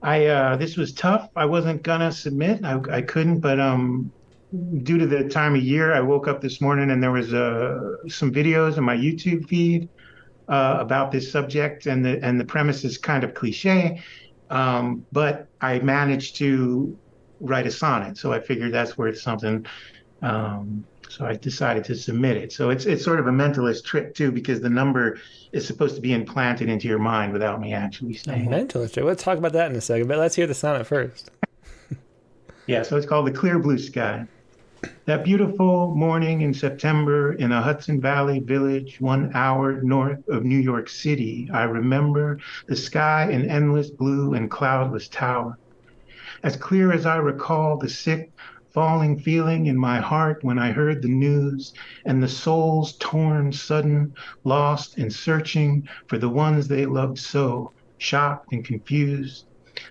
I uh, this was tough. I wasn't gonna submit. I, I couldn't, but um, due to the time of year, I woke up this morning and there was uh, some videos in my YouTube feed uh, about this subject, and the and the premise is kind of cliche, um, but I managed to write a sonnet, so I figured that's worth something. Um, so I decided to submit it. So it's it's sort of a mentalist trick too, because the number is supposed to be implanted into your mind without me actually saying. A mentalist trick. Let's talk about that in a second, but let's hear the sonnet first. yeah, so it's called the Clear Blue Sky. That beautiful morning in September in a Hudson Valley village one hour north of New York City, I remember the sky an endless blue and cloudless tower. As clear as I recall the sick, falling feeling in my heart when I heard the news and the souls torn, sudden, lost, and searching for the ones they loved so, shocked and confused.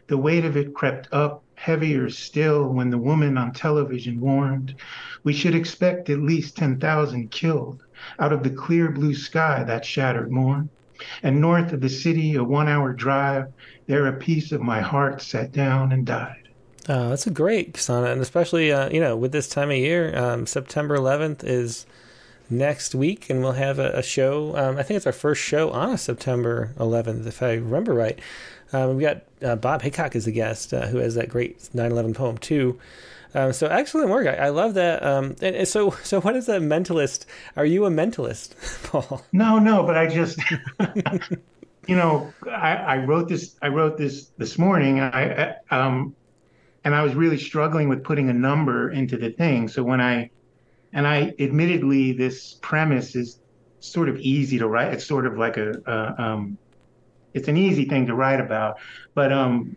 The weight of it crept up heavier still when the woman on television warned we should expect at least 10,000 killed out of the clear blue sky that shattered morn. And north of the city, a one hour drive, there a piece of my heart sat down and died. Oh, that's a great sonnet, and especially uh, you know with this time of year, um, September 11th is next week, and we'll have a, a show. Um, I think it's our first show on September 11th, if I remember right. Um, we got uh, Bob Hicok as a guest, uh, who has that great 9/11 poem too. Um, so excellent work. I, I love that. Um, and, and, so, so what is a mentalist? Are you a mentalist, Paul? No, no. But I just, you know, I, I, wrote this. I wrote this this morning. I, um, and I was really struggling with putting a number into the thing. So when I, and I, admittedly, this premise is sort of easy to write. It's sort of like a, a um, it's an easy thing to write about. But um,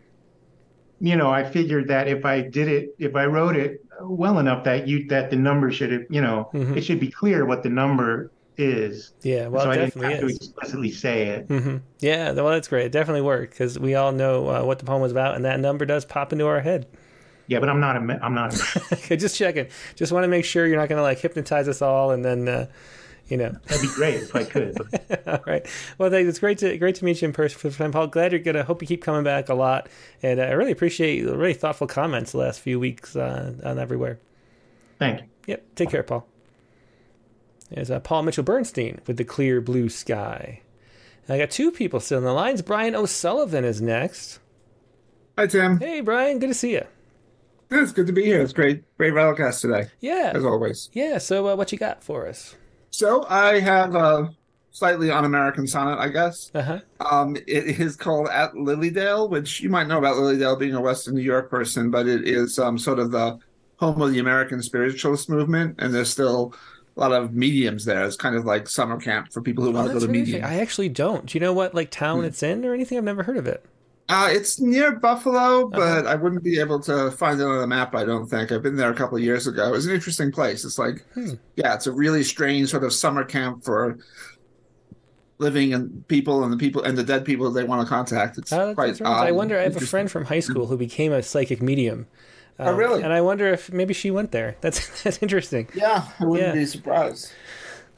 you know, I figured that if I did it, if I wrote it well enough, that you that the number should have, you know, mm-hmm. it should be clear what the number is. Yeah, well, so it I definitely didn't have is. to explicitly say it. Mm-hmm. Yeah, well, that's great. It definitely worked because we all know uh, what the poem was about, and that number does pop into our head. Yeah, but I'm not a. I'm not. A... okay, just checking. Just want to make sure you're not going to like hypnotize us all, and then. Uh, you know. That'd be great if I could. All right. Well, thanks. It's great to great to meet you in person for the time, Paul. Glad you're gonna. Hope you keep coming back a lot, and uh, I really appreciate the really thoughtful comments the last few weeks uh, on everywhere. Thank you. Yep. Take care, Paul. There's uh, Paul Mitchell Bernstein with the clear blue sky. And I got two people still in the lines. Brian O'Sullivan is next. Hi, Tim. Hey, Brian. Good to see you. It's good to be here. It's great, great Rattlecast today. Yeah, as always. Yeah. So, uh, what you got for us? So I have uh, slightly un-American sonnet, I guess. Uh-huh. Um, it is called At Lilydale, which you might know about Lilydale being a Western New York person, but it is um, sort of the home of the American spiritualist movement, and there's still a lot of mediums there. It's kind of like summer camp for people who Oh, want to go to mediums. I actually don't. Do you know what like town it's in or anything? I've never heard of it. Uh, it's near Buffalo, Uh-huh. but I wouldn't be able to find it on the map. I don't think. I've been there a couple of years ago. It was an interesting place. It's like, Hmm. yeah, it's a really strange sort of summer camp for living and people and the people and the dead people they want to contact. It's Oh, quite right. odd. I wonder. I have a friend from high school who became a psychic medium. Um, Oh, really? And I wonder if maybe she went there. That's that's interesting. Yeah, I wouldn't Yeah. be surprised.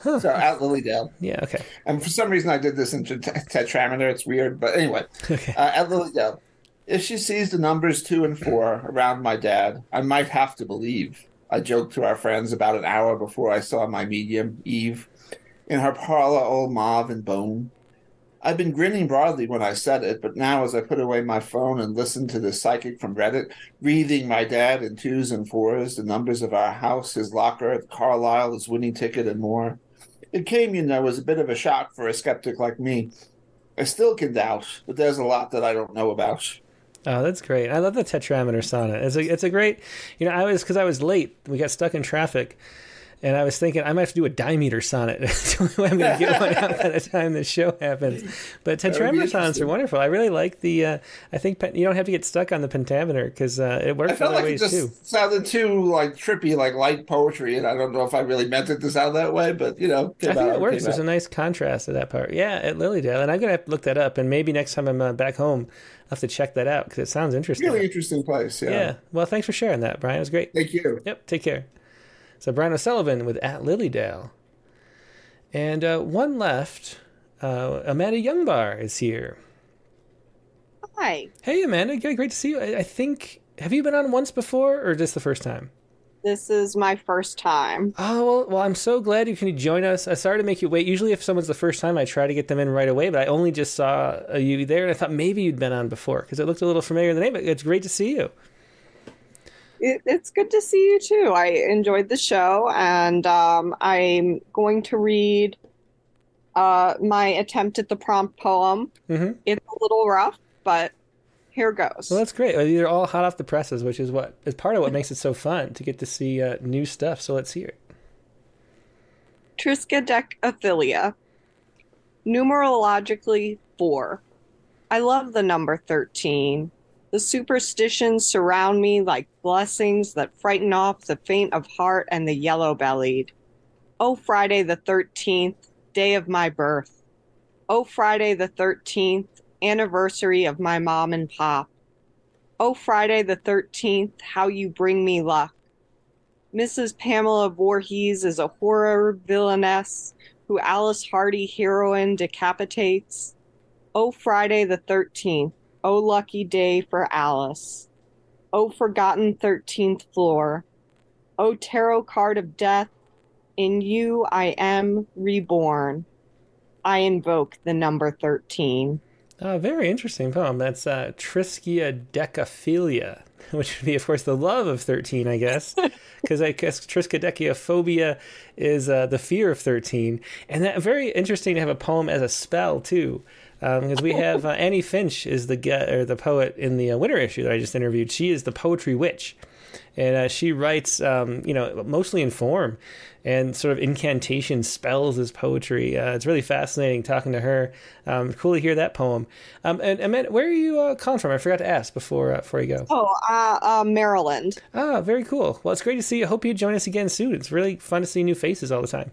So at Lilydale. Yeah. Okay. And for some reason, I did this in tet- tetrameter. It's weird, but anyway, uh, at Lilydale, if she sees the numbers two and four around my dad, I might have to believe. I joked to our friends about an hour before I saw my medium, Eve, in her parlor all mauve and bone. I'd been grinning broadly when I said it, but now as I put away my phone and listened to the psychic from Reddit, breathing my dad in twos and fours, the numbers of our house, his locker, Carlisle, his winning ticket, and more, it came, you know, as a bit of a shock for a skeptic like me. I still can doubt, but there's a lot that I don't know about. Oh, that's great. I love the tetrameter sonnet. It's a it's a great. You know, I was because I was late. We got stuck in traffic, and I was thinking I might have to do a dimeter sonnet. That's the only way I'm going to get one out by the time the show happens. But tetrameter sonnets are wonderful. I really like the. Uh, I think pen, you don't have to get stuck on the pentameter because uh, it I works felt other like it ways just too. sounded too like trippy, like light poetry, and I don't know if I really meant it to sound that way, but you know, I think out- it works. There's a nice contrast to that part. Yeah, at Lilydale, and I'm gonna have to look that up. And maybe next time I'm uh, back home, I'll have to check that out because it sounds interesting. really interesting place. Yeah. Yeah. Well, thanks for sharing that, Brian. It was great. Thank you. Yep. Take care. So Brian O'Sullivan with At Lilydale, and uh, one left. Uh, Amanda Youngbar is here. Hi. Hey, Amanda. Great, great to see you. I, I think have you been on once before, or just the first time? This is my first time. Oh well, well, I'm so glad you can join us. I sorry to make you wait. Usually, if someone's the first time, I try to get them in right away. But I only just saw uh, you there, and I thought maybe you'd been on before because it looked a little familiar in the name. But it's great to see you. It, it's good to see you too. I enjoyed the show, and um, I'm going to read uh, my attempt at the prompt poem. Mm-hmm. It's a little rough, but here goes. Well, that's great. These are all hot off the presses, which is what is part of what makes it so fun to get to see uh, new stuff. So let's hear it. Triskaidekaphilia. Numerologically, four. I love the number 13. The superstitions surround me like blessings that frighten off the faint of heart and the yellow bellied. Oh, Friday the 13th, day of my birth. Oh, Friday the 13th, anniversary of my mom and pop. Oh, Friday the 13th, how you bring me luck. Mrs. Pamela Voorhees is a horror villainess who Alice Hardy heroine decapitates. Oh, Friday the 13th. Oh, lucky day for Alice. Oh, forgotten 13th floor. Oh, tarot card of death. In you I am reborn. I invoke the number 13. Oh, very interesting poem. That's uh, Triskaidekaphilia, which would be, of course, the love of 13, I guess. Because I guess Triskaidekaphobia is uh, the fear of 13. And that very interesting to have a poem as a spell, too. Because we have uh, Annie Finch is the ge- or the poet in the uh, winter issue that I just interviewed. She is the poetry witch, and uh, she writes, um, you know, mostly in form and sort of incantation spells as poetry. Uh, it's really fascinating talking to her. Um, cool to hear that poem. Um, and Amanda, where are you uh, calling from? I forgot to ask before uh, before you go. Oh, uh, uh, Maryland. Ah, very cool. Well, it's great to see you. I hope you join us again soon. It's really fun to see new faces all the time.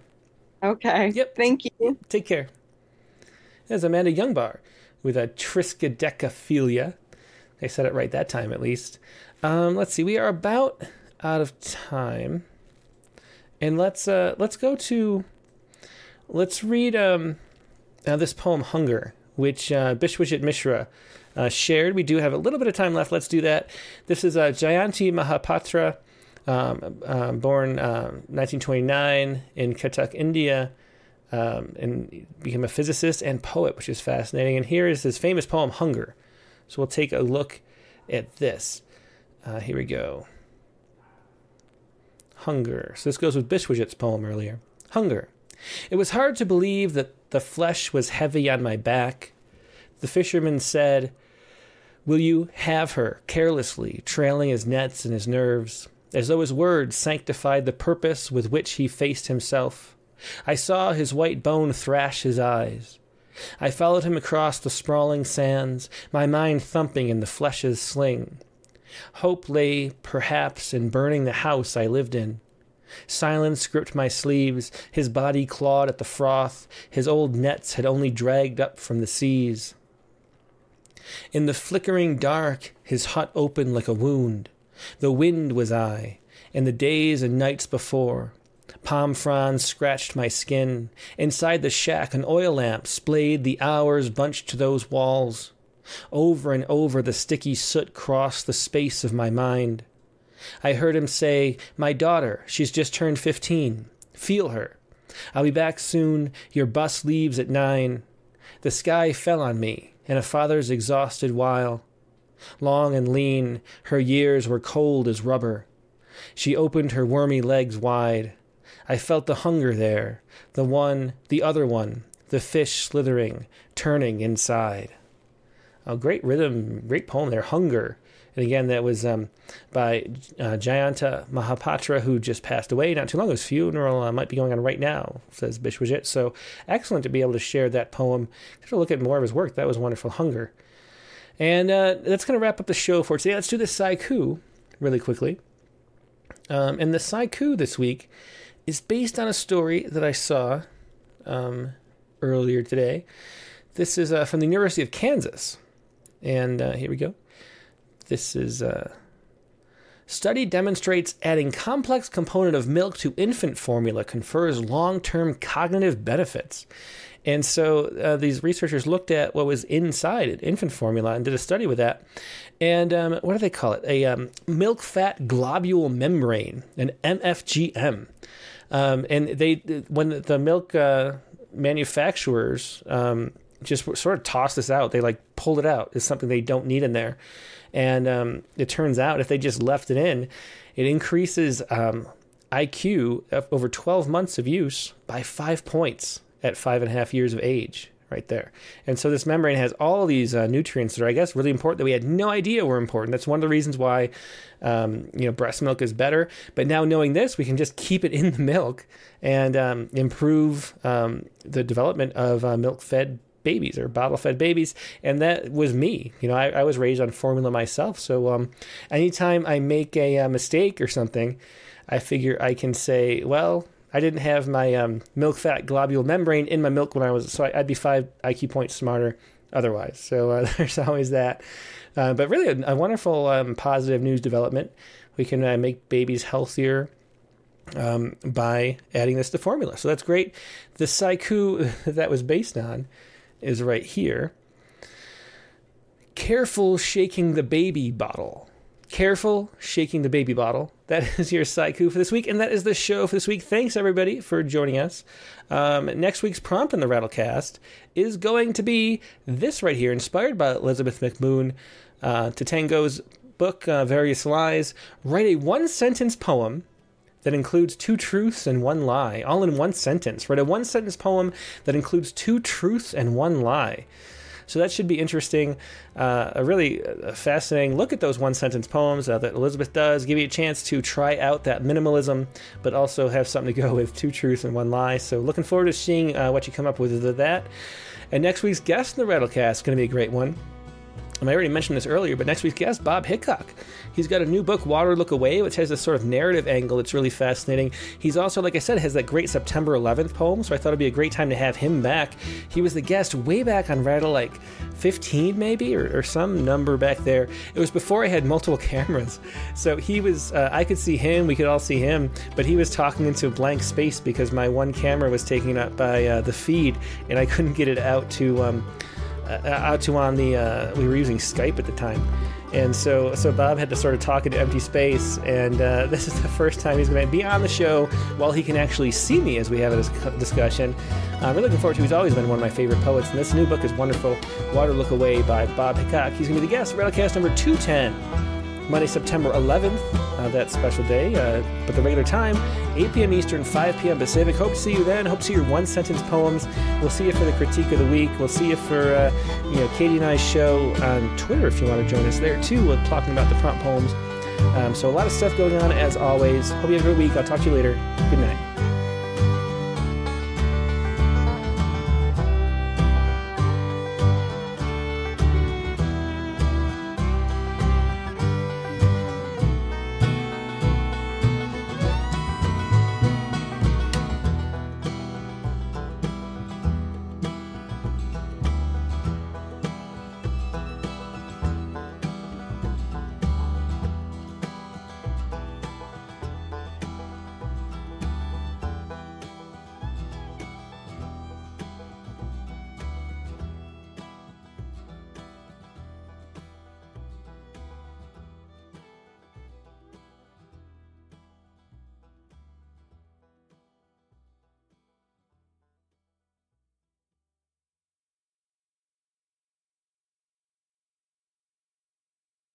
Okay. Yep. Thank you. Take care. There's Amanda Youngbar with a triskaidekaphilia. I said it right that time, at least. Um, let's see. We are about out of time, and let's uh, let's go to let's read um, uh, this poem "Hunger," which uh, Bishwajit Mishra uh, shared. We do have a little bit of time left. Let's do that. This is uh, Jayanta Mahapatra, um, uh, born uh, 1929 in Cuttack, India um, and became a physicist and poet, which is fascinating. And here is his famous poem, Hunger. So we'll take a look at this. Uh, here we go. Hunger. So this goes with Bishwajit's poem earlier. Hunger. It was hard to believe that The flesh was heavy on my back. The fisherman said, Will you have her? carelessly, trailing his nets and his nerves, as though his words sanctified the purpose with which he faced himself. I saw his white bone thrash his eyes. I followed him across the sprawling sands, my mind thumping in the flesh's sling. Hope lay, perhaps, in burning the house I lived in. Silence gripped my sleeves, his body clawed at the froth, his old nets had only dragged up from the seas. In the flickering dark, his hut opened like a wound. The wind was I, and the days and nights before. Palm fronds scratched my skin. Inside the shack, an oil lamp splayed the hours bunched to those walls. Over and over, the sticky soot crossed the space of my mind. I heard him say, My daughter, she's just turned fifteen. Feel her. I'll be back soon. Your bus leaves at nine. The sky fell on me in a father's exhausted while. Long and lean, her years were cold as rubber. She opened her wormy legs wide. I felt the hunger there, the one, the other one, the fish slithering, turning inside. A great rhythm, great poem there, Hunger. And again, that was um, by uh, Jayanta Mahapatra, who just passed away not too long. His funeral uh, might be going on right now, says Bishwajit. So excellent to be able to share that poem. To look at more of his work, that was wonderful. Hunger. And uh, that's going to wrap up the show for today. Let's do the Saiku really quickly. Um, and the Saiku this week is based on a story that I saw um, earlier today. This is uh, from the University of Kansas. And uh, here we go. This is uh, study demonstrates adding complex component of milk to infant formula confers long-term cognitive benefits. And so uh, these researchers looked at what was inside infant formula and did a study with that. And um, what do they call it? A um, milk fat globule membrane, an MFGM. Um, and they, when the milk uh, manufacturers um, just sort of tossed this out, they like pulled it out. It's something they don't need in there. And um, it turns out if they just left it in, it increases um, IQ over 12 months of use by five points at five and a half years of age, right there. And so this membrane has all these uh, nutrients that are, I guess, really important that we had no idea were important. That's one of the reasons why, um, you know, breast milk is better. But now knowing this, we can just keep it in the milk and um, improve um, the development of uh, milk-fed babies or bottle fed babies. And that was me. You know, I, I was raised on formula myself. So um, anytime I make a, a, uh, mistake or something, I figure I can say, well, I didn't have my um, milk fat globule membrane in my milk when I was, so I, would be five IQ points smarter otherwise. So uh, there's always that. Uh, but really, a, a wonderful um, positive news development. We can uh, make babies healthier um, by adding this to formula. So that's great. The Saiku that was based on is right here. Careful shaking the baby bottle. Careful shaking the baby bottle. That is your Saiku for this week, and that is the show for this week. Thanks, everybody, for joining us. Um, next week's prompt in the Rattlecast is going to be this right here, inspired by Elizabeth McMunn uh, Tetangco's book, uh, Various Lies. Write a one sentence poem that includes two truths and one lie, all in one sentence. Write a one sentence poem that includes two truths and one lie. So that should be interesting. Uh, a really uh, fascinating look at those one sentence poems uh, that Elizabeth does. Give you a chance to try out that minimalism, but also have something to go with two truths and one lie. So looking forward to seeing uh, what you come up with with that. And next week's guest in the Rattlecast is going to be a great one. I already mentioned this earlier, but next week's guest, Bob Hicok. He's got a new book, Water Look Away, which has this sort of narrative angle that's really fascinating. He's also, like I said, has that great September 11th poem, so I thought it'd be a great time to have him back. He was the guest way back on Rattle, like 15 maybe, or, or some number back there. It was before I had multiple cameras. So he was, uh, I could see him, we could all see him, but he was talking into blank space because my one camera was taken up by uh, the feed and I couldn't get it out to. Um, out to on the uh, we were using Skype at the time, and so so Bob had to sort of talk into empty space, and uh, this is the first time he's going to be on the show while he can actually see me as we have a discussion. I'm really looking forward to. He's always been one of my favorite poets, and this new book is wonderful. Water Look Away by Bob Hicok. He's going to be the guest. Rattlecast number 210. Monday, September 11th. Uh, that special day. Uh, but the regular time, 8 p.m. Eastern, 5 p.m. Pacific. Hope to see you then. Hope to see your one sentence poems. We'll see you for the critique of the week. We'll see you for uh, you know Katie and I's show on Twitter if you want to join us there too. We're talking about the prompt poems. Um, so a lot of stuff going on as always. Hope you have a great week. I'll talk to you later. Good night.